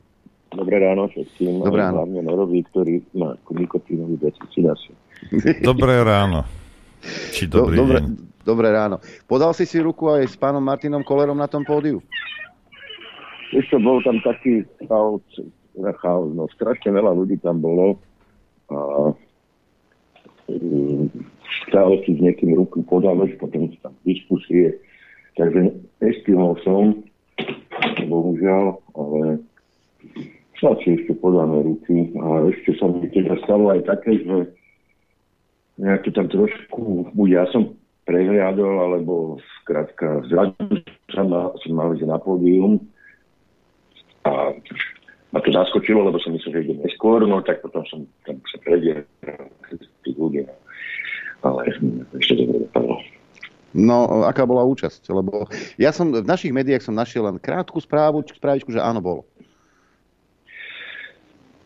Dobré ráno všetkým, Dobré ráno. hlavne Norovi, ktorý má nikotínovú deficitáciu. Dobré ráno. Či dobrý Do, dobre, deň. Dobré ráno. Podal si si ruku aj s pánom Martinom Kolerom na tom pódiu? Ešte bol tam taký chaos, chaos, no strašne veľa ľudí tam bolo a um, stále si s niekým ruku podávať, potom tam diskusie, takže nestihol som, bohužiaľ, ale snad si ešte podáme ruky a ešte sa mi teda stalo aj také, že nejak to tam trošku, ja som prehliadol, alebo skrátka zrazu sa ma, som mal ísť na pódium a ma to zaskočilo, lebo som myslel, že ide neskôr, no tak potom som tam sa predieral tých ľudí. Ale ešte dobre dopadlo. No, aká bola účasť? Lebo ja som v našich médiách som našiel len krátku správu, správičku, že áno, bolo.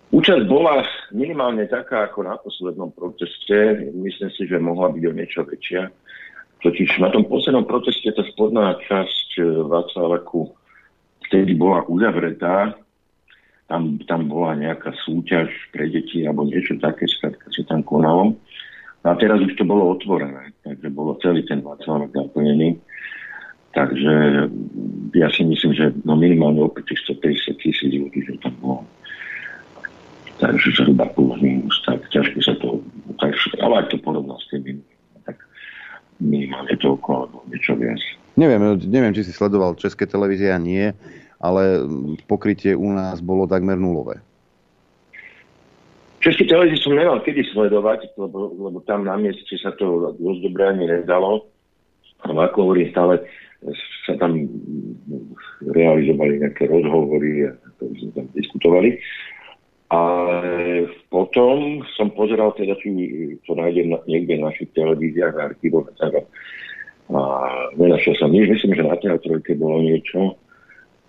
Účasť bola minimálne taká ako na poslednom proteste. Myslím si, že mohla byť o niečo väčšia. Totiž na tom poslednom proteste tá spodná časť e, Václavaku vtedy bola uzavretá tam, tam bola nejaká súťaž pre deti alebo niečo také, skrátka sa tam konalo. A teraz už to bolo otvorené, takže bolo celý ten Václavek naplnený. Takže ja si myslím, že no minimálne opäť tých 150 tisíc ľudí, že tam bolo. Takže zhruba plus minus, tak ťažko sa to, tak, ale ak to porovná s tak minimálne toľko alebo niečo viac. Neviem, neviem, či si sledoval České televízie nie, ale pokrytie u nás bolo takmer nulové. České televízie som nemal kedy sledovať, lebo, lebo tam na mieste sa to dosť dobre ani nedalo. Ale ako hovorím, stále sa tam realizovali nejaké rozhovory a sme tam diskutovali. A potom som pozeral teda, či to nájdem niekde v našich televíziách a archívoch a tak. A nenašiel som nič. Myslím, že na teatrojke bolo niečo.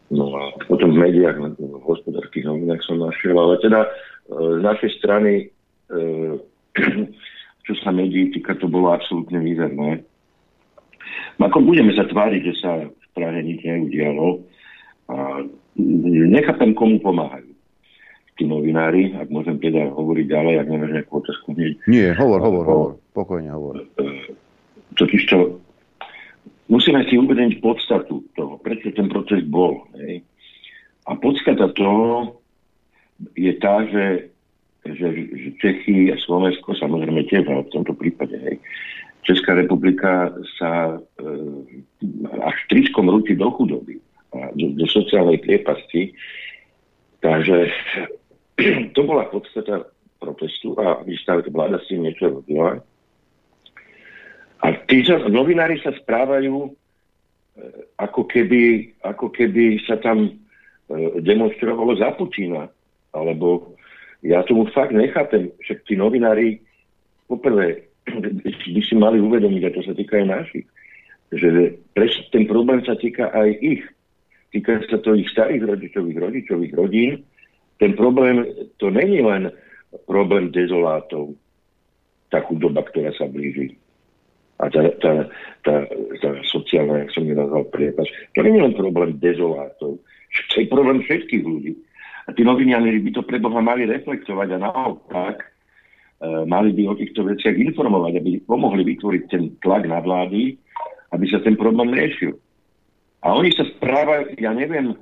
No a potom v médiách, v hospodárských novinách som našiel. Ale teda e, z našej strany, e, čo sa médií týka, to bolo absolútne mizerné. Ako budeme sa tváriť, že sa v Prahe nič neudialo. A nechápem, komu pomáhajú tí novinári, ak môžem teda hovoriť ďalej, ak nemáš nejakú otázku hneď. Nie, hovor, hovor, hovor, pokojne hovor. Totiž to, musíme si uvedeniť podstatu toho, prečo ten proces bol. Hej. A podstata toho je tá, že, že, že Čechy a Slovensko, samozrejme tiež, ale v tomto prípade, hej, Česká republika sa e, až tričkom rúti do chudoby, a do, do sociálnej priepasti. Takže to bola podstata protestu a vystavuje vláda si niečo robila. A tí sa, novinári sa správajú, e, ako keby, ako keby sa tam e, demonstrovalo za Putina. Alebo ja tomu fakt nechápem, že tí novinári poprvé by si mali uvedomiť, a to sa týka aj našich, že ten problém sa týka aj ich. Týka sa to ich starých rodičových, rodičových rodín, ten problém, to není len problém dezolátov, tá chudoba, ktorá sa blíži. A tá, tá, tá, tá sociálna, jak som ju nazval, priepač, to nie je len problém dezolátov, to je problém všetkých ľudí. A tí novinári by to pre Boha mali reflektovať a naopak e, mali by o týchto veciach informovať, aby pomohli vytvoriť ten tlak na vlády, aby sa ten problém riešil. A oni sa správajú, ja neviem,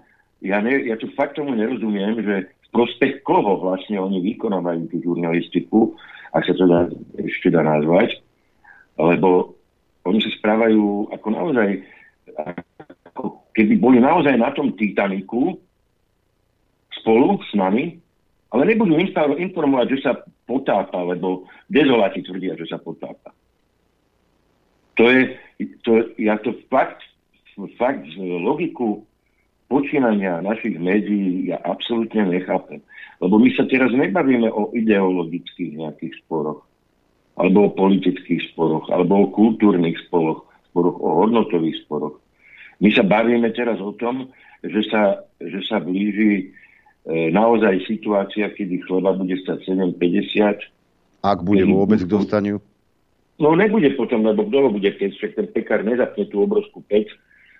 ja, ne, ja tu fakt tomu nerozumiem, že prospech koho vlastne oni vykonávajú tú žurnalistiku, ak sa to dá, ešte dá nazvať, lebo oni sa správajú ako naozaj, ako keby boli naozaj na tom Titaniku spolu s nami, ale nebudú informovať, že sa potápa, lebo dezoláti tvrdia, že sa potápa. To je, to, ja to fakt, fakt logiku počínania našich médií ja absolútne nechápem. Lebo my sa teraz nebavíme o ideologických nejakých sporoch, alebo o politických sporoch, alebo o kultúrnych sporoch, sporoch o hodnotových sporoch. My sa bavíme teraz o tom, že sa, že sa blíži e, naozaj situácia, kedy chleba bude stať 7,50. Ak bude vôbec k dostaniu? No nebude potom, lebo kto ho bude, keď ten pekár nezapne tú obrovskú pec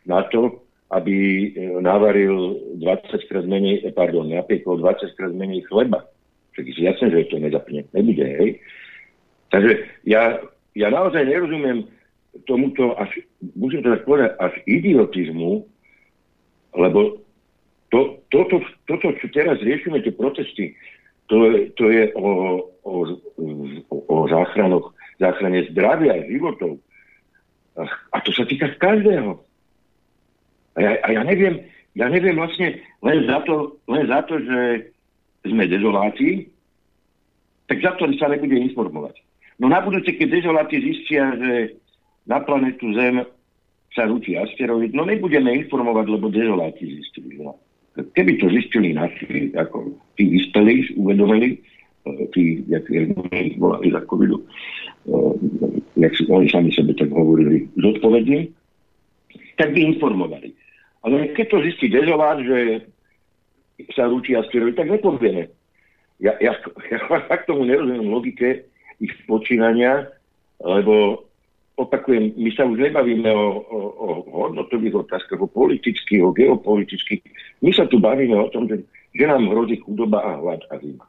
na to, aby e, navaril 20 krát menej, e, pardon, napiekol 20 krát menej chleba. Si jasné, že to nezapne, nebude, hej. Takže ja, ja naozaj nerozumiem tomuto, až, musím to povedať, až idiotizmu, lebo to, toto, toto, čo teraz riešime, tie protesty, to, to je o, o, o, záchranách, záchrane zdravia, životov. A to sa týka každého. A ja, a ja neviem, ja neviem vlastne len za to, len za to že sme dezoláti, tak za to sa nebude informovať. No na budúce, keď dezoláti zistia, že na planetu Zem sa rúti asteroid, no nebudeme informovať, lebo dezoláti zistili. No. Keby to zistili naši, ako tí vyspelí, uvedomili, e, tí, jak, volali za covidu, e, jak si oni sami sebe tak hovorili, zodpovední, tak by informovali. Ale keď to zistí dezolát, že sa rúči asteroid, tak nepovieme. Ja, ja, ja fakt tomu nerozumiem logike ich počínania, lebo opakujem, my sa už nebavíme o, o, o hodnotových otázkach, o politických, o geopolitických. My sa tu bavíme o tom, že že nám hrozí chudoba a hlad a zima.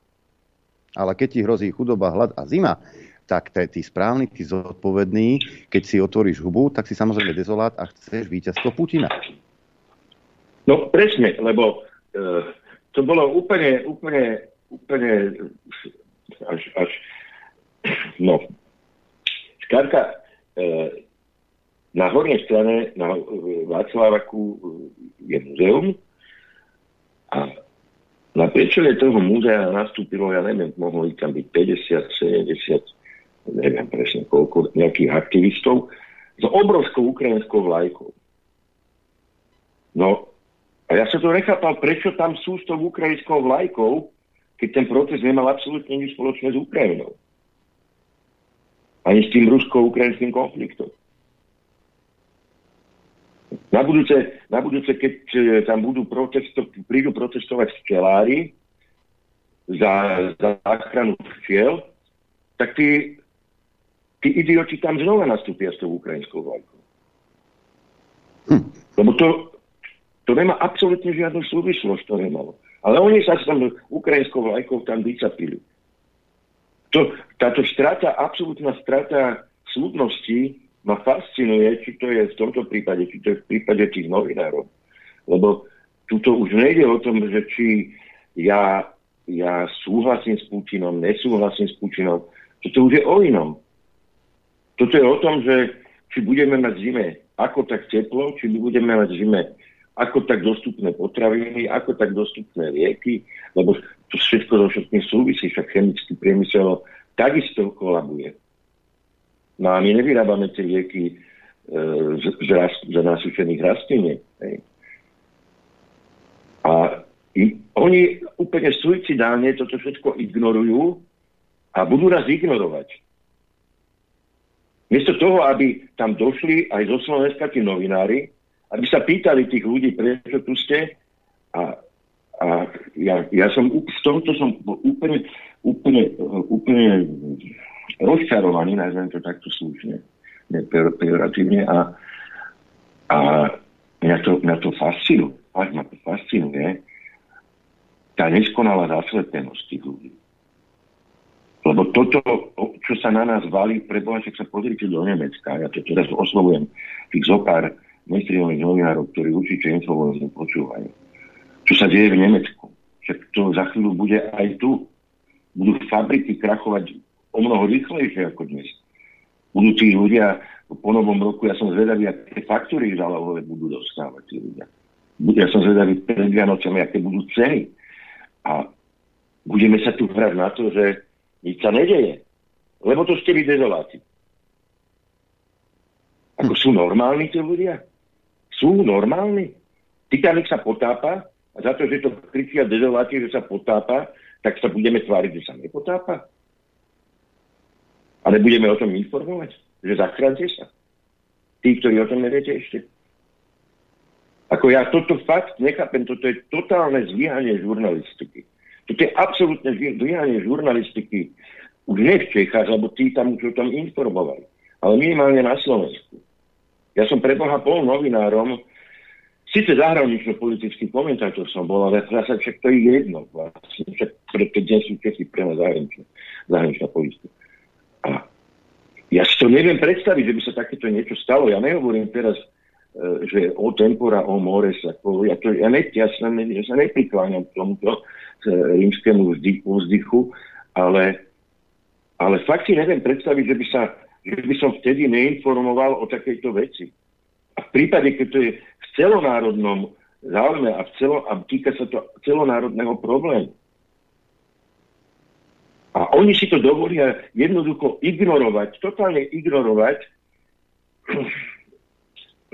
Ale keď ti hrozí chudoba, hlad a zima, tak tí správni, tí zodpovední, keď si otvoríš hubu, tak si samozrejme dezolát a chceš víťazstvo Putina. No presne, lebo e, to bolo úplne, úplne, úplne až, až no, skrátka, e, na hornej strane, na Václavaku je muzeum a na priečele toho múzea nastúpilo, ja neviem, mohlo ich tam byť 50, 70, neviem presne koľko, nejakých aktivistov s obrovskou ukrajinskou vlajkou. No, a ja sa to nechápal, prečo tam sú s tou ukrajinskou vlajkou, keď ten proces nemal absolútne nič spoločné s Ukrajinou. Ani s tým rusko-ukrajinským konfliktom. Na budúce, na budúce keď e, tam budú protesto, prídu protestovať včelári za, za záchranu včiel, tak tí, tí idioti tam znova nastúpia s tou ukrajinskou vlajkou. Hm. Lebo to, to nemá absolútne žiadnu súvislosť, to nemalo. Ale oni sa tam ukrajinskou vlajkou tam vycapili. To, táto strata, absolútna strata súdnosti ma fascinuje, či to je v tomto prípade, či to je v prípade tých novinárov. Lebo tuto už nejde o tom, že či ja, ja súhlasím s Putinom, nesúhlasím s Putinom. Toto už je o inom. Toto je o tom, že či budeme mať zime ako tak teplo, či budeme mať zime ako tak dostupné potraviny, ako tak dostupné lieky, lebo to všetko so všetkým súvisí, však chemický priemysel takisto kolabuje. No a my nevyrábame tie lieky e, z, z, rast, z nasúčených rastlín. A i, oni úplne suicidálne toto všetko ignorujú a budú nás ignorovať. Miesto toho, aby tam došli aj zo Slovenska tí novinári, aby sa pýtali tých ľudí, prečo tu ste. A, a ja, ja som v tomto som úplne, úplne, úplne rozčarovaný, nazvem to takto slušne, pejoratívne. A, a mňa to, mňa to fascinuje, ma to fascinuje, tá neskonalá zaslepenosť tých ľudí. Lebo toto, čo sa na nás valí, preboha, sa pozrite do Nemecka, ja to teraz oslovujem tých zopár mainstreamových novinárov, ktorí určite infovojnu počúvajú. Čo sa deje v Nemecku. Však to za chvíľu bude aj tu. Budú fabriky krachovať o mnoho rýchlejšie ako dnes. Budú tí ľudia po novom roku, ja som zvedavý, aké faktúry žalovové budú dostávať tí ľudia. Ja som zvedavý pred Vianocami, aké budú ceny. A budeme sa tu hrať na to, že nič sa nedeje. Lebo to ste vy dezoláci. Ako sú normálni tí ľudia? Sú normálni. Titanic sa potápa a za to, že to kričia dezoláti, že sa potápa, tak sa budeme tváriť, že sa nepotápa. Ale budeme o tom informovať, že zachránte sa. Tí, ktorí o tom neviete ešte. Ako ja toto fakt nechápem, toto je totálne zvíhanie žurnalistiky. Toto je absolútne zvíhanie žurnalistiky už nie v Čechách, lebo tí tam už o tom informovali. Ale minimálne na Slovensku. Ja som pre Boha bol novinárom, síce zahranično-politický komentátor som bol, ale zase však to je jedno vlastne, však keď dnes sú Čechy prema zahraničná, zahraničná politika. A ja si to neviem predstaviť, že by sa takéto niečo stalo. Ja nehovorím teraz, e, že o tempora, o more sa ja, to, ja, ne, ja, sa, ne, ja sa neprikláňam k tomuto rímskému vzdychu, vzdychu ale, ale fakt si neviem predstaviť, že by sa že by som vtedy neinformoval o takejto veci. A v prípade, keď to je v celonárodnom záujme a, v celo, a týka sa to celonárodného problému. A oni si to dovolia jednoducho ignorovať, totálne ignorovať,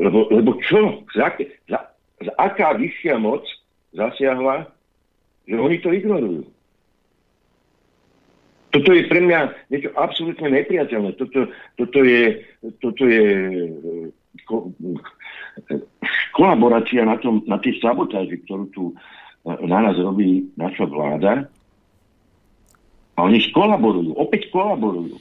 lebo, lebo čo? Za, za, za aká vyššia moc zasiahla, že oni to ignorujú? Toto je pre mňa niečo absolútne nepriateľné. Toto, toto je, toto je ko, kolaborácia na, tom, na tej sabotáži, ktorú tu na nás robí naša vláda. A oni skolaborujú, opäť kolaborujú.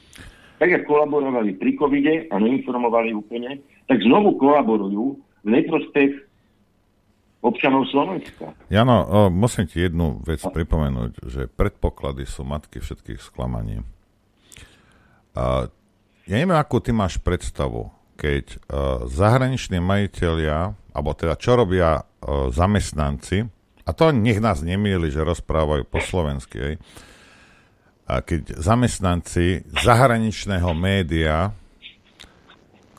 Tak, ako kolaborovali pri covide a neinformovali úplne, tak znovu kolaborujú v neprospech, občanov Slovenska. Jano, musím ti jednu vec pripomenúť, že predpoklady sú matky všetkých sklamaní. A, ja neviem, akú ty máš predstavu, keď uh, zahraniční majiteľia, alebo teda čo robia uh, zamestnanci, a to nech nás nemýli, že rozprávajú po slovensky, keď zamestnanci zahraničného média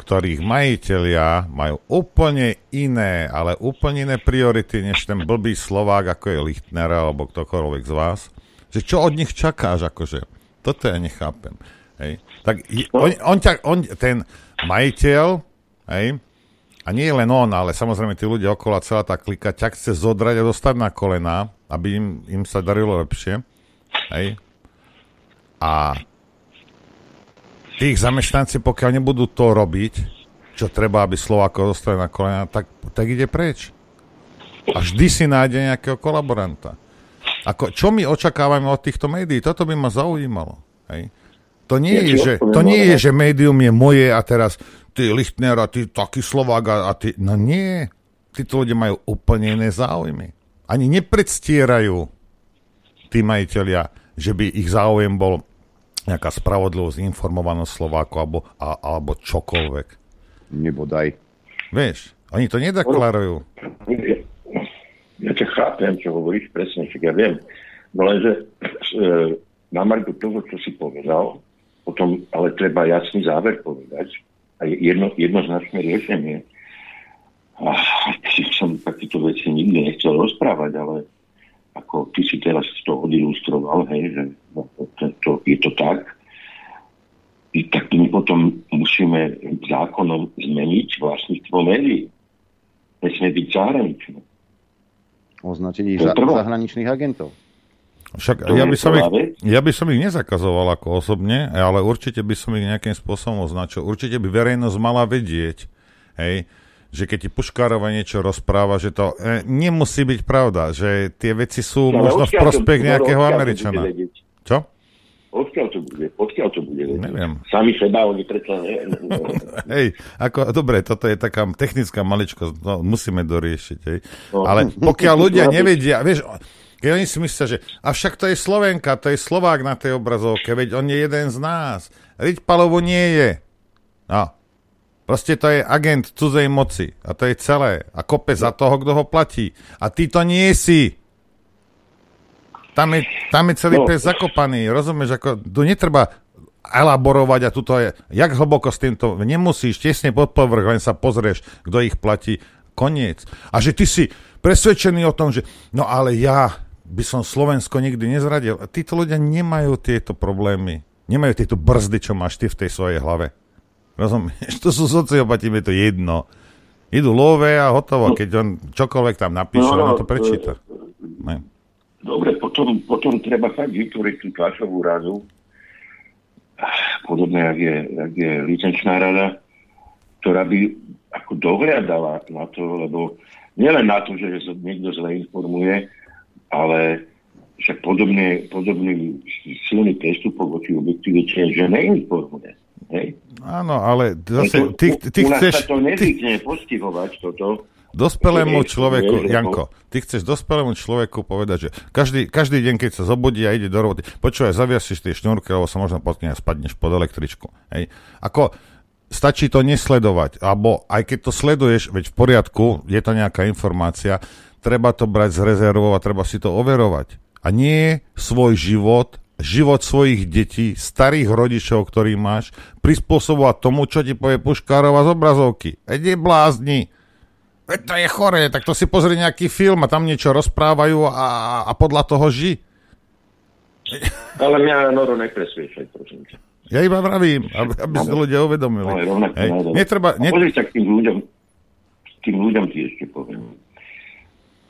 ktorých majiteľia majú úplne iné, ale úplne iné priority, než ten blbý Slovák, ako je Lichtner alebo ktokoľvek z vás. Že čo od nich čakáš, akože? Toto ja nechápem. Hej. Tak on, on, ťa, on, ten majiteľ, hej, a nie len on, ale samozrejme tí ľudia okolo, celá tá klika, ťa chce zodrať a dostať na kolená, aby im, im sa darilo lepšie. Hej. A tých zamestnanci, pokiaľ nebudú to robiť, čo treba, aby Slováko dostali na kolena, tak, tak ide preč. A vždy si nájde nejakého kolaboranta. Ako, čo my očakávame od týchto médií? Toto by ma zaujímalo. Hej. To nie, je, že, to nie je, že médium je moje a teraz ty Lichtner a ty taký Slovák a, a ty... No nie. Títo ľudia majú úplne iné záujmy. Ani nepredstierajú tí majiteľia, že by ich záujem bol nejaká spravodlivosť, informovanosť Slovákov alebo, a, alebo čokoľvek. Nebodaj. Vieš, oni to nedeklarujú. Ja, ťa chápem, čo hovoríš presne, však ja viem. No lenže e, na marku toho, čo si povedal, potom ale treba jasný záver povedať a jedno, jednoznačné riešenie. A, som takéto veci nikdy nechcel rozprávať, ale ako ty si teraz to odilustroval, hej, že no, to, to, je to tak, I tak my potom musíme zákonom zmeniť vlastníctvo médií. Nesmie byť zahraničné. Označiť ich za, zahraničných agentov. Však ja by, som ich, ja by som ich nezakazoval ako osobne, ale určite by som ich nejakým spôsobom označil. Určite by verejnosť mala vedieť, hej, že keď ti Puškárova niečo rozpráva, že to e, nemusí byť pravda, že tie veci sú no, možno v prospech to, nejakého Američana. Čo? Odkiaľ to bude? Odkiaľ to bude? Neviem. Sami seba oni predsa ne... hej, ako, dobre, toto je taká technická maličkosť, no, musíme doriešiť, hej. No. Ale pokiaľ ľudia nevedia, vieš, keď oni si myslia, že a však to je Slovenka, to je Slovák na tej obrazovke, veď on je jeden z nás. Riť nie je. No, Proste to je agent cudzej moci. A to je celé. A kope za toho, kto ho platí. A ty to nie si. Tam je, tam je celý no. pes zakopaný. Rozumieš? Ako, tu netreba elaborovať a tuto je, jak hlboko s týmto, nemusíš, tesne pod povrch, len sa pozrieš, kto ich platí, koniec. A že ty si presvedčený o tom, že no ale ja by som Slovensko nikdy nezradil. A títo ľudia nemajú tieto problémy. Nemajú tieto brzdy, čo máš ty v tej svojej hlave. Rozumieš? To sú sociopati, je to jedno. Idú love a hotovo. Keď on čokoľvek tam napíše, no, on to prečíta. Ne. Dobre, potom, potom treba fakt vytvoriť tú tlačovú radu, podobne, jak je, jak je licenčná rada, ktorá by ako dohľadala na to, lebo nielen na to, že niekto zle informuje, ale však podobne, podobný silný prestupok voči objektivite, že neinformuje. Hej? Áno, ale zase, ty, ty, ty chceš... to nezvykne postihovať toto. Dospelému človeku, Janko, ty chceš dospelému človeku povedať, že každý, každý deň, keď sa zobudí a ide do roboty, počúvaj, zaviasiš tie šnúrky, lebo sa možno potkne a spadneš pod električku. Hej. Ako, stačí to nesledovať, alebo aj keď to sleduješ, veď v poriadku, je to nejaká informácia, treba to brať z rezervou a treba si to overovať. A nie svoj život život svojich detí, starých rodičov, ktorý máš, prispôsobovať tomu, čo ti povie Puškárova z obrazovky. Je blázni. Veď to je chore, tak to si pozri nejaký film a tam niečo rozprávajú a, a podľa toho ži. Ale mňa Noro nepresviečaj, prosím ťa. Ja iba vravím, aby, aby si ľudia uvedomili. Hej. Netreba, net... Pozri sa k tým ľuďom, tým ľuďom ti ešte poviem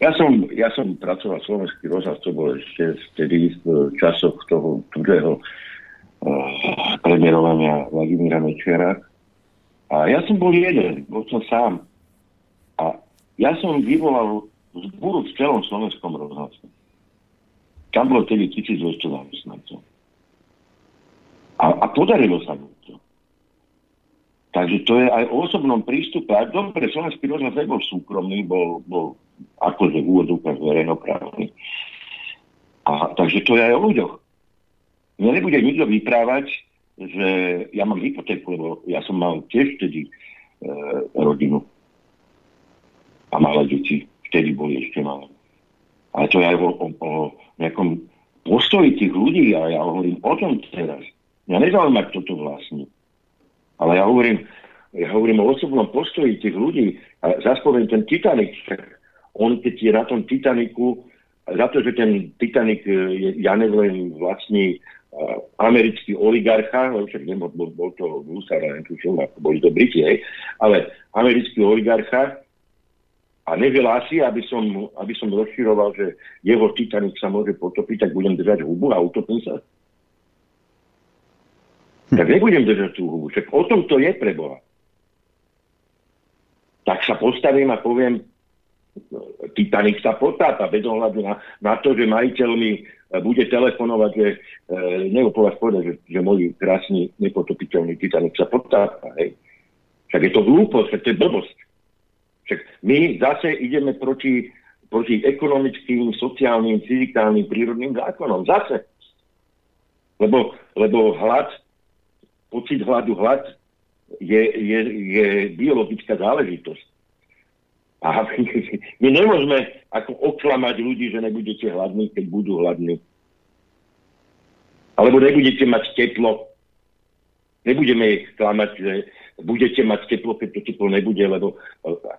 ja som, ja som pracoval slovenský rozhlas, to bolo ešte vtedy v časoch toho druhého uh, Vladimíra Mečiara. A ja som bol jeden, bol som sám. A ja som vyvolal zbúru v celom slovenskom rozhlase. Tam bolo tedy 1200 zamestnancov. A, a podarilo sa mi to. Takže to je aj o osobnom prístupe. Aj dobre, slovenský rozhlas nebol súkromný, bol, bol akože v úvodzovkách verejnoprávny. A, takže to je aj o ľuďoch. Mne nebude nikto vyprávať, že ja mám hypotéku, lebo ja som mal tiež vtedy e, rodinu a malé deti. Vtedy boli ešte malé. Ale to je aj o, o, o nejakom postoji tých ľudí a ja hovorím o tom teraz. Ja nezaujíma, kto to vlastní. Ale ja hovorím, ja hovorím o osobnom postoji tých ľudí. A zaspomeň ten Titanic, on keď je na tom Titaniku, za to, že ten Titanic e, je, ja neviem, vlastní uh, americký oligarcha, lebo však nebol, bol, bol to Husar, netuším, boli to Briti, hej, ale americký oligarcha a nevyhlási, aby som, aby som rozširoval, že jeho Titanic sa môže potopiť, tak budem držať hubu a utopím sa. Hm. Tak nebudem držať tú hubu. Však o tom to je pre Boha. Tak sa postavím a poviem, Titanic sa potápa bez ohľadu na, na to, že majiteľ mi e, bude telefonovať, že e, neopovaž povedať, že, že môj krásny nepotopiteľný Titanic sa potápa. Hej. Však je to hlúposť, však to je blbosť. Však my zase ideme proti, proti ekonomickým, sociálnym, fyzikálnym, prírodným zákonom. Zase. Lebo, lebo hlad, pocit hladu, hlad je, je, je biologická záležitosť. A my nemôžeme ako oklamať ľudí, že nebudete hladní, keď budú hladní. Alebo nebudete mať teplo. Nebudeme ich klamať, že budete mať teplo, keď to teplo nebude, lebo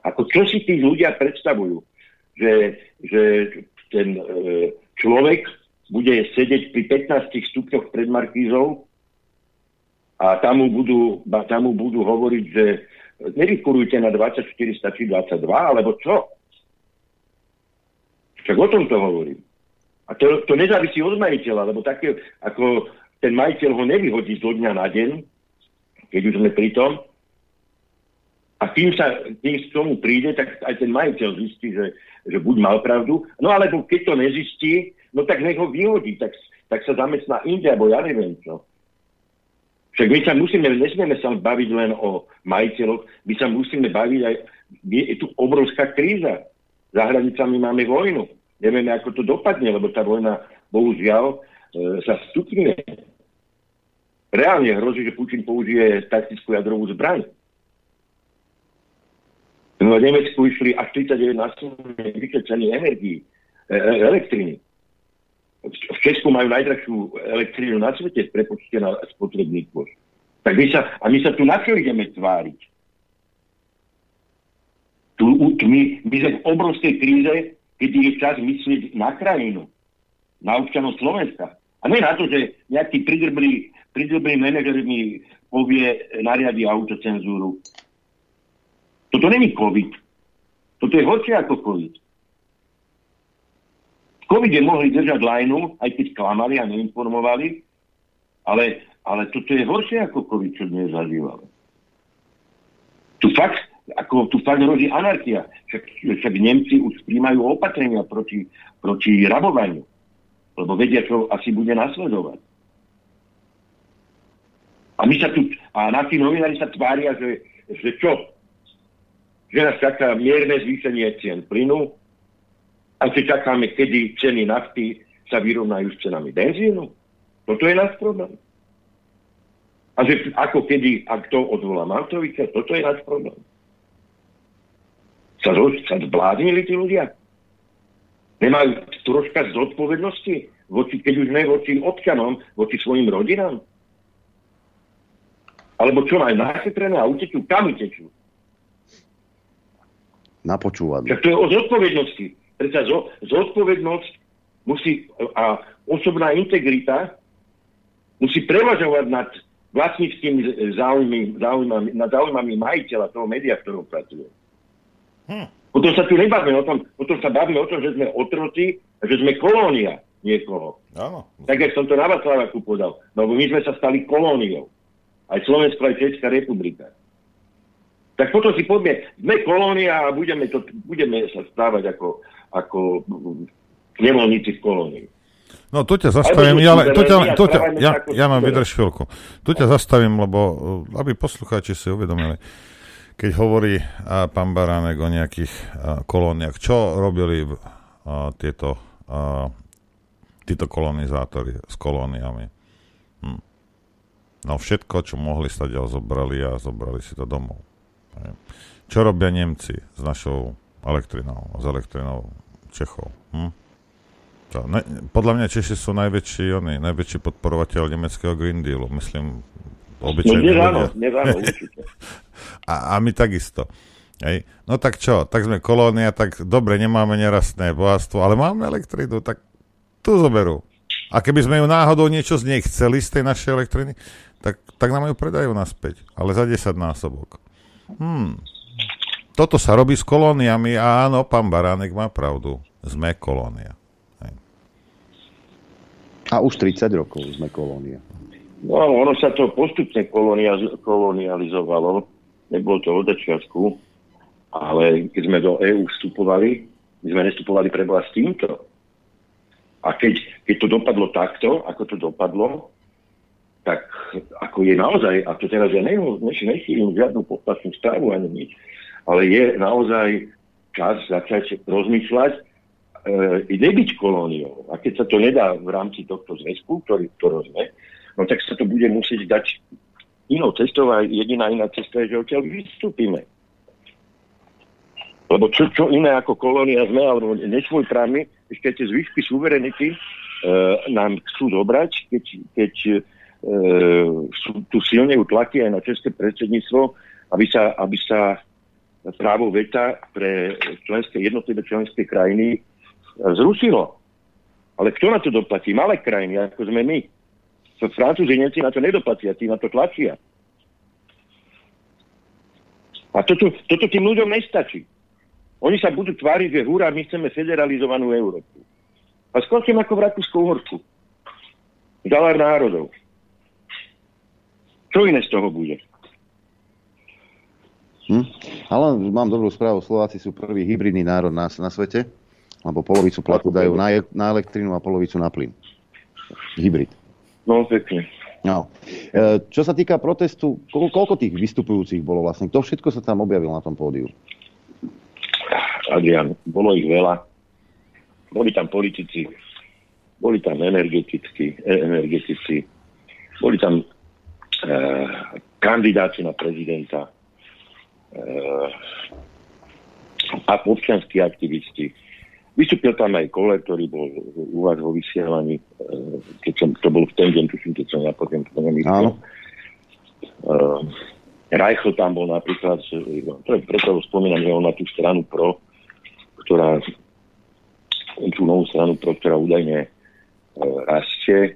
ako čo si tí ľudia predstavujú? Že, že ten e, človek bude sedieť pri 15 stupňoch pred Markízou a tam mu budú, budú hovoriť, že nevykurujte na 24, stačí 22, alebo čo? Však o tom to hovorím. A to, to nezávisí od majiteľa, lebo také, ako ten majiteľ ho nevyhodí zo dňa na deň, keď už sme pri tom, a kým sa kým k tomu príde, tak aj ten majiteľ zistí, že, že buď mal pravdu, no alebo keď to nezistí, no tak nech ho vyhodí, tak, tak sa zamestná inde, alebo ja neviem čo. Však my sa musíme, nesmieme sa baviť len o majiteľoch, my sa musíme baviť aj, je tu obrovská kríza. Za hranicami máme vojnu. Nevieme, ako to dopadne, lebo tá vojna, bohužiaľ, e, sa stupňuje. Reálne hrozí, že Putin použije taktickú jadrovú zbraň. No v Nemecku išli až 39 násobne ceny energii, elektriny v Česku majú najdrahšiu elektrínu na svete prepočte na spotrebný kôž. Tak my sa, a my sa tu na čo ideme tváriť? Tu my, my sme v obrovskej kríze, keď je čas myslieť na krajinu, na občanov Slovenska. A nie na to, že nejaký pridrblý, pridrblý manažer mi povie, nariadi autocenzúru. Toto není COVID. Toto je horšie ako COVID covide mohli držať lajnu, aj keď klamali a neinformovali, ale, ale toto je horšie ako COVID, čo dnes zažívame. Tu fakt, ako tu fakt hrozí anarchia. Však, však Nemci už príjmajú opatrenia proti, proti rabovaniu, lebo vedia, čo asi bude nasledovať. A my sa tu, a naši novinári sa tvária, že, že čo? Že nás čaká mierne zvýšenie cien plynu, a si čakáme, kedy ceny nafty sa vyrovnajú s cenami benzínu. Toto je náš problém. A že ako kedy, a kto odvolá Matoviča, toto je náš problém. Sa, sa zbláznili tí ľudia? Nemajú troška zodpovednosti, voči, keď už ne voči občanom, voči svojim rodinám? Alebo čo majú našetrené a utečú? Kam utečú? Na počúvanie. Tak to je o zodpovednosti. Predsa zo, zodpovednosť musí, a osobná integrita musí prevažovať nad vlastníckými záujmy, záujmami, nad záujmami majiteľa toho média, v ktorom pracuje. Hm. Potom sa tu nebavíme o tom, potom sa bavíme o tom, že sme otroci a že sme kolónia niekoho. Áno. Tak, jak som to na Václavaku povedal. No my sme sa stali kolóniou. Aj Slovensko, aj Česká republika. Tak potom si poďme, sme kolónia a budeme, to, budeme sa stávať ako, ako nevoľníci v kolónii. No tu ťa zastavím, ja, to ťa, to ťa, ja, ja mám vydrž chvíľku. Tu ťa zastavím, lebo aby poslucháči si uvedomili. keď hovorí a, pán Baránek o nejakých a, kolóniách, čo robili a, tieto, a, títo kolonizátori s kolóniami? Hm. No všetko, čo mohli stať, zobrali a zobrali si to domov. Čo robia Nemci s našou elektrinou, s elektrinou Čechov? Hm? To, ne, podľa mňa Češi sú najväčší, oni, najväčší podporovateľ nemeckého Green Dealu. Myslím, obyčajne no, dnes áno, dnes áno, určite. a, a my takisto. Hej. No tak čo, tak sme kolónia, tak dobre, nemáme nerastné bohatstvo, ale máme elektrinu, tak tu zoberú. A keby sme ju náhodou niečo z nej chceli, z tej našej elektriny, tak, tak nám ju predajú naspäť, ale za 10 násobok. Hmm. Toto sa robí s kolóniami a áno, pán Baránek má pravdu. Sme kolónia. Hej. A už 30 rokov sme kolónia. No, ono sa to postupne kolonializovalo. Nebolo to od začiatku, ale keď sme do EÚ vstupovali, my sme nestupovali pre s týmto. A keď, keď to dopadlo takto, ako to dopadlo, tak ako je naozaj, a to teraz ja nechýlim žiadnu podpasnú správu ani nič, ale je naozaj čas začať rozmýšľať, e, nebyť kolóniou. A keď sa to nedá v rámci tohto zväzku, ktorý, ktorý sme, no tak sa to bude musieť dať inou cestou a jediná iná cesta je, že odtiaľ vystúpime. Lebo čo, čo iné ako kolónia sme, alebo nesvojprávny, ešte tie zvyšky suverenity e, nám chcú zobrať, keď, keď E, sú tu silne utlaky aj na české predsedníctvo, aby sa, aby sa právo veta pre členské, jednotlivé členské krajiny zrušilo. Ale kto na to doplatí? Malé krajiny, ako sme my. Francúzi, Nemci na to nedoplatia, tí na to tlačia. A toto, toto tým ľuďom nestačí. Oni sa budú tváriť, že hurá, my chceme federalizovanú Európu. A skôr ako v Rakúsku-Horsku. Žalár národov. Čo iné z toho bude? Hm? Ale mám dobrú správu, Slováci sú prvý hybridný národ na, na svete, lebo polovicu platu dajú na, na elektrínu a polovicu na plyn. Hybrid. No, pekne. No. E, čo sa týka protestu, koľko, koľko tých vystupujúcich bolo vlastne? Kto všetko sa tam objavil na tom pódiu? Adrian, bolo ich veľa. Boli tam politici, boli tam energetici, e, energetici, boli tam Eh, kandidáti na prezidenta a občianskí aktivisti. Vystúpil tam aj Koller, ktorý bol u vás vo vysielaní, eh, keď som, to bol v ten deň, tuším, keď som ja potom to nemyslel. Uh, Reichl tam bol napríklad, preto spomínam, že on na tú stranu pro, ktorá tú novú stranu pro, ktorá údajne rastie,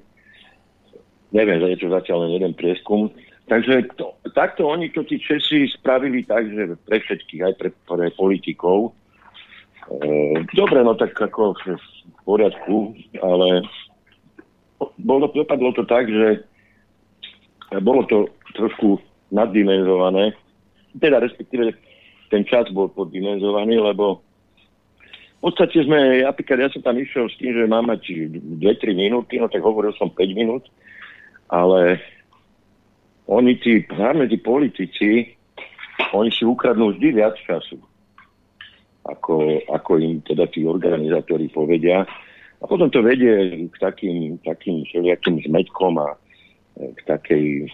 Neviem, je to zatiaľ len jeden prieskum. Takže to, takto oni to tí Česi spravili tak, že pre všetkých, aj pre, pre politikov. E, dobre, no tak ako v poriadku, ale bolo, dopadlo to tak, že bolo to trošku naddimenzované, teda respektíve ten čas bol poddimenzovaný, lebo v podstate sme, napríklad ja som tam išiel s tým, že mám mať 2-3 minúty, no tak hovoril som 5 minút, ale oni, tí, hlavne tí politici, oni si ukradnú vždy viac času, ako, ako im teda tí organizátori povedia. A potom to vedie k takým, takým všelijakým zmetkom a e, k takej e,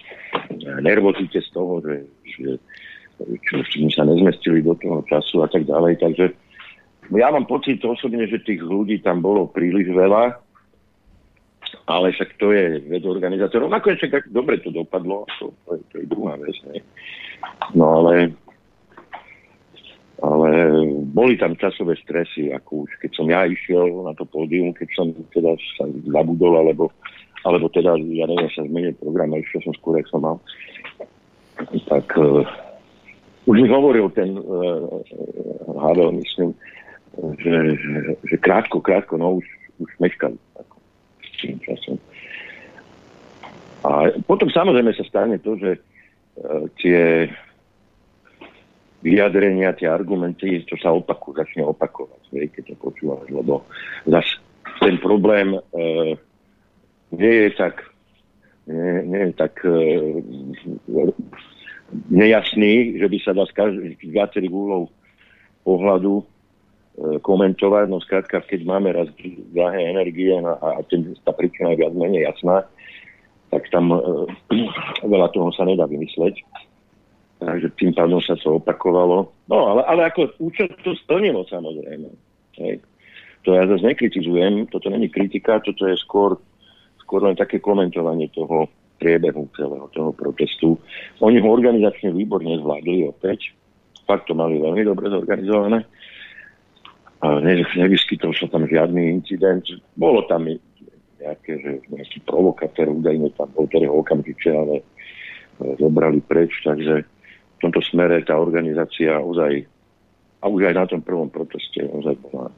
nervozite z toho, že, že čo, my sa nezmestili do toho času a tak ďalej. Takže ja mám pocit osobne, že tých ľudí tam bolo príliš veľa ale však to je vec organizátorov. Nakoniec však dobre to dopadlo, to, to, je, to je druhá vec. Ne? No ale, ale boli tam časové stresy, ako už keď som ja išiel na to pódium, keď som teda sa zabudol, alebo, alebo teda, ja neviem, sa zmenil program a išiel som skôr, jak som mal. Tak uh, už mi hovoril ten uh, Havel, myslím, že, že, že krátko, krátko, no už, už meškali. Časom. A potom samozrejme sa stane to, že uh, tie vyjadrenia, tie argumenty, čo sa opakujú, začne opakovať, vie, keď to počúvaš, lebo zase ten problém uh, nie je tak nie, nie je tak uh, nejasný, že by sa dá z, každý, z viacerých úhlov pohľadu e, komentovať. No skrátka, keď máme raz drahé energie a, a tá príčina je viac menej jasná, tak tam e, veľa toho sa nedá vymysleť. Takže tým pádom sa to opakovalo. No, ale, ale ako účel to splnilo samozrejme. Hej. To ja zase nekritizujem, toto není kritika, toto je skôr, skôr len také komentovanie toho priebehu celého toho protestu. Oni ho organizačne výborne zvládli opäť. Fakt to mali veľmi dobre zorganizované. Ne, nevyskytol sa tam žiadny incident. Bolo tam nejaké, že nejaký provokatér údajne tam bol, ktorého okamžite ale e, zobrali preč, takže v tomto smere tá organizácia ozaj a už aj na tom prvom proteste ozaj bola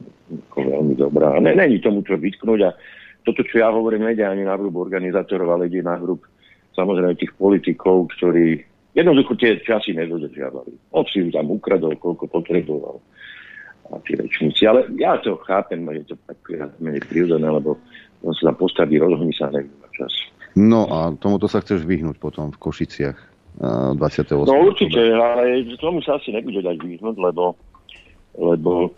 veľmi dobrá. A ne, není tomu čo vytknúť a toto, čo ja hovorím, nejde ani na hrub organizátorov, ale ide na hrub samozrejme tých politikov, ktorí jednoducho tie časy nedodržiavali. On si tam ukradol, koľko potreboval a tie rečníci. Ale ja to chápem, je to tak menej prirodzené, lebo on sa tam postaví, rozhodní sa na čas. No a tomuto sa chceš vyhnúť potom v Košiciach 28. No určite, ale tomu sa asi nebude dať vyhnúť, lebo, lebo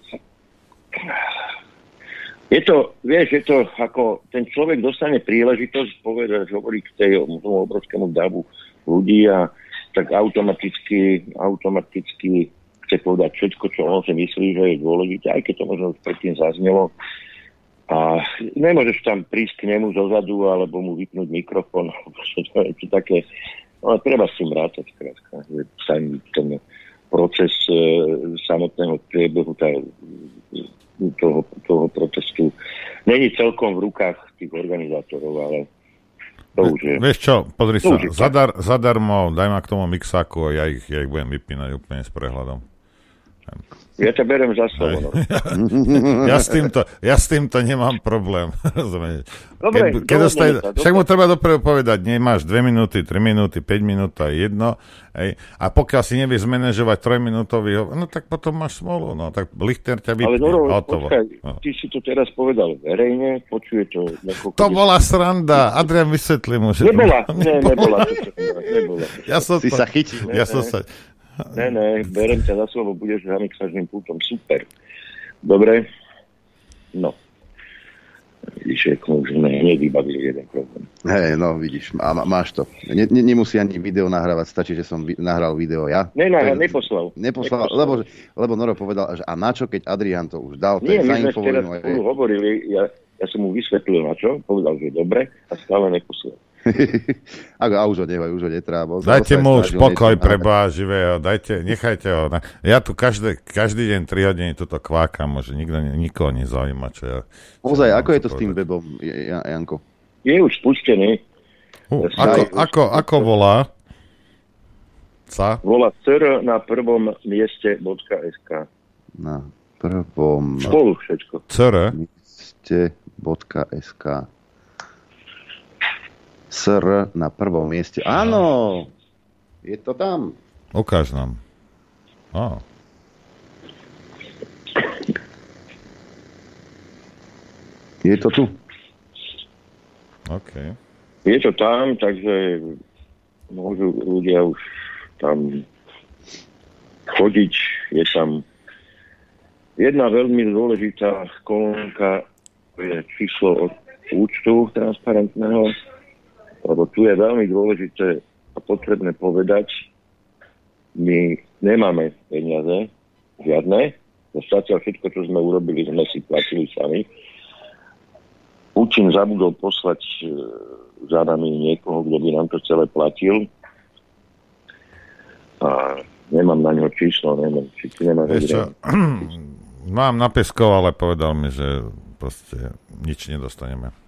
je to, vieš, je to ako ten človek dostane príležitosť povedať, hovoriť k tej obrovskému davu ľudí a tak automaticky, automaticky chce povedať všetko, čo on si myslí, že je dôležité, aj keď to možno už predtým zaznelo. A nemôžeš tam prísť k nemu zozadu alebo mu vypnúť mikrofón, to je to také, ale treba s tým rátať, krátka, ten proces e, samotného priebehu tá, toho, toho protestu není celkom v rukách tých organizátorov, ale to už je. Vieš čo, pozri sa, zadar, zadarmo, daj ma k tomu mixáku a ja ich, ja ich budem vypínať úplne s prehľadom. Ja ťa berem za slovo. No. ja, s týmto, ja s týmto nemám problém. Dobre, keď, keď dostaj, však mu treba dopredu povedať, nemáš 2 minúty, 3 minúty, 5 minút, to je jedno. Hej. A pokiaľ si nevieš zmanéžovať 3 minútový, no tak potom máš smolu. No tak Lichter ťa vypne. Ale Noro, počkaj, no. ty si to teraz povedal verejne, počuje to. To bola sranda. Adrian vysvetlí mu, že... Nebola, ne, nebola. nebola. Ja som si to, sa chytil. Ja som sa, Ne, ne, berem ťa za slovo, budeš za mixažným pultom. Super. Dobre? No. Vidíš, ako už ne, nevybavili jeden problém. Hej, no vidíš, má, máš to. Ne, ne, nemusí ani video nahrávať, stačí, že som vi, nahral video ja. Ne, ne, neposlal. Neposlal, neposlal. Lebo, lebo Noro povedal, že a na čo, keď Adrian to už dal, to Nie, je my sme teraz spolu hovorili, ja, ja som mu vysvetlil na čo, povedal, že dobre a stále neposlal. Ako, a už ho nevaj, už ho netrábo. Dajte mu už pokoj pre Boha živého, dajte, nechajte ho. Na... Ja tu každý, každý deň 3 hodiny tuto kvákam, že nikto, nikoho nezaujíma, čo ja... Ozaj, ako je to s tým webom, Janko? Je už spustený. Uh, ako, ako, ako volá? Sa? Volá CR na prvom mieste.sk. Na prvom... Spolu všetko. CR? Mieste.sk. SR na prvom mieste. Áno, je to tam. Ukáž nám. Oh. Je to tu. OK. Je to tam, takže môžu ľudia už tam chodiť. Je tam jedna veľmi dôležitá kolónka, je číslo od účtu transparentného lebo tu je veľmi dôležité a potrebné povedať, my nemáme peniaze, žiadne, zatiaľ všetko, čo sme urobili, sme si platili sami. Putin zabudol poslať e, za nami niekoho, kto by nám to celé platil. A nemám na ňo číslo, neviem, či ty nemáš čo, Mám na Peskov, ale povedal mi, že proste nič nedostaneme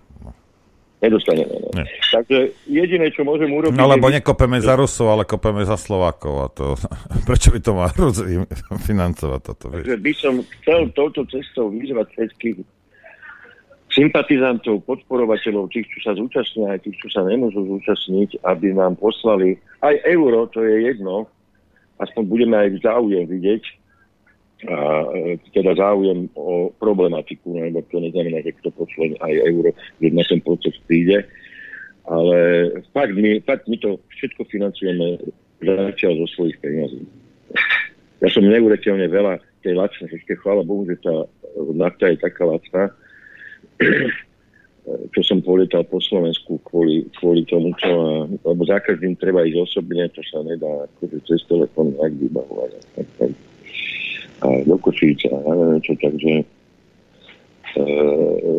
nedostaneme. No. Ne. Takže jediné, čo môžem urobiť... No lebo nekopeme za Rusov, ale kopeme za Slovákov. A to, prečo by to mal Rus financovať toto? Vieš? Takže by som chcel touto cestou vyzvať všetkých sympatizantov, podporovateľov, tých, čo sa zúčastnia, aj tých, čo sa nemôžu zúčastniť, aby nám poslali aj euro, to je jedno, aspoň budeme aj záujem vidieť, a e, teda záujem o problematiku, no, lebo to neznamená, že kto pošle aj euro, že na ten proces príde. Ale fakt my, fakt my to všetko financujeme posielať zo svojich peniazí. Ja som neuveriteľne veľa tej lacnej, ešte chvála Bohu, že tá nafta je taká lacná, čo som polietal po Slovensku kvôli, kvôli tomu, čo, lebo za každým treba ísť osobne, to sa nedá akože cez telefón nejak vybavovať. Do Košíca, a neviem čo, takže e,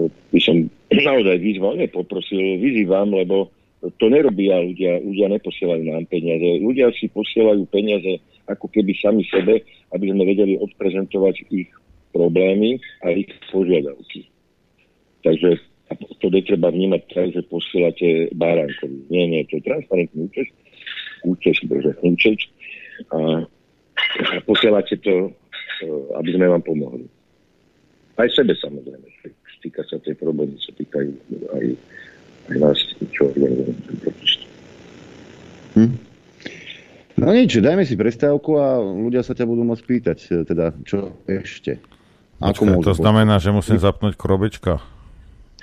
by som naozaj vyzval, nepoprosil, vyzývam, lebo to nerobia ľudia, ľudia neposielajú nám peniaze. Ľudia si posielajú peniaze ako keby sami sebe, aby sme vedeli odprezentovať ich problémy a ich požiadavky. Takže to netreba vnímať tak, že posielate Báránkovi. Nie, nie, to je transparentný účet, účet, bože, účet a, a posielate to, aby sme vám pomohli. Aj sebe samozrejme. Týka sa tej problémy, sa týkajú aj, aj nás, čo organizujeme hm? No nič, dajme si prestávku a ľudia sa ťa budú môcť pýtať, e, teda čo ešte. Ako Počkej, to znamená, že musím zapnúť krobička?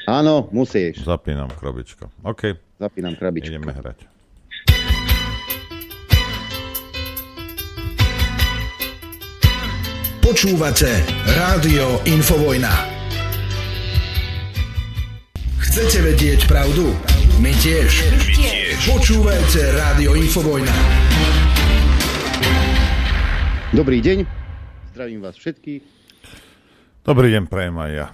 Áno, musíš. Zapínam krobičko. OK. Zapínam krabičko. Ideme hrať. Počúvate Rádio Infovojna. Chcete vedieť pravdu? My tiež. My tiež. Počúvajte Rádio Infovojna. Dobrý deň. Zdravím vás všetkých. Dobrý deň, prajem aj ja.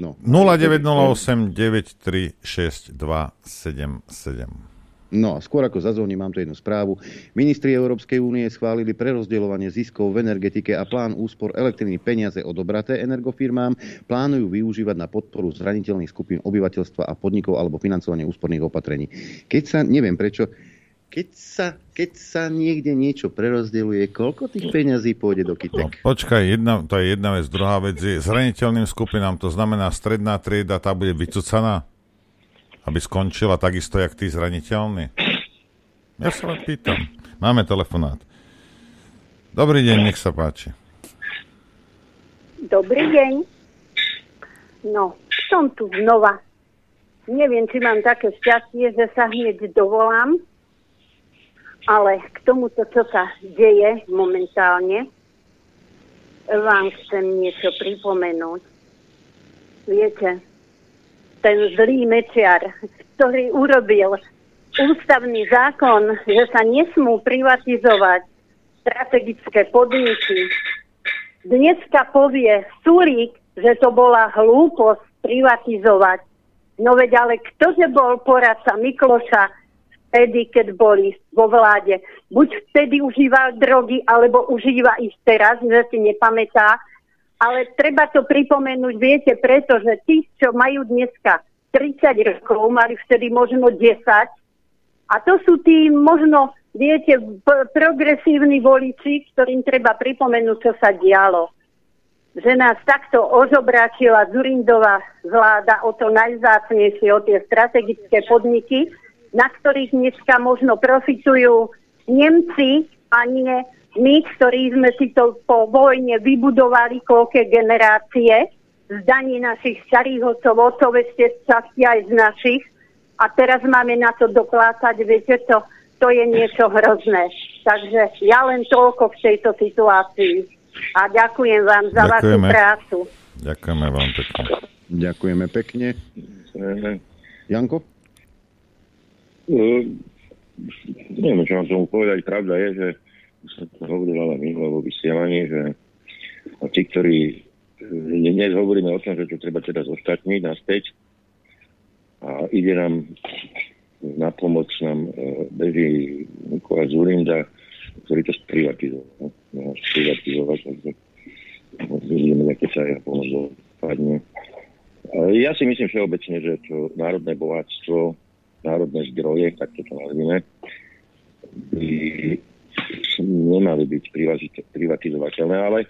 No. 0908 936 277. No a skôr ako zazvoním, mám tu jednu správu. Ministri Európskej únie schválili prerozdeľovanie ziskov v energetike a plán úspor elektriny peniaze odobraté energofirmám plánujú využívať na podporu zraniteľných skupín obyvateľstva a podnikov alebo financovanie úsporných opatrení. Keď sa, neviem prečo, keď sa, keď sa niekde niečo prerozdeľuje, koľko tých peňazí pôjde do kytek? No, počkaj, jedna, to je jedna vec. Druhá vec je zraniteľným skupinám, to znamená stredná trieda, tá bude vycucaná, aby skončila takisto, jak tí zraniteľní. Ja sa len pýtam. Máme telefonát. Dobrý deň, nech sa páči. Dobrý deň. No, som tu znova. Neviem, či mám také šťastie, že sa hneď dovolám ale k tomuto, čo sa deje momentálne, vám chcem niečo pripomenúť. Viete, ten zlý mečiar, ktorý urobil ústavný zákon, že sa nesmú privatizovať strategické podniky, dneska povie Sulík, že to bola hlúposť privatizovať. No veď ale ktože bol poradca Mikloša, vtedy, keď boli vo vláde. Buď vtedy užíval drogy, alebo užíva ich teraz, že si nepamätá. Ale treba to pripomenúť, viete, pretože tí, čo majú dneska 30 rokov, mali vtedy možno 10. A to sú tí možno, viete, progresívni voliči, ktorým treba pripomenúť, čo sa dialo. Že nás takto ožobráčila Zurindová vláda o to najzácnejšie, o tie strategické podniky, na ktorých dneska možno profitujú Nemci a nie my, ktorí sme si to po vojne vybudovali koľké generácie z daní našich starých otcov, otcov ešte z časti aj z našich. A teraz máme na to doplácať, viete, to, to je niečo hrozné. Takže ja len toľko v tejto situácii. A ďakujem vám za Ďakujeme. vašu prácu. Ďakujeme vám pekne. Ďakujeme pekne. Janko? Uh, neviem, čo mám tomu povedať. Pravda je, že som to hovoril ale minulé vo vysielaní, že tí, ktorí dnes hovoríme o tom, že to treba teda zostatniť naspäť a ide nám na pomoc nám uh, beží Nikola Zurinda, ktorý to sprivatizoval. No, sprivatizovať, takže vidíme, aké sa jeho pomoc dopadne. Ja si myslím všeobecne, že to národné bohatstvo národné zdroje, tak to nazvime, by nemali byť privatizovateľné, ale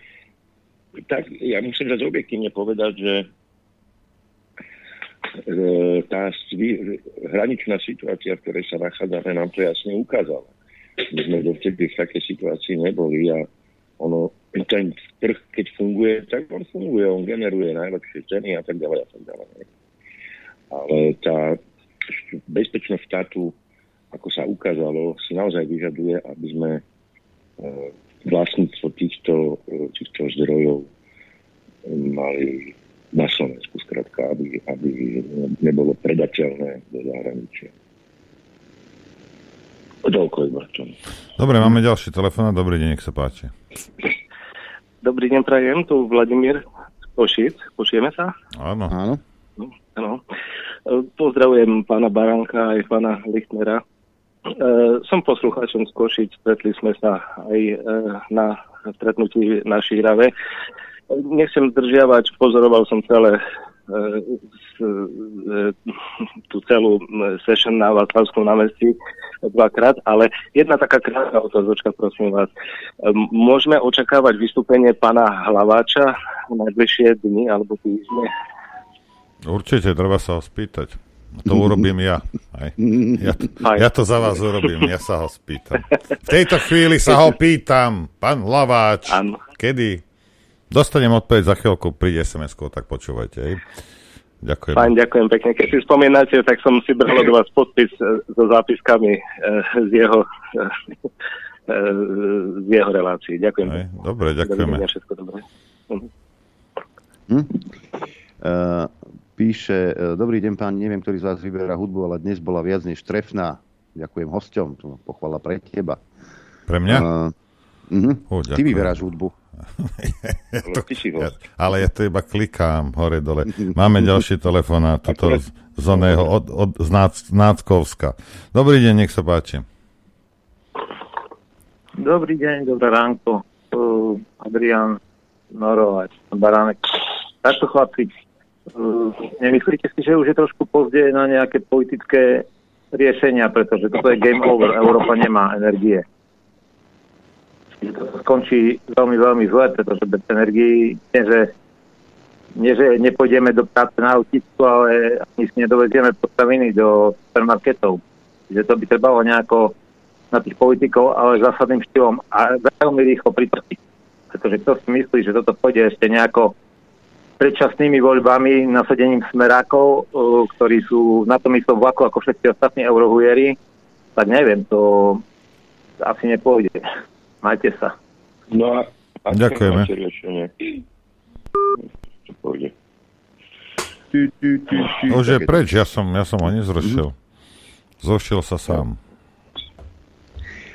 tak ja musím zase objektívne povedať, že tá hraničná situácia, v ktorej sa nachádzame, nám to jasne ukázala. My sme dovtedy v takej situácii neboli a ono, ten trh, keď funguje, tak on funguje, on generuje najlepšie ceny a tak ďalej a tak ďalej. Ale tá bezpečnosť štátu, ako sa ukázalo, si naozaj vyžaduje, aby sme vlastníctvo týchto, e, týchto zdrojov mali na Slovensku, skrátka, aby, aby nebolo predateľné do zahraničia. Toľko iba čo. Dobre, máme ďalší telefón. Dobrý deň, nech sa páči. Dobrý deň, prajem. Tu Vladimír Košic. Počujeme sa? Áno. Áno. Áno. Pozdravujem pána Baranka aj pána Lichtnera. E, som poslucháčom z Košic, stretli sme sa aj e, na stretnutí na Šírave. Nechcem zdržiavať, pozoroval som celé tú celú session na Václavskom námestí dvakrát, ale jedna taká krátka otázočka, prosím vás. Môžeme očakávať vystúpenie pána Hlaváča v najbližšie dni alebo týždne? Určite, treba sa ho spýtať. To urobím ja. Aj. Ja, to, ja to za vás urobím, ja sa ho spýtam. V tejto chvíli sa ho pýtam, pán Hlaváč, kedy? Dostanem odpoveď za chvíľku, príde sms tak počúvajte. Aj. Ďakujem. Fajn, ďakujem pekne. Keď si spomínate, tak som si bral od vás podpis e, so zápiskami e, z jeho, e, z jeho relácií. Ďakujem. Aj, dobre, ďakujeme. Dobre, všetko dobré. Hm? Uh, píše, dobrý deň pán, neviem, ktorý z vás vyberá hudbu, ale dnes bola viac než trefná. Ďakujem hosťom, pochvala pre teba. Pre mňa? Uh, uh-huh. oh, Ty vyberáš hudbu. ja to, ja, ale ja to iba klikám hore dole. Máme ďalší telefonát tuto z, z oného, od, od, z, Nác, Náckovska. Dobrý deň, nech sa páči. Dobrý deň, dobré ránko. Uh, Adrian Norovač, Baránek. Takto chlapci, uh, nemyslíte si, že už je trošku pozdeje na nejaké politické riešenia, pretože toto je game over, Európa nemá energie to skončí veľmi, veľmi zle, pretože bez energii nie, že, nie, že nepôjdeme do práce na autisku, ale ani si nedovezieme potraviny do supermarketov. Že to by trebalo nejako na tých politikov, ale zásadným štýlom a veľmi rýchlo pritrpiť. Pretože kto si myslí, že toto pôjde ešte nejako predčasnými voľbami, nasadením smerákov, ktorí sú na tom istom vlaku ako všetci ostatní eurohujery, tak neviem, to asi nepôjde. Majte sa. No a Ďakujeme. Už je preč, ja som, ja som ho nezrušil. Zrušil sa sám.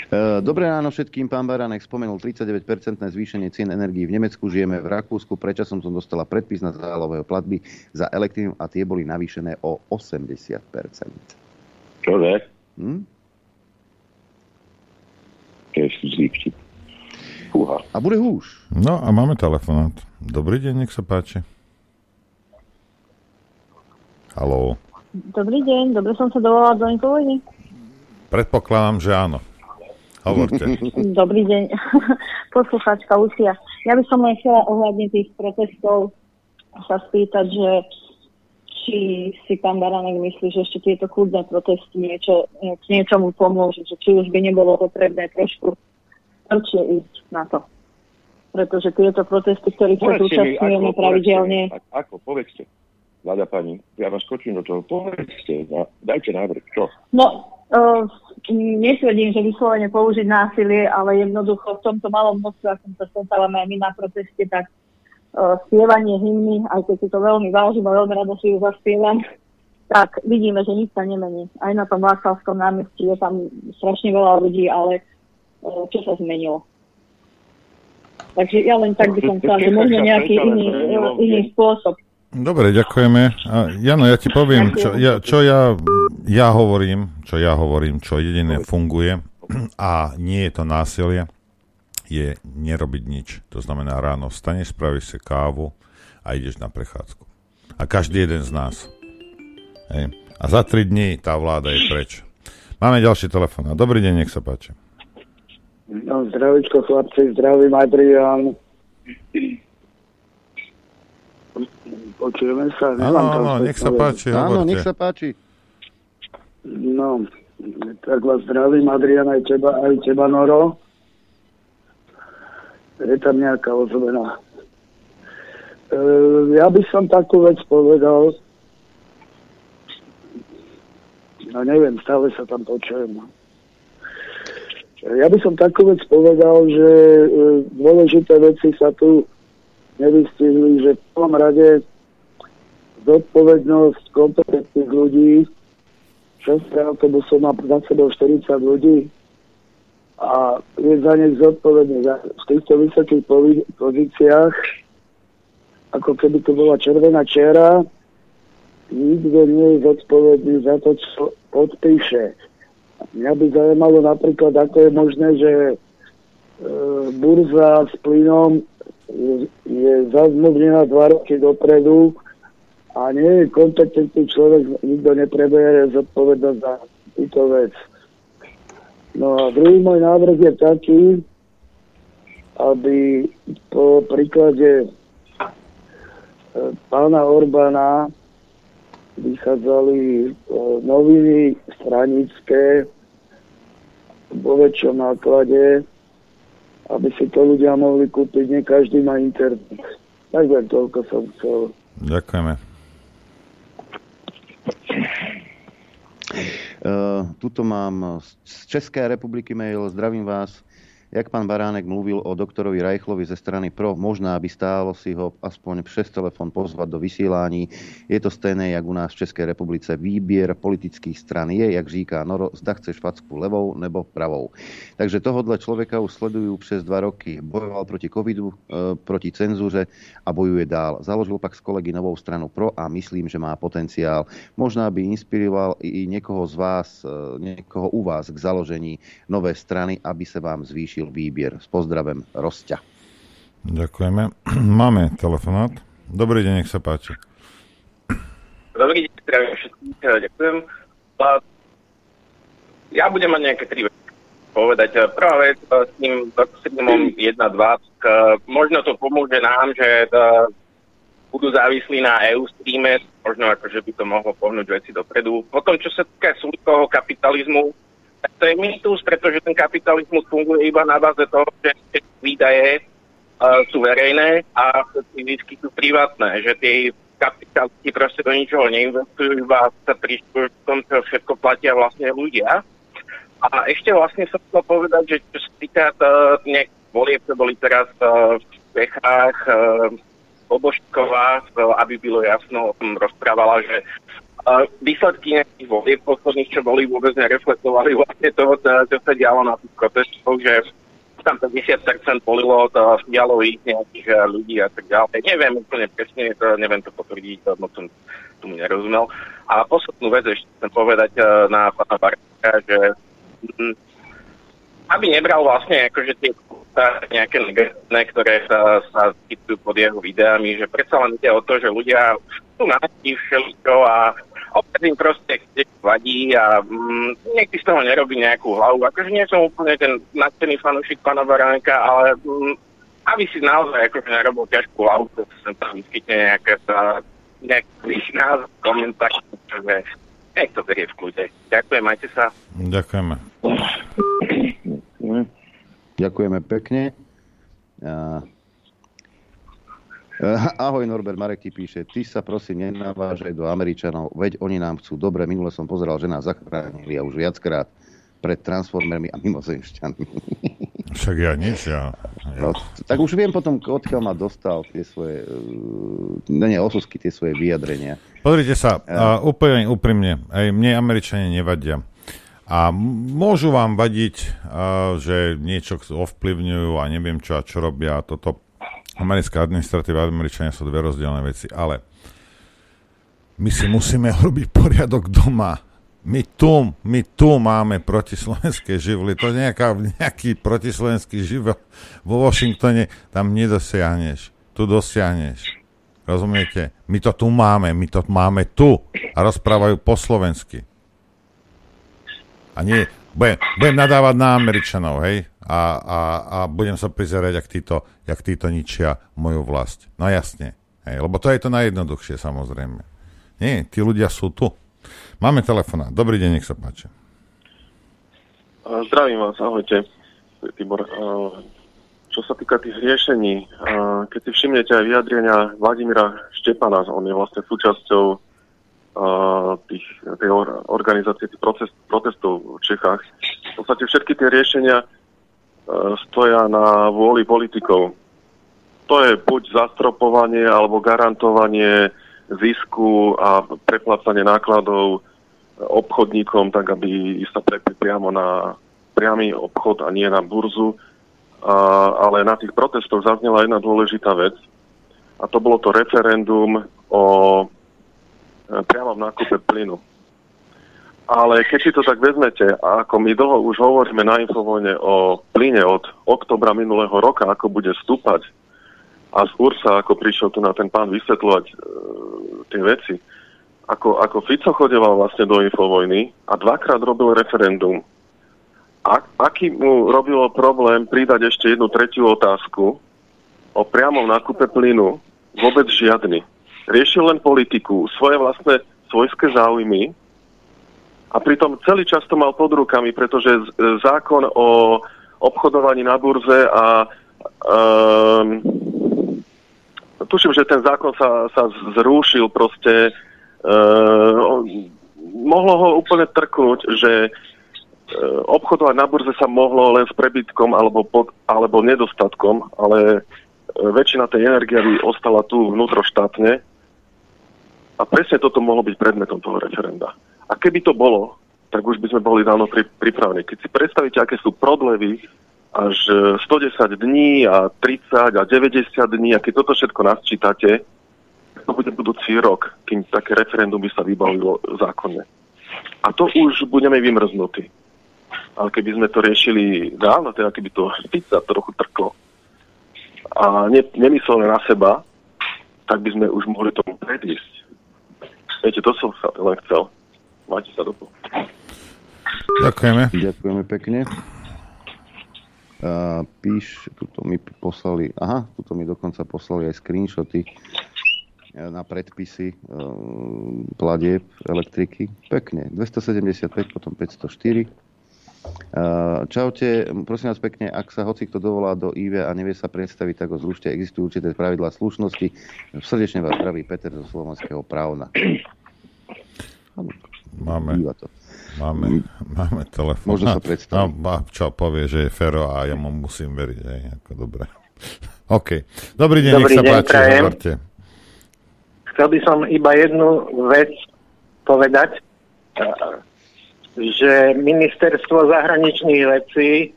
E, dobré ráno všetkým. Pán Baránek spomenul 39% zvýšenie cien energií v Nemecku. Žijeme v Rakúsku. Prečasom som dostala predpis na zálohové platby za elektrínu a tie boli navýšené o 80%. Čože? Hm? To je zlý Fúha. A bude húš. No a máme telefonát. Dobrý deň, nech sa páči. Haló. Dobrý deň, dobre som sa dovolala do Infovodí. Predpokladám, že áno. Hovorte. Dobrý deň, poslucháčka Lucia. Ja by som len chcela ohľadne tých protestov sa spýtať, že či si pán Baranek myslí, že ešte tieto kľudné protesty niečo, k niečomu pomôžu, že či už by nebolo potrebné trošku tvrdšie ísť na to. Pretože tieto protesty, ktorých sa zúčastňujeme pravidelne... Ako, povedzte, vláda pani, ja vás skočím do toho, povedzte, dajte návrh, čo? No, netvrdím, že vyslovene použiť násilie, ale jednoducho v tomto malom množstve, ako sa stretávame aj my na proteste, tak uh, spievanie hymny, aj keď si to veľmi vážim a veľmi rado si ju zaspievam, tak vidíme, že nič sa nemení. Aj na tom Václavskom námestí je tam strašne veľa ľudí, ale uh, čo sa zmenilo? Takže ja len tak by som chcela, že možno nejaký iný, iný spôsob. Dobre, ďakujeme. A Jano, ja ti poviem, čo ja, čo ja, ja hovorím, čo ja hovorím, čo jediné funguje a nie je to násilie, je nerobiť nič. To znamená ráno vstaneš, spravíš si kávu a ideš na prechádzku. A každý jeden z nás. Hej. A za tri dní tá vláda je preč. Máme ďalší telefón. Dobrý deň, nech sa páči. No, zdravičko, chlapci, zdravím Adrian. Počujeme sa? Áno, áno, nech sa páči. Áno, nech sa páči. No, tak vás zdravím, Adrian, aj teba, aj teba, Noro. Je tam nejaká ozvená. E, ja by som takú vec povedal. No neviem, stále sa tam počujem. Ja by som takú vec povedal, že e, dôležité veci sa tu nevystihli, že v prvom rade zodpovednosť kompetentných ľudí, 6 autobusov má za sebou 40 ľudí a je za nich zodpovedný v týchto vysokých pozíciách, ako keby to bola červená čera, nikto nie je zodpovedný za to, čo podpíše. Mňa by zaujímalo napríklad, ako je možné, že e, burza s plynom je, zazmluvnená dva roky dopredu a nie je kompetentný človek, nikto nepreberie zodpovednosť za túto vec. No a druhý môj návrh je taký, aby po príklade e, pána Orbána vychádzali e, noviny stranické vo väčšom náklade, aby si to ľudia mohli kúpiť. Nie každý má internet. Tak len toľko som chcel. Ďakujeme. Uh, tuto mám z Českej republiky mail. Zdravím vás. Jak pán Baránek mluvil o doktorovi Rajchlovi ze strany PRO, možná by stálo si ho aspoň přes telefon pozvať do vysielání. Je to stejné, jak u nás v Českej republice. Výběr politických stran je, jak říká Noro, zda chceš facku levou nebo pravou. Takže tohodle člověka už sledujú přes dva roky. Bojoval proti covidu, e, proti cenzuře a bojuje dál. Založil pak s kolegy novou stranu PRO a myslím, že má potenciál. Možná by inspiroval i niekoho z vás, e, niekoho u vás k založení nové strany, aby se vám zvýšil zvýšil výbier. S pozdravem, Rosťa. Ďakujeme. Máme telefonát. Dobrý deň, nech sa páči. Dobrý deň, zdravím všetkých, ďakujem. Ja budem mať nejaké tri veci povedať. Prvá vec s tým streamom 1, 2, možno to pomôže nám, že budú závislí na EU streame, možno akože by to mohlo pohnúť veci dopredu. Potom, čo sa týka súdkoho kapitalizmu, to je mýtus, pretože ten kapitalizmus funguje iba na báze toho, že výdaje uh, sú verejné a zisky sú privátne, že tie kapitálisti proste do ničoho neinvestujú, iba sa v tom, čo všetko platia vlastne ľudia. A ešte vlastne som chcel povedať, že čo sa týka nejak volieb, to boli teraz uh, v Čechách, uh, aby bylo jasno, o tom rozprávala, že výsledky nejakých volieb posledných, čo boli, vôbec nereflektovali vlastne toho, čo sa dialo na tých protestoch, že tam 50% volilo to fialových nejakých eh, ľudí a tak ďalej. Neviem úplne presne, to, neviem to potvrdiť, to som tomu nerozumel. A poslednú vec ešte chcem povedať eh, na pána Barka, že m, mm, aby nebral vlastne akože tie nejaké negatívne, ktoré sa, sa pod jeho videami, že predsa len ide o to, že ľudia sú na všeličo a občas im proste vadí a mm, niekdy z toho nerobí nejakú hlavu. Akože nie som úplne ten nadšený fanúšik pána Baránka, ale mm, aby si naozaj akože nerobil ťažkú hlavu, to sa tam vyskytne nejaké sa nejaký názor, komentár, že nech to berie v kľude. Ďakujem, majte sa. Ďakujeme. Ďakujeme pekne. Eh, ahoj Norbert, Marek ti píše, ty sa prosím nenavážaj do Američanov, veď oni nám chcú dobre, minule som pozeral, že nás zachránili a už viackrát pred transformermi a mimozemšťanmi. Však ja nič, ja. No, tak už viem potom, odkiaľ ma dostal tie svoje, ne, nie, osusky, tie svoje vyjadrenia. Pozrite sa, uh, úplne úprimne, aj mne Američania nevadia. A môžu vám vadiť, uh, že niečo ovplyvňujú a neviem čo a čo robia. Toto americká administratíva a Američania sú dve rozdielne veci, ale my si musíme robiť poriadok doma. My tu, my tu máme protislovenské živly. To nejaká, nejaký protislovenský živel vo Washingtone tam nedosiahneš. Tu dosiahneš. Rozumiete? My to tu máme, my to máme tu. A rozprávajú po slovensky. A nie, budem, budem nadávať na Američanov, hej? A, a, a budem sa prizerať, jak títo, jak títo ničia moju vlast. No jasne. Hej, lebo to je to najjednoduchšie, samozrejme. Nie, tí ľudia sú tu. Máme telefona. Dobrý deň, nech sa páči. Zdravím vás, ahojte, Tibor. Čo sa týka tých riešení, keď si všimnete aj vyjadrenia Vladimíra Štepana, on je vlastne súčasťou tých, tej organizácie tých protest, protestov v Čechách, v podstate všetky tie riešenia stoja na vôli politikov. To je buď zastropovanie alebo garantovanie zisku a preplácanie nákladov obchodníkom, tak aby sa prepli priamo na priamy obchod a nie na burzu. A, ale na tých protestoch zaznela jedna dôležitá vec a to bolo to referendum o e, priamom nákupe plynu. Ale keď si to tak vezmete, a ako my dlho už hovoríme na Infovojne o plyne od oktobra minulého roka, ako bude stúpať, a z Ursa, ako prišiel tu na ten pán vysvetľovať e, tie veci, ako, ako Fico chodeval vlastne do Infovojny a dvakrát robil referendum. A, aký mu robilo problém pridať ešte jednu tretiu otázku o priamom nákupe plynu? Vôbec žiadny. Riešil len politiku, svoje vlastné svojské záujmy a pritom celý čas to mal pod rukami, pretože z, zákon o obchodovaní na burze a um, tuším, že ten zákon sa, sa zrušil proste Uh, mohlo ho úplne trknúť, že uh, obchodovať na burze sa mohlo len s prebytkom alebo, pod, alebo nedostatkom, ale uh, väčšina tej energie by ostala tu vnútroštátne a presne toto mohlo byť predmetom toho referenda. A keby to bolo, tak už by sme boli dávno pri, pripravení. Keď si predstavíte, aké sú prodlevy až 110 dní a 30 a 90 dní, a keď toto všetko nasčítate, to bude budúci rok, kým také referendum by sa vybavilo zákonne. A to už budeme vymrznutí. Ale keby sme to riešili dávno, teda keby to pizza trochu trklo a ne, nemysleli na seba, tak by sme už mohli tomu predísť. Viete, to som sa len chcel. Máte sa do Ďakujeme. Ďakujeme pekne. Uh, píš, tuto mi poslali, aha, tuto mi dokonca poslali aj screenshoty na predpisy e, platieb elektriky. Pekne. 275, potom 504. E, čaute, prosím vás pekne, ak sa hoci kto dovolá do IV a nevie sa predstaviť, tak ho zrušte. Existujú určité pravidlá slušnosti. Srdečne vás zdraví Peter zo Slovenského právna. Máme, to. máme, máme telefón. Možno sa predstaviť. No, čo povie, že je Fero a ja mu musím veriť. Aj, ako dobre. OK. Dobrý deň, Dobrý nech sa deň, páči, hovorte. Chcel by som iba jednu vec povedať, že ministerstvo zahraničných vecí e,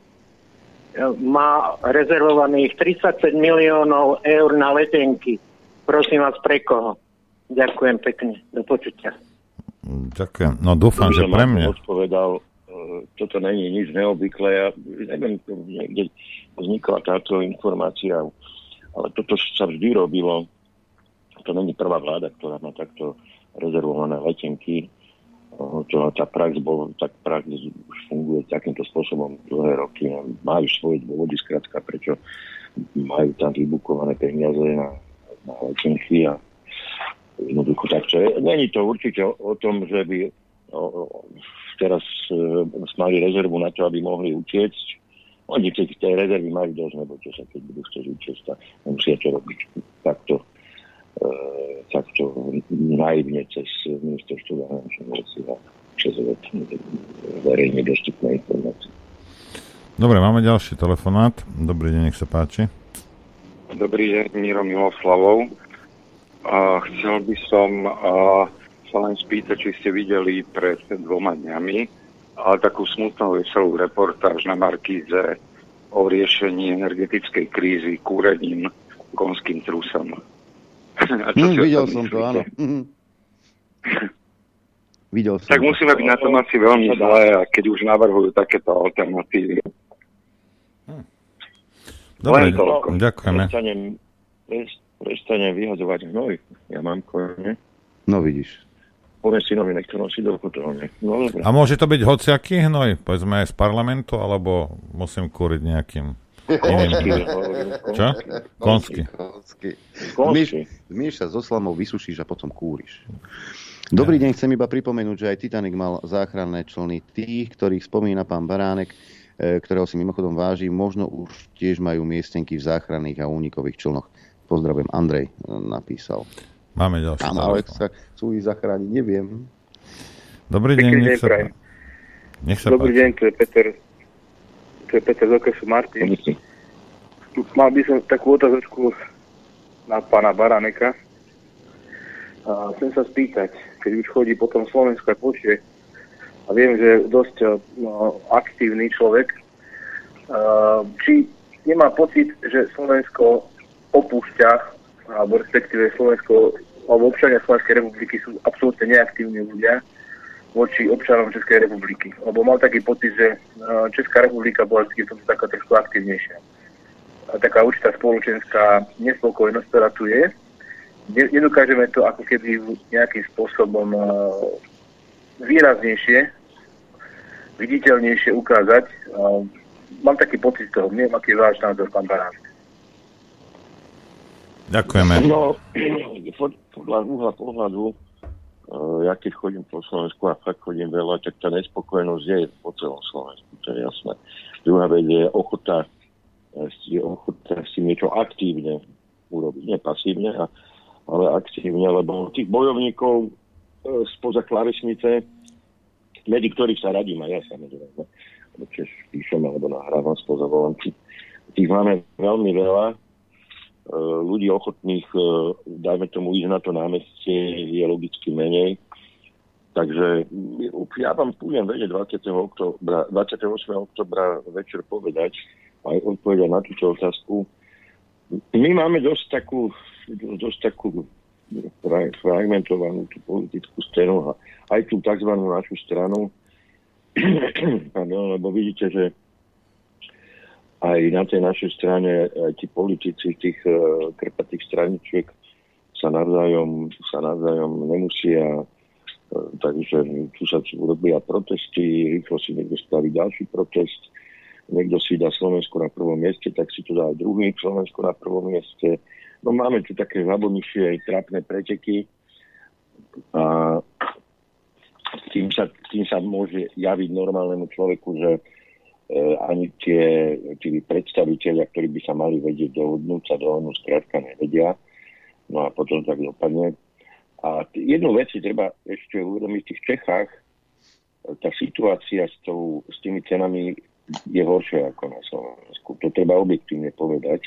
má rezervovaných 35 miliónov eur na letenky. Prosím vás, pre koho? Ďakujem pekne. Do počutia. Ďakujem. No dúfam, že pre mňa. Odpovedal, e, toto není nič neobvyklé. Ja neviem, kde vznikla táto informácia, ale toto sa vždy robilo to není prvá vláda, ktorá má takto rezervované letenky. To, tá prax, bol, tak prax už funguje takýmto spôsobom dlhé roky. Majú svoje dôvody, skrátka, prečo majú tam vybukované peniaze na, na letenky a jednoducho takto je. Není to určite o, o tom, že by o, o, teraz e, mali rezervu na to, aby mohli utiecť. Oni tie, tie rezervy majú dosť, nebo čo sa keď budú chcieť utiecť, tak musia to robiť takto E, takto naivne cez ministerstvo zahraničných vecí a cez verejne dostupné informácie. Dobre, máme ďalší telefonát. Dobrý deň, nech sa páči. Dobrý deň, Miro Miloslavov. A chcel by som a, sa len spýtať, či ste videli pred dvoma dňami a takú smutnú veselú reportáž na Markíze o riešení energetickej krízy kúrením konským trusom. hm, videl som to, áno. videl som tak to. musíme byť na tom asi veľmi zlé, a keď už navrhujú takéto alternatívy. Hm. Dobre, ďakujeme. Prestanem, prestanem vyhadzovať hnoj. Ja mám kone. No vidíš. Poviem synovi, nech to nosí do kotolne. No, A môže to byť hociaký hnoj? Povedzme aj z parlamentu, alebo musím kúriť nejakým čo? Konsky. Konsky. Zmieš sa so slamou, vysušíš a potom kúriš. Dobrý deň, chcem iba pripomenúť, že aj Titanic mal záchranné člny tých, ktorých spomína pán Baránek, e, ktorého si mimochodom váži, možno už tiež majú miestenky v záchranných a únikových člnoch. Pozdravujem, Andrej e, napísal. Máme ďalší. Áno, ale sa chcú ich zachrániť, neviem. Dobrý deň, nech sa... Nech sa Dobrý páči. deň, tu je Peter, tu je Peter z okresu Martin. Mal by som takú otázočku na pána Baraneka. A chcem sa spýtať, keď už chodí po tom Slovensku a počuje, a viem, že je dosť no, aktívny človek, a, či nemá pocit, že Slovensko opúšťa, alebo respektíve Slovensko, alebo občania Slovenskej republiky sú absolútne neaktívni ľudia, voči občanom Českej republiky. Lebo mal taký pocit, že uh, Česká republika bola vždy v taká trošku aktívnejšia. A taká určitá spoločenská nespokojnosť, ktorá tu je. Ne- Nedokážeme to ako keby nejakým spôsobom uh, výraznejšie, viditeľnejšie ukázať. Uh, Mám taký pocit toho, neviem, aký je váš názor, pán Barán. Ďakujeme. No, pod- podľa uhla pohľadu, uh, ja keď chodím po Slovensku a fakt chodím veľa, tak tá nespokojnosť je po celom Slovensku, to je jasné. Druhá vec je ochota, eh, je ochota si niečo aktívne urobiť, nie pasívne, a, ale aktívne, lebo tých bojovníkov e, spoza klavesnice, medzi ktorých sa radím aj ja samozrejme, tiež píšem alebo nahrávam spoza volanci, tých máme veľmi veľa, ľudí ochotných, e, dajme tomu, ísť na to námestie, je logicky menej. Takže mm, ja vám budem vedieť 20. Oktobra, 28. oktobra večer povedať, aj odpovedať na túto otázku. My máme dosť takú, dosť takú fra- fragmentovanú tú politickú scénu a aj tú tzv. našu stranu. Lebo vidíte, že aj na tej našej strane aj tí politici tých uh, krpatých straničiek sa navzájom, sa navzájom nemusia, uh, takže tu sa urobia protesty, rýchlo si niekto spraví ďalší protest, niekto si dá Slovensko na prvom mieste, tak si to dá druhý Slovensko na prvom mieste. No máme tu také zabonišie trápne preteky a tým sa, tým sa môže javiť normálnemu človeku, že e, ani tie, tí predstaviteľia, ktorí by sa mali vedieť dohodnúť, sa dohodnúť, skrátka nevedia. No a potom tak dopadne. A jednu vec si treba ešte uvedomiť v tých Čechách, e, tá situácia s, tou, s tými cenami je horšia ako na Slovensku. To treba objektívne povedať.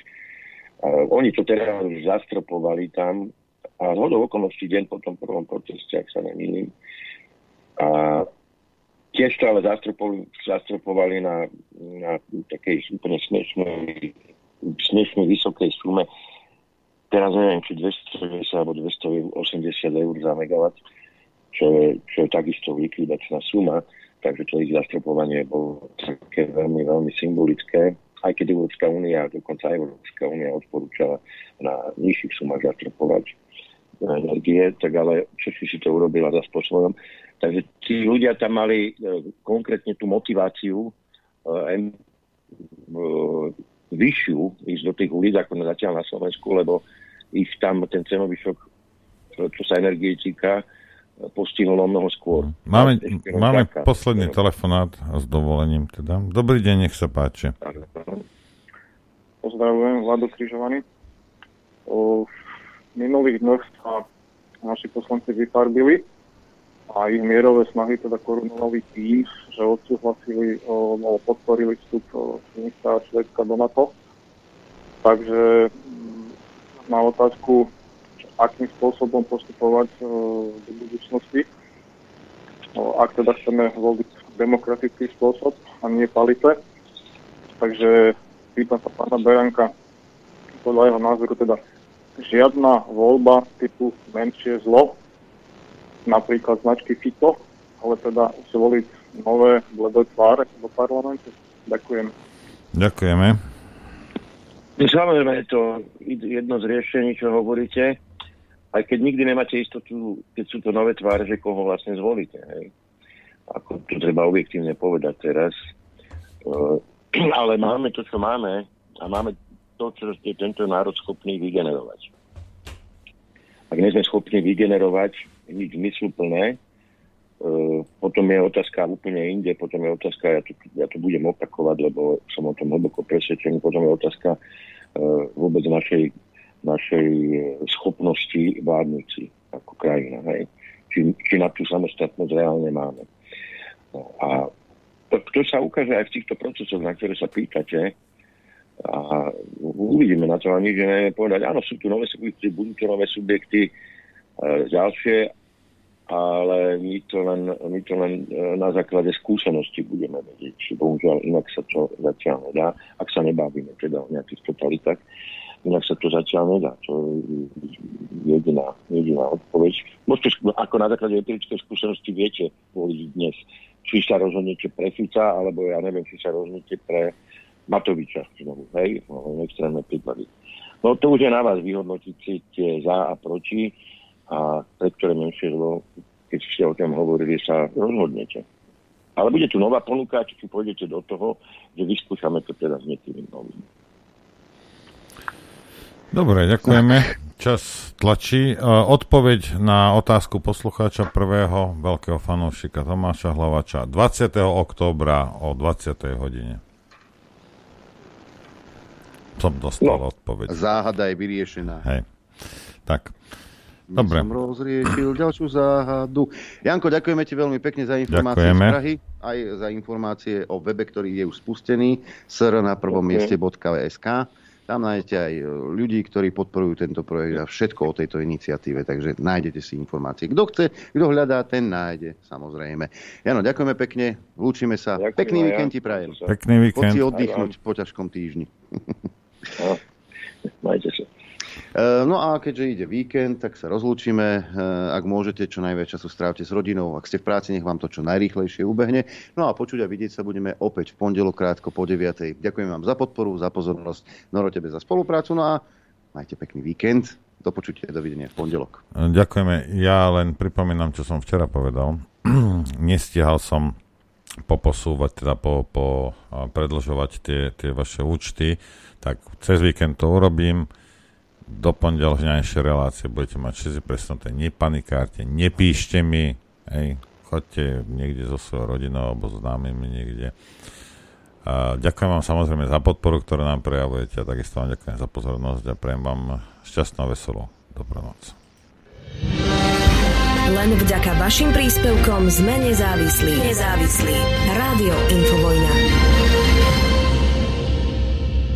A oni to teraz zastropovali tam a z hodou okolností deň po tom prvom proteste, ak sa nemýlim. A tiež to ale zastropovali, na, na takej úplne smiešnej, vysokej sume. Teraz neviem, či 290 alebo 280 eur za megawatt, čo je, čo je takisto likvidačná suma, takže to ich zastropovanie bolo také veľmi, veľmi symbolické aj keď Európska únia, dokonca Európska únia odporúčala na nižších sumách zastropovať energie, tak ale Češi si to urobila za spôsobom. Takže tí ľudia tam mali e, konkrétne tú motiváciu e, e, vyššiu ísť do tých ulic ako na zatiaľ na Slovensku, lebo ich tam ten cenový šok, čo sa energie týka, postihlo mnoho skôr. Máme, máme posledný telefonát s dovolením teda. Dobrý deň, nech sa páči. Pozdravujem, Vlado Križovaný. O, v minulých dňoch sa naši poslanci vyfarbili a ich mierové snahy teda korunovali tým, že odsúhlasili alebo podporili vstup Finska a Švedska do NATO. Takže mm, na otázku, akým spôsobom postupovať do budúcnosti, ak teda chceme voliť demokratický spôsob a nie palite. Takže pýtam sa pána Beranka, podľa jeho názoru teda žiadna voľba typu menšie zlo, napríklad značky FICO, ale teda zvoliť nové bledé tváre do parlamentu. Ďakujem. Ďakujeme. No, Samozrejme je to jedno z riešení, čo hovoríte, aj keď nikdy nemáte istotu, keď sú to nové tváre, že koho vlastne zvolíte. Hej. Ako to treba objektívne povedať teraz. Uh, ale máme to, čo máme a máme to, čo je tento národ schopný vygenerovať. Ak nie sme schopní vygenerovať nič zmysluplné, uh, potom je otázka úplne inde, potom je otázka, ja to, ja to budem opakovať, lebo som o tom hlboko presvedčený, potom je otázka uh, vôbec našej, našej schopnosti vládnuť si ako krajina. Hej. Či, či na tú samostatnosť reálne máme. No, a to, to sa ukáže aj v týchto procesoch, na ktoré sa pýtate. A uvidíme na to, ani že neviem povedať, áno, sú tu nové subjekty, budú tu nové subjekty, e, ďalšie, ale my to, len, my to len e, na základe skúsenosti budeme vedieť. Bohužiaľ, inak sa to zatiaľ nedá, ak sa nebavíme teda o nejakých totalitách, inak sa to zatiaľ nedá. To je jediná, jediná odpoveď. Môžete, ako na základe empirickej skúsenosti viete voliť dnes. Či sa rozhodnete pre Fica, alebo ja neviem, či sa rozhodnete pre Matoviča znovu, hej, no, extrémne príklady. No to už je na vás vyhodnotiť si tie za a proti a pre ktoré menšie zlo, keď ste o tom hovorili, sa rozhodnete. Ale bude tu nová ponuka, či pôjdete do toho, že vyskúšame to teda s niekým novým. Dobre, ďakujeme. Čas tlačí. E, odpoveď na otázku poslucháča prvého veľkého fanúšika Tomáša Hlavača 20. októbra o 20. hodine. Som dostal no, odpoveď. Záhada je vyriešená. Hej. Tak. Dobre. Som rozriešil ďalšiu záhadu. Janko, ďakujeme ti veľmi pekne za informácie ďakujeme. z Prahy, aj za informácie o webe, ktorý je už spustený, sr na prvom okay. mieste.sk. Tam nájdete aj e, ľudí, ktorí podporujú tento projekt a všetko o tejto iniciatíve, takže nájdete si informácie. Kto chce, kto hľadá, ten nájde, samozrejme. Jano, ďakujeme pekne, lúčime sa. Ďakujem, Pekný ja. víkend ti prajem. Pekný víkend. Poď si oddychnúť po ťažkom týždni. No, majte sa. E, no a keďže ide víkend, tak sa rozlúčime. E, ak môžete, čo najviac času strávte s rodinou. Ak ste v práci, nech vám to čo najrýchlejšie ubehne. No a počuť a vidieť sa budeme opäť v pondelok krátko po 9. Ďakujem vám za podporu, za pozornosť. Noro tebe za spoluprácu. No a majte pekný víkend. Do počutia, dovidenia v pondelok. Ďakujeme. Ja len pripomínam, čo som včera povedal. Nestihal som poposúvať, teda po, po predlžovať tie, tie vaše účty, tak cez víkend to urobím do pondelňajšej relácie budete mať všetci presnuté, nepanikárte, nepíšte mi, hej, chodte niekde so svojou rodinou alebo s známymi niekde. A ďakujem vám samozrejme za podporu, ktorú nám prejavujete a takisto vám ďakujem za pozornosť a prejem vám šťastnú a veselú dobrú noc. Len vďaka vašim príspevkom sme nezávislí. Nezávislí. Rádio Infovojna.